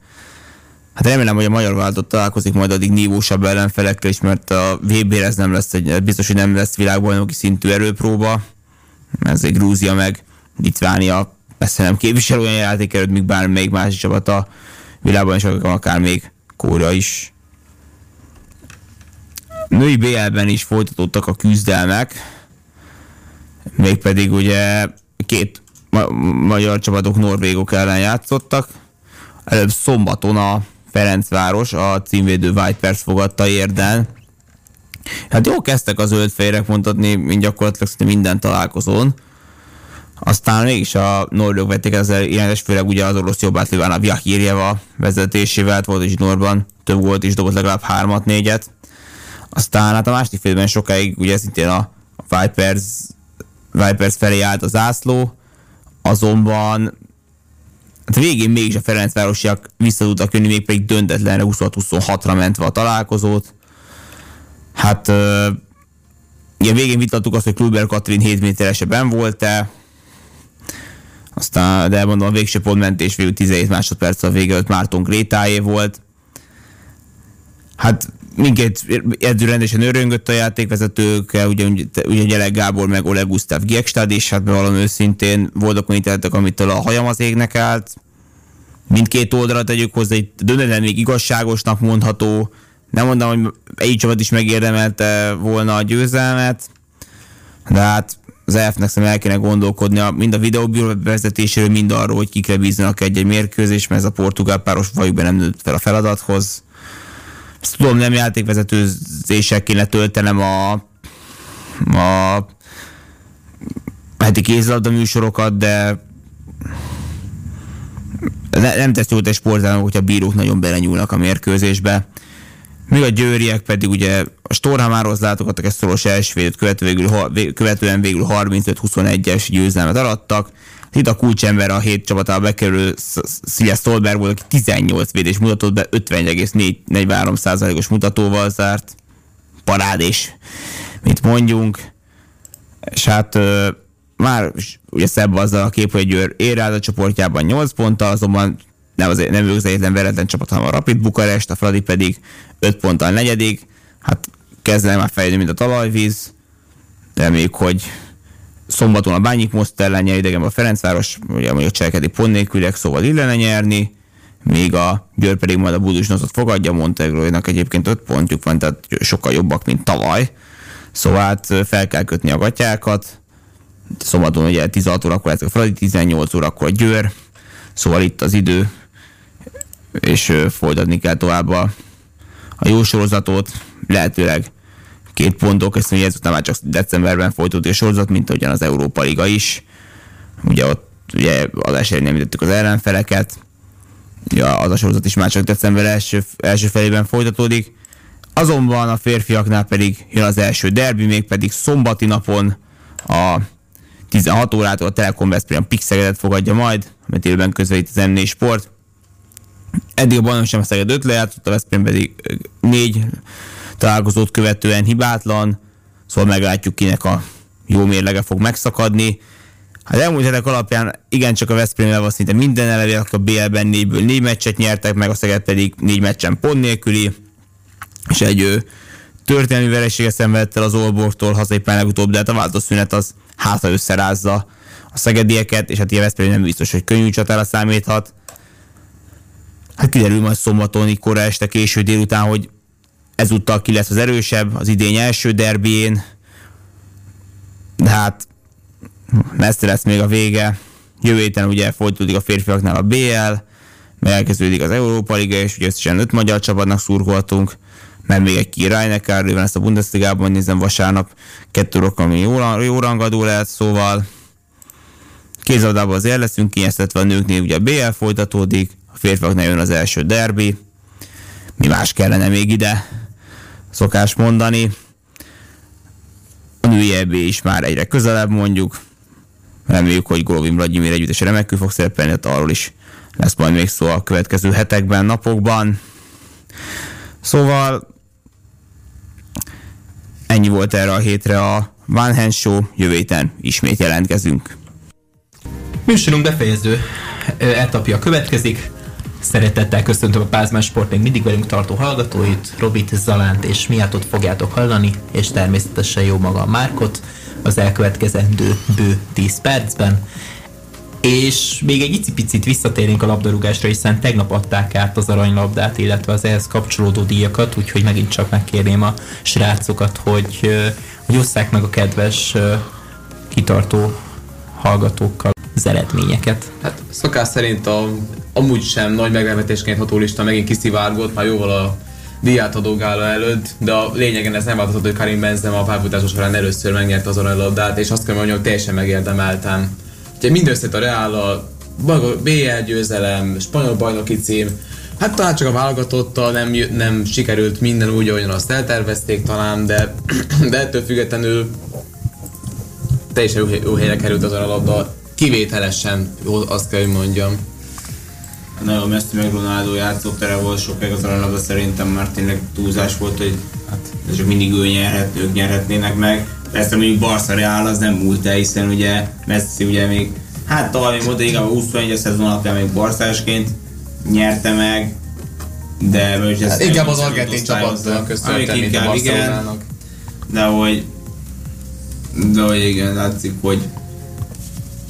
Hát remélem, hogy a magyar vállalatot találkozik majd addig nívósabb ellenfelekkel is, mert a vb ez nem lesz egy, biztos, hogy nem lesz világbajnoki szintű erőpróba. Ez egy Grúzia meg Litvánia messze nem képvisel olyan játékerőt, míg bármelyik másik csapat a világbajnokságokon, akár még Kóra is női BL-ben is folytatódtak a küzdelmek, mégpedig ugye két ma- magyar csapatok norvégok ellen játszottak. Előbb szombaton a Ferencváros a címvédő Vipers fogadta érden. Hát jó kezdtek a zöldfejrek mondhatni, mint gyakorlatilag minden találkozón. Aztán mégis a norvégok vették ezzel irányos, főleg ugye az orosz jobbátlő a Vyahirjeva vezetésével, hát volt is Norban, több volt is dobott legalább hármat, négyet. Aztán hát a második félben sokáig ugye szintén a Vipers, Vipers felé állt az ászló, azonban hát végén mégis a Ferencvárosiak vissza tudtak jönni, még pedig döntetlenre 26-26-ra mentve a találkozót. Hát ugye végén vitattuk azt, hogy Kluber Katrin 7 méteresebben volt-e, aztán, de mondom, a végső pontmentés végül 17 másodperc a vége előtt Márton Grétájé volt. Hát minket edző rendesen öröngött a játékvezetőkkel, ugye, ugye Gyerek Gábor meg Oleg Gustav Giekstad, és hát bevallom őszintén voltak olyan ítéletek, amitől a hajam az égnek állt. Mindkét oldalra tegyük hozzá, egy döntetlen még igazságosnak mondható. Nem mondom, hogy egy csapat is megérdemelte volna a győzelmet, de hát az EF-nek szerintem el kéne gondolkodni mind a videóbíró vezetéséről, mind arról, hogy kikre bíznak egy-egy mérkőzés, mert ez a portugál páros vajukban nem nőtt fel a feladathoz ezt tudom, nem játékvezetőzéssel kéne töltenem a, a heti kézilabda műsorokat, de ne, nem tesz jót egy sportának, hogyha bírók nagyon belenyúlnak a mérkőzésbe. Míg a győriek pedig ugye a Storhamáros látogattak ezt szoros elsővédőt követően, követően végül 35-21-es győzelmet arattak. Itt a kulcsember a hét csapatába bekerül Szilja Stolberg volt, aki 18 védés mutatott be, 50,43%-os mutatóval zárt. Parádés, mit mondjunk. És hát már ugye szebb azzal a kép, hogy Győr ér a csoportjában 8 ponttal, azonban nem, az, nem ő az egyetlen veretlen csapat, hanem a Rapid Bukarest, a Fradi pedig 5 ponttal negyedik. Hát kezdene már fejlődni, mint a talajvíz. Reméljük, hogy szombaton a Bányik Most ellen nyer idegen a Ferencváros, ugye mondjuk cselekedik pont nélküliek, szóval illene nyerni, míg a Győr pedig majd a Budusnotot fogadja, Montegróinak egyébként 5 pontjuk van, tehát sokkal jobbak, mint tavaly. Szóval hát fel kell kötni a gatyákat. Szombaton ugye 16 órakor lesz a Fradi, 18 órakor Győr, szóval itt az idő, és folytatni kell tovább a, a jó sorozatot, lehetőleg két pontok, ezt ugye ezután már csak decemberben folytatódik a sorozat, mint ahogyan az Európa Liga is. Ugye ott ugye az esélyén említettük az ellenfeleket, ja, az a sorozat is már csak december első, első felében folytatódik. Azonban a férfiaknál pedig jön az első derbi, még pedig szombati napon a 16 órától a Telekom Veszprém Pixegedet fogadja majd, amit élőben közvetít az M4 Sport. Eddig a bajnokság Szeged 5 lejátszott, a Veszprém pedig négy találkozót követően hibátlan, szóval meglátjuk kinek a jó mérlege fog megszakadni. Az elmúlt hetek alapján igencsak a Veszprémvel van szinte minden eleve, a BL-ben négyből négy meccset nyertek, meg a Szeged pedig négy meccsen pont nélküli, és egy ő, történelmi vereséget szenvedett el az Olbortól hazai legutóbb, de hát a váltószünet az hátra összerázza a szegedieket, és hát ilyen Veszprém nem biztos, hogy könnyű csatára számíthat. Hát kiderül majd szombaton, így este, késő délután, hogy ezúttal ki lesz az erősebb az idény első derbién. De hát messze lesz még a vége. Jövő héten ugye folytatódik a férfiaknál a BL, meg elkezdődik az Európa Liga, és ugye összesen öt magyar csapatnak szurkoltunk, mert még egy királynek van ezt a Bundesligában, nézem vasárnap, kettő rok, ami jó, jó rangadó lehet, szóval kézadában azért leszünk kinyeztetve a nőknél, ugye a BL folytatódik, a férfiaknál jön az első derbi, mi más kellene még ide szokás mondani. A női is már egyre közelebb mondjuk. Reméljük, hogy Golovin Vladimir együtt és remekül fog szerepelni, hát arról is lesz majd még szó a következő hetekben, napokban. Szóval ennyi volt erre a hétre a Van Hand Show, jövő héten ismét jelentkezünk. Műsorunk befejező etapja következik. Szeretettel köszöntöm a Pázmán Sport még mindig velünk tartó hallgatóit, Robit, Zalánt és Miatot fogjátok hallani, és természetesen jó maga a Márkot az elkövetkezendő bő 10 percben. És még egy icipicit visszatérünk a labdarúgásra, hiszen tegnap adták át az aranylabdát, illetve az ehhez kapcsolódó díjakat, úgyhogy megint csak megkérném a srácokat, hogy, hogy osszák meg a kedves kitartó hallgatókkal az eredményeket. Hát szokás szerint a, amúgy sem nagy meglepetésként ható lista megint kiszivárgott, már jóval a diátadó gála előtt, de a lényegen ez nem változott, hogy Karim Benzema a pályafutása során először megnyerte az aranylabdát, és azt kell mondani, hogy teljesen megérdemeltem. Ugye mindössze a Real, a BL győzelem, spanyol bajnoki cím, Hát talán csak a válogatottal nem, nem sikerült minden úgy, ahogyan azt eltervezték talán, de, de ettől függetlenül teljesen jó, jó helyre került az a kivételesen, jó, azt kell, hogy mondjam. Nagyon Messi meg Ronaldo játszott tere volt sokáig az szerintem már tényleg túlzás volt, hogy hát ez csak mindig ő nyerhet, ők nyerhetnének meg. Persze mondjuk Barca Real az nem múlt el, hiszen ugye Messi ugye még, hát tavaly még mondta inkább a 21 szezon alapján még barszásként nyerte meg, de most ez hát inkább az argentin csapatnak köszönhetően, mint a igen, de hogy de hogy igen, látszik, hogy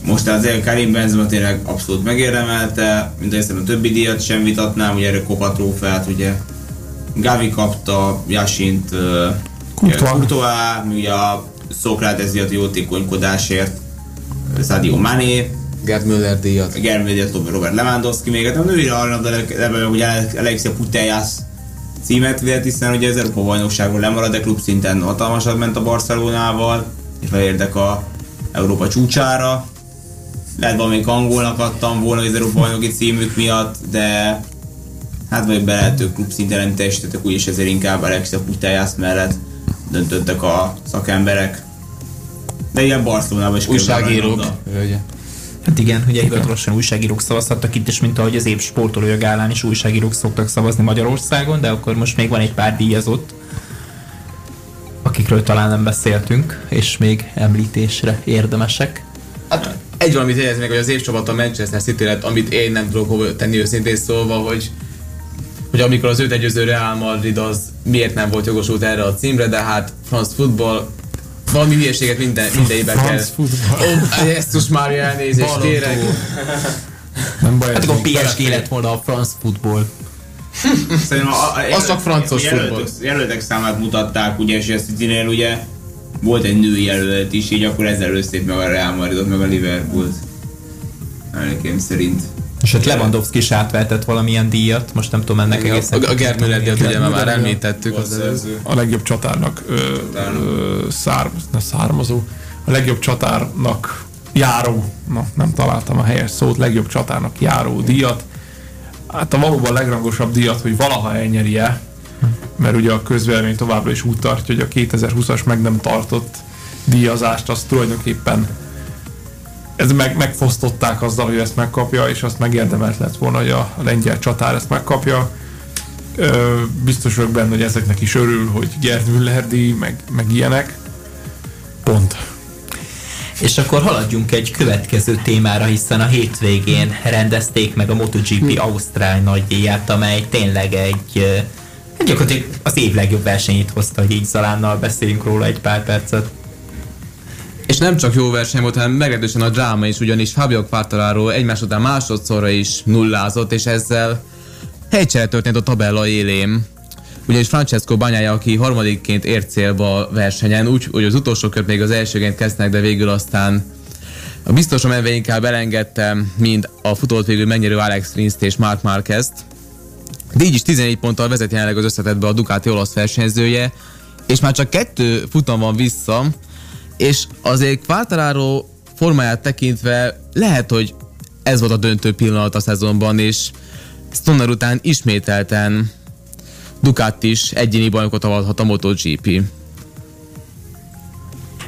most azért Karim Benzema tényleg abszolút megérdemelte, mint hiszem a többi díjat sem vitatnám, ugye erre Kopa trófeát, ugye Gavi kapta, Jasint, Courtois, ugye a Szokrátesz díjat jótékonykodásért, Sadio Mané, Gerd Müller díjat. Gerd Müller díjat, Robert Lewandowski még, hát a női arra, de ugye Alexia Putellas címet vélt, hiszen ugye az Európa bajnokságról lemarad, de klub szinten hatalmasat ment a Barcelonával, és beérdek a Európa csúcsára. Lehet valamelyik angolnak adtam volna az Európa bajnoki címük miatt, de hát vagy be lehet klub szinten nem teljesítettek, úgyis ezért inkább Alexia Putellas mellett döntöttek a szakemberek. De ilyen Barcelonában is Újságírók. Hát igen, ugye hivatalosan újságírók szavazhattak itt is, mint ahogy az év sportolója gálán is újságírók szoktak szavazni Magyarországon, de akkor most még van egy pár díjazott, akikről talán nem beszéltünk, és még említésre érdemesek. Egy valamit jegyezni meg, hogy az évcsapat a Manchester City lett, amit én nem tudok tenni őszintén szólva, hogy hogy amikor az őt egyőző Real Madrid az miért nem volt jogosult erre a címre, de hát France Football valami hülyeséget minden, minden évben kell. France Football. Ó, Jézus Mária elnézést kérek. Nem baj. Hát ez akkor PSG lett volna a France Football. Szerintem a, a, Az csak francos a jelöltek, futball. jelöltek számát mutatták, ugye, és a City-nél ugye volt egy női jelölt is, így akkor ezzel előszép meg a Real Madridot, meg a Liverpoolt. Emlékeim szerint. És hát Lewandowski is átvehetett valamilyen díjat, most nem tudom ennek egészen. A, a Gerd Müller díjat ugye már, említettük. Az, a legjobb csatárnak ö, ö, szár, ne, származó, a legjobb csatárnak járó, na nem találtam a helyes szót, legjobb csatárnak járó díjat. Hát a valóban legrangosabb díjat, hogy valaha elnyeri-e, mert ugye a közvélemény továbbra is úgy tartja, hogy a 2020-as meg nem tartott díjazást, azt tulajdonképpen ez meg, megfosztották azzal, hogy ezt megkapja, és azt megérdemelt lett volna, hogy a lengyel csatár ezt megkapja. Ö, biztos vagyok benne, hogy ezeknek is örül, hogy Gerd Müller díj, meg, meg ilyenek. Pont. És akkor haladjunk egy következő témára, hiszen a hétvégén rendezték meg a MotoGP Ausztrál nagydíját, amely tényleg egy ö, hát gyakorlatilag az év legjobb versenyét hozta, hogy így Zalánnal beszélünk róla egy pár percet. És nem csak jó verseny volt, hanem meglehetősen a dráma is, ugyanis Fabio Quartararo egymás után másodszorra is nullázott, és ezzel helycsere történt a tabella élén. Ugyanis Francesco Banyája, aki harmadikként ért célba a versenyen, úgy, hogy az utolsó kört még az elsőként kezdtek, de végül aztán a biztosan menve inkább elengedte, mint a futót végül megnyerő Alex Rins és Mark Marquez-t. De így is 14 ponttal vezet jelenleg az összetetbe a Ducati olasz versenyzője, és már csak kettő futam van vissza, és azért Quartararo formáját tekintve lehet, hogy ez volt a döntő pillanat a szezonban, és Stoner után ismételten Ducati is egyéni bajnokot avathat a MotoGP.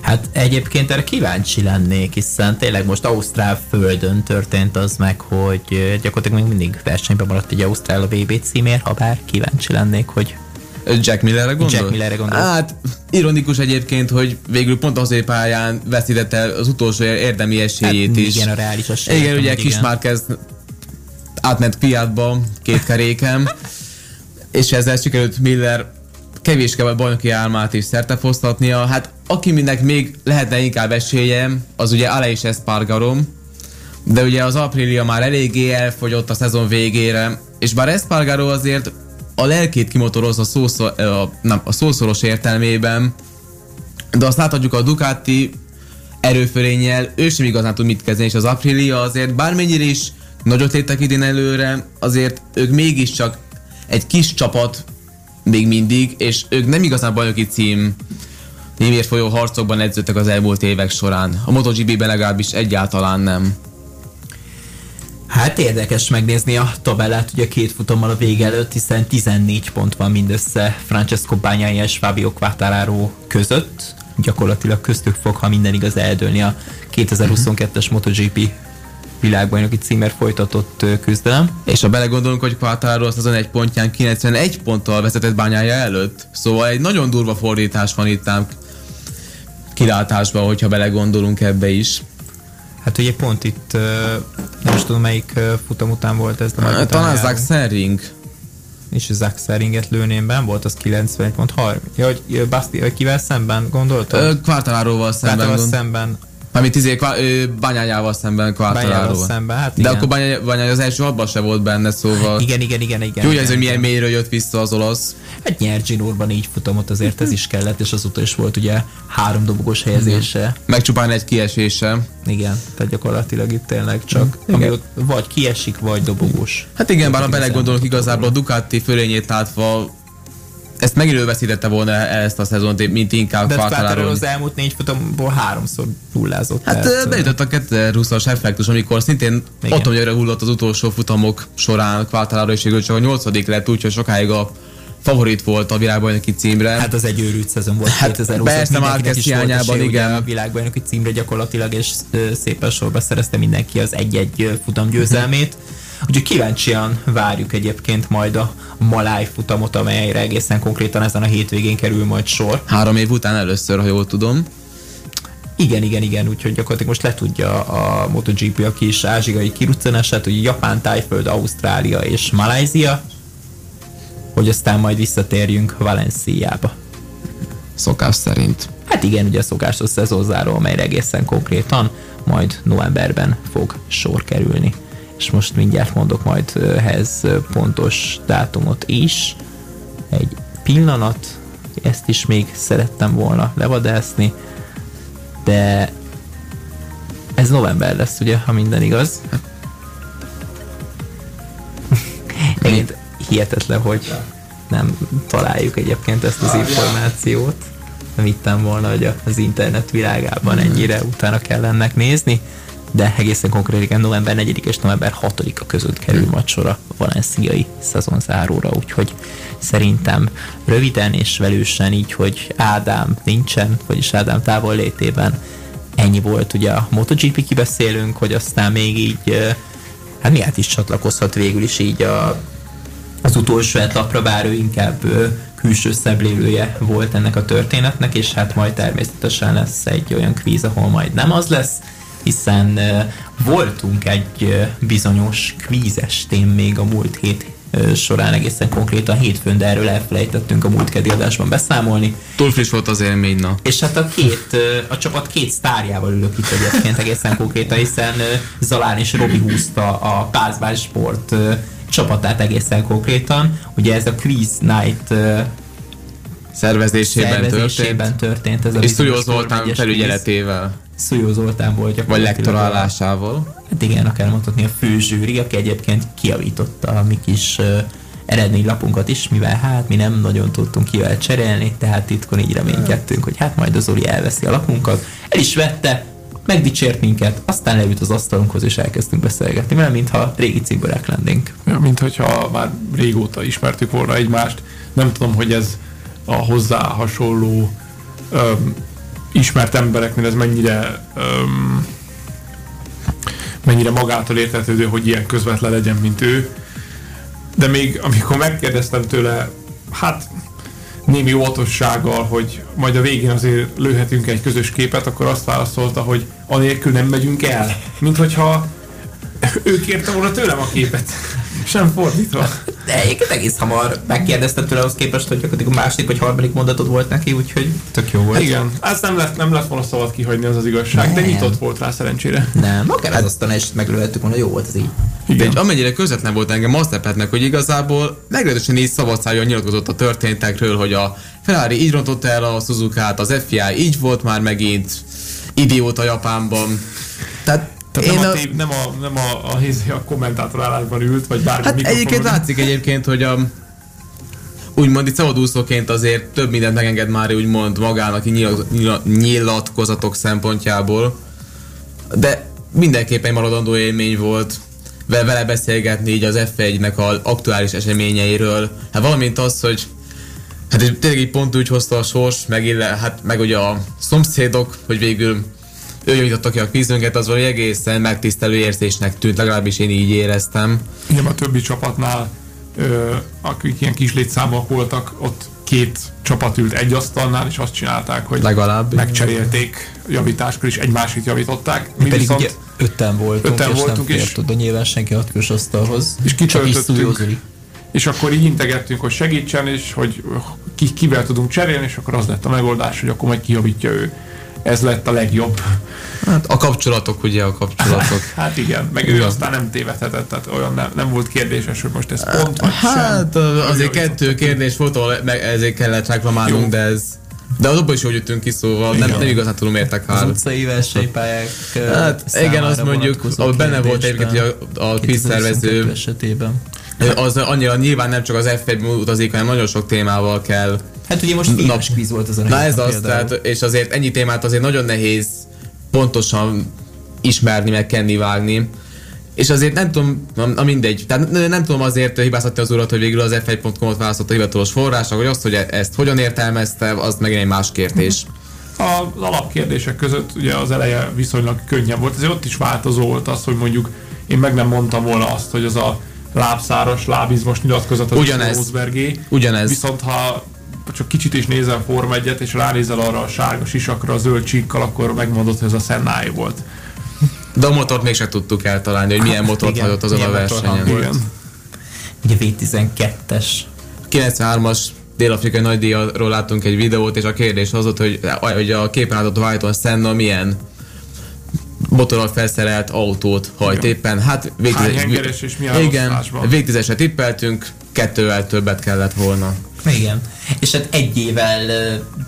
Hát egyébként erre kíváncsi lennék, hiszen tényleg most Ausztrál földön történt az meg, hogy gyakorlatilag még mindig versenyben maradt egy Ausztrál a VB címér, ha bár kíváncsi lennék, hogy Jack Millerre gondol? Jack Millerre gondolsz? Hát, ironikus egyébként, hogy végül pont az pályán veszítette az utolsó érdemi esélyét hát, is. igen, a reális esélyt. Igen, ugye Kis Márquez átment Fiatba két kerékem, és ezzel sikerült Miller kevés kell bajnoki álmát is szertefosztatnia. Hát aki minek még lehetne inkább esélye, az ugye Aleix Espargarom, de ugye az Aprilia már eléggé elfogyott a szezon végére, és bár Espargaro azért a lelkét kimotorozza a, szószor, a, nem, a szószoros értelmében, de azt láthatjuk a Ducati erőfölénnyel, ő sem igazán tud mit kezdeni, és az Aprilia azért bármennyire is nagyot léptek idén előre, azért ők mégiscsak egy kis csapat még mindig, és ők nem igazán bajnoki cím némért folyó harcokban edződtek az elmúlt évek során. A MotoGP-ben legalábbis egyáltalán nem. Hát érdekes megnézni a tabellát ugye két futammal a vége előtt, hiszen 14 pont van mindössze Francesco Bagnaia és Fabio Quartararo között. Gyakorlatilag köztük fog, ha minden igaz, eldőlni a 2022-es MotoGP világbajnoki címer folytatott küzdelem. És ha belegondolunk, hogy Quartararo a szezon egy pontján 91 ponttal vezetett bányája előtt, szóval egy nagyon durva fordítás van itt ám kilátásban, hogyha belegondolunk ebbe is. Hát ugye pont itt, nem is tudom melyik futam után volt ez, de utána Talán. Zach Sering. És Zach Seringet lőném be, volt az 90 pont 30. Ja, hogy Basti, kivel szemben gondoltad? Ö, Quartararoval szemben. Quartararo Gond... szemben, Mármint izé, bányájával szemben Quartararo. szemben, hát De igen. akkor Bányája, Bányája az első hatban se volt benne, szóval... Igen, igen, igen, igen. Jó, hogy igen, ez, hogy milyen igen. mélyről jött vissza az olasz. Hát nyert Ginurban így futamot, azért ez is kellett, és azóta is volt ugye három dobogós helyezése. Meg csupán egy kiesése. Igen, tehát gyakorlatilag itt tényleg csak ami ott vagy kiesik, vagy dobogós. Hát igen, bár ha belegondolok, igazából a Ducati fölényét látva ezt megint ő veszítette volna ezt a szezont, mint inkább De Quartararo az elmúlt négy futamból háromszor nullázott. Hát tehát, bejutott a 2020-as effektus, amikor szintén Igen. ott, hogy hullott az utolsó futamok során Quartararo és végül csak a nyolcadik lett, úgyhogy sokáig a favorit volt a világbajnoki címre. Hát az egy őrült szezon volt Hát 2020 persze, Márquez hiányában, igen. A világbajnoki címre gyakorlatilag, és szépen sorba szerezte mindenki az egy-egy futam győzelmét. Úgyhogy kíváncsian várjuk egyébként majd a Maláj futamot, amelyre egészen konkrétan ezen a hétvégén kerül majd sor. Három év után először, ha jól tudom. Igen, igen, igen, úgyhogy gyakorlatilag most letudja a MotoGP a kis ázsiai kiruccanását, hogy Japán, Tájföld, Ausztrália és Malázia, hogy aztán majd visszatérjünk Valenciába. Szokás szerint. Hát igen, ugye a szokásos szezonzáró, amelyre egészen konkrétan majd novemberben fog sor kerülni. És most mindjárt mondok majd ehhez pontos dátumot is. Egy pillanat, ezt is még szerettem volna levadászni, de ez november lesz, ugye, ha minden igaz. Egyébként hihetetlen, hogy nem találjuk egyébként ezt az információt. Nem hittem volna, hogy az internet világában ennyire utána kell ennek nézni, de egészen konkrétan november 4 és november 6-a között kerül macsora a valenciai szezonzáróra, úgyhogy szerintem röviden és velősen így, hogy Ádám nincsen, vagyis Ádám távol létében ennyi volt. Ugye a MotoGP kibeszélünk, hogy aztán még így hát miért is csatlakozhat végül is így a, az utolsó etapra, bár ő inkább külső szemlélője volt ennek a történetnek, és hát majd természetesen lesz egy olyan kvíz, ahol majd nem az lesz, hiszen voltunk egy bizonyos kvízestén még a múlt hét során egészen konkrétan hétfőn, de erről elfelejtettünk a múlt keddi adásban beszámolni. Túl friss volt az élmény, na. És hát a két, a csapat két sztárjával ülök itt egyébként egészen konkrétan, hiszen Zalán és Robi húzta a Pázvás Sport csapatát egészen konkrétan. Ugye ez a Quiz Night szervezésében, szervezésében történt. történt ez a és Szújó Zoltán felügyeletével. Szújó Zoltán volt Vagy lektorálásával. Hát igen, akár mondhatni a fő zsűri, aki egyébként kiavította a mi kis uh, eredménylapunkat is, mivel hát mi nem nagyon tudtunk kivel cserélni, tehát titkon így reménykedtünk, hogy hát majd az Zoli elveszi a lapunkat. El is vette, megdicsért minket, aztán leült az asztalunkhoz és elkezdtünk beszélgetni, mert mintha régi ciborák lennénk. Ja, mint hogyha már régóta ismertük volna egymást. Nem tudom, hogy ez a hozzá hasonló öm, ismert embereknél ez mennyire öm, mennyire magától értetődő, hogy ilyen közvetlen legyen, mint ő. De még amikor megkérdeztem tőle, hát némi óvatossággal, hogy majd a végén azért lőhetünk egy közös képet, akkor azt válaszolta, hogy anélkül nem megyünk el. Mint hogyha ő kérte volna tőlem a képet. Sem fordítva. De egyébként egész hamar megkérdeztem tőle ahhoz képest, hogy gyakorlatilag a második vagy harmadik mondatod volt neki, úgyhogy tök jó volt. Igen, ez nem lett, nem lett volna szabad kihagyni, az az igazság, nem. de nyitott volt rá szerencsére. Nem, akár az aztán is meglőhettük volna, jó volt az így. Igen. De amennyire közvetlen volt engem, azt lepett meg, hogy igazából meglehetősen így szabadszájon nyilatkozott a történtekről, hogy a Ferrari így rontotta el a Suzuka-t, az FIA így volt már megint idióta Japánban. Tehát tehát én nem, a, tév, nem, a, nem a, a, a, a kommentátor állásban ült, vagy bármi Hát egyébként látszik egyébként, hogy a, úgymond itt szabadúszóként azért több mindent megenged már úgymond magának nyilatkozatok szempontjából, de mindenképpen maradandó élmény volt vele beszélgetni így az F1-nek az aktuális eseményeiről, hát valamint az, hogy hát tényleg így pont úgy hozta a sors, meg, ille, hát, meg ugye a szomszédok, hogy végül ő javította ki a kvízünket, az valami egészen megtisztelő érzésnek tűnt, legalábbis én így éreztem. Igen, a többi csapatnál, ö, akik ilyen kis létszámok voltak, ott két csapat ült egy asztalnál, és azt csinálták, hogy Legalább, megcserélték javításkor, és egymásit javították. Mi pedig viszont ugye ötten voltunk, ötten és voltunk, nem fért oda nyilván senki a asztalhoz. És kicsöltöttünk. És akkor így integettünk, hogy segítsen, és hogy ki, kivel tudunk cserélni, és akkor az lett a megoldás, hogy akkor majd kijavítja ő ez lett a legjobb. Hát a kapcsolatok, ugye a kapcsolatok. hát igen, meg igen. ő aztán nem tévedhetett, tehát olyan nem, nem volt kérdéses, hogy most ez pont vagy Hát sem. azért kettő kérdés volt, ahol meg ezért kellett reklamálnunk, de ez de az abban is hogy jöttünk ki, szóval nem, nem igazán tudom értek hál. Az utcai versenypályák Hát igen, azt mondjuk, ahol benne volt egyébként hogy a, a quiz szervező esetében. Az annyira nyilván nem csak az F1 utazik, hanem nagyon sok témával kell Hát ugye most éves kvíz volt az a Na ez az, tehát, és azért ennyi témát azért nagyon nehéz pontosan ismerni, meg kenni, vágni. És azért nem tudom, na mindegy, tehát nem, nem tudom azért hibáztatni az urat, hogy végül az f1.com-ot választott a hivatalos forrásnak, hogy azt, hogy ezt hogyan értelmezte, az megint egy más kérdés. Az alapkérdések között ugye az eleje viszonylag könnyebb volt, ezért ott is változó volt az, hogy mondjuk én meg nem mondtam volna azt, hogy az a lábszáros, lábizmos nyilatkozat az Ugyanez. Ugyanez. Viszont ha csak kicsit is nézel Forma 1 és ránézel arra a sárga sisakra, a zöld csíkkal, akkor megmondod, hogy ez a Sennáé volt. De a motort mégsem tudtuk eltalálni, hogy milyen motort igen, hagyott azon a versenyen. Igen. Ugye V12-es 93-as dél-afrikai nagydíjról láttunk egy videót, és a kérdés az volt, hogy, hogy a képen látott White Senna milyen motorral felszerelt autót hajt Igen. éppen. Hát Hány hengeres és milyen Igen, végtizesre tippeltünk, kettővel többet kellett volna. Igen. És hát egy évvel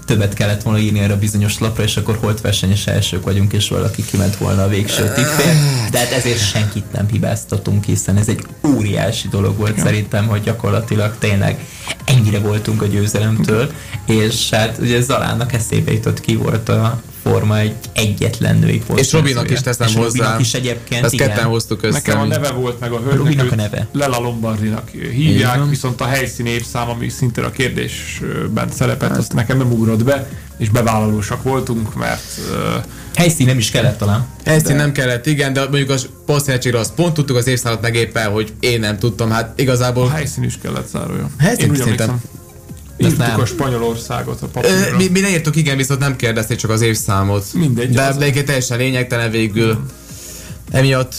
többet kellett volna írni erre a bizonyos lapra, és akkor holt versenyes elsők vagyunk, és valaki kiment volna a végső tippért. De hát ezért senkit nem hibáztatunk, hiszen ez egy óriási dolog volt szerintem, hogy gyakorlatilag tényleg ennyire voltunk a győzelemtől, és hát ugye Zalánnak eszébe jutott ki volt a forma egy egyetlen női volt. És Robinak is teszem és hozzá. Robinak is egyébként, Ezt igen. ketten hoztuk össze. Nekem a neve volt meg a hölgynek, Robinak a neve. Lela Lombardinak hívják, van. viszont a helyszíni évszám, ami szintén a kérdésben szerepelt, azt nekem nem ugrott be, és bevállalósak voltunk, mert uh, Helyszín nem is kellett talán. Ezt nem kellett, igen, de mondjuk az posztszerűségre azt pont tudtuk az évszámot meg éppen, hogy én nem tudtam, hát a igazából helyszín is kellett zárója. Helyszín Én úgy szerintem. emlékszem. Írtuk nem. a Spanyolországot a Ö, papírra. mi, mi ne írtuk, igen, viszont nem kérdezték csak az évszámot. Mindegy, De az egyébként teljesen lényegtelen végül. Emiatt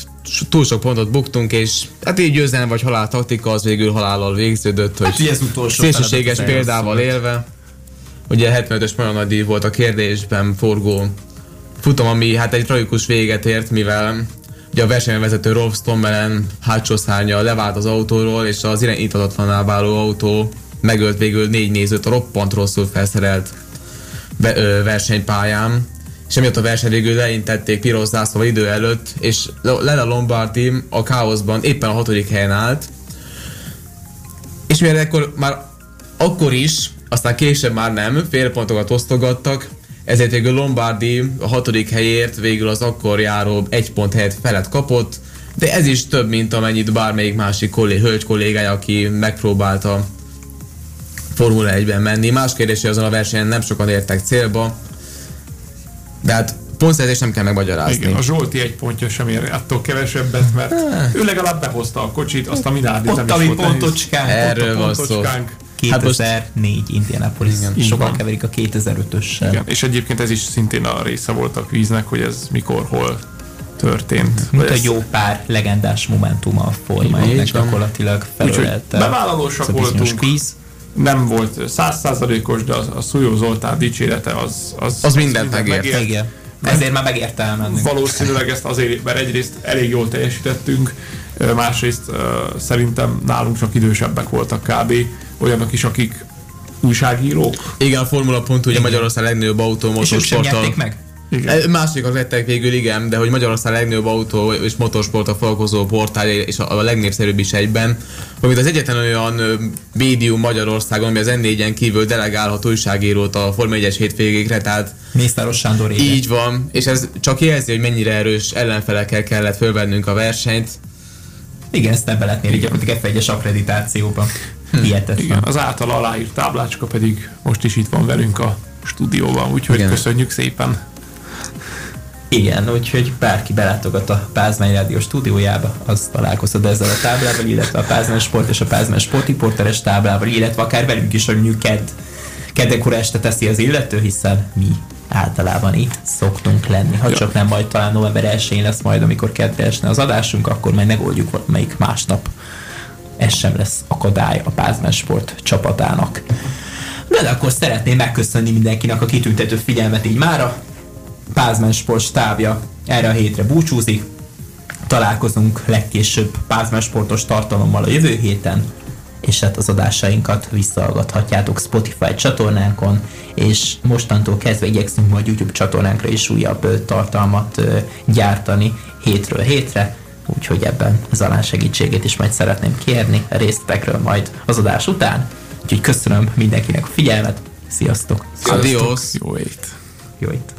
túl sok pontot buktunk, és hát így győzelem vagy halál taktika az végül halállal végződött, hogy Hát ez utolsó szélsőséges példával élve. Ugye 75-ös magyar nagydíj volt a kérdésben forgó futam, ami hát egy tragikus véget ért, mivel ugye a versenyvezető Rolf Stommelen hátsó szárnya levált az autóról, és az irányítatlanná váló autó megölt végül négy nézőt a roppant rosszul felszerelt be, ö, versenypályán, és emiatt a verseny végül leintették piros zászlóval idő előtt, és Lela Lombardi a káoszban éppen a hatodik helyen állt, és mivel akkor már akkor is, aztán később már nem, félpontokat osztogattak, ezért végül Lombardi a hatodik helyért végül az akkor járó egy pont helyett felet kapott, de ez is több, mint amennyit bármelyik másik kollé, hölgy kollégája, aki megpróbálta Formula 1-ben menni. Más kérdés, hogy azon a versenyen nem sokan értek célba, de hát pontszerzést nem kell megmagyarázni. Igen, a Zsolti egy pontja sem ér attól kevesebbet, mert ő legalább behozta a kocsit, azt a Minardi nem Ott is a mi volt pontocskánk. Erről Ott a pontocskánk. 2004 Indianapolis. Így Sokan van. keverik a 2005-össel. Igen, és egyébként ez is szintén a része volt a kvíznek, hogy ez mikor, hol történt. Mint Vagy a ez- jó pár legendás momentuma a Forma Így 1 van. gyakorlatilag felölelte. bevállalósak voltunk. Kvíz. Nem volt százszázalékos, de a, a Szújó Zoltán dicsérete az... Az, Az mindent megért. Igen. Ezért már megérte elmenni. Valószínűleg ezt azért, mert egyrészt elég jól teljesítettünk, másrészt szerintem nálunk csak idősebbek voltak kb. Olyanok is, akik újságírók. Igen, a Formula Pont ugye Magyarország legnagyobb autó És ők sem motorsporttal. nyerték meg? Igen. Másikak lettek végül, igen, de hogy Magyarország legnagyobb autó és motorsporttal foglalkozó portálja, és a, a legnépszerűbb is egyben, amit az egyetlen olyan médium Magyarországon, ami az N4-en kívül delegálhat újságírót a Forma 1-es hétvégékre, tehát Mészáros Sándor éve. így van, és ez csak jelzi, hogy mennyire erős ellenfelekkel kellett fölvennünk a versenyt. Igen, ezt nem be lehet mérni gyakorlatilag F1-es akkreditációban. Hihetetlen. Igen, az által aláírt táblácska pedig most is itt van velünk a stúdióban, úgyhogy Igen. köszönjük szépen. Igen, úgyhogy bárki belátogat a Pázmány Rádió stúdiójába, az találkozhat ezzel a táblával, illetve a Pázmány Sport és a Pázmány Sportiporteres táblával, illetve akár velünk is, hogy mondjuk kedd, keddekor este teszi az illető, hiszen mi általában itt szoktunk lenni. Ha Ja. csak nem majd talán november 1-én lesz majd, amikor kedre esne az adásunk, akkor majd megoldjuk valamelyik másnap. Ez sem lesz akadály a Pázmány Sport csapatának. De, de akkor szeretném megköszönni mindenkinek a kitüntető figyelmet így mára. Pázmány Sport stábja erre a hétre búcsúzik. Találkozunk legkésőbb Pázmány Sportos tartalommal a jövő héten, és hát az adásainkat visszahallgathatjátok Spotify csatornánkon, és mostantól kezdve igyekszünk majd YouTube csatornánkra is újabb tartalmat gyártani hétről hétre, úgyhogy ebben Zalán segítségét is majd szeretném kérni a részletekről majd az adás után. Úgyhogy köszönöm mindenkinek a figyelmet, sziasztok! Adios! Jó ét! Jó itt!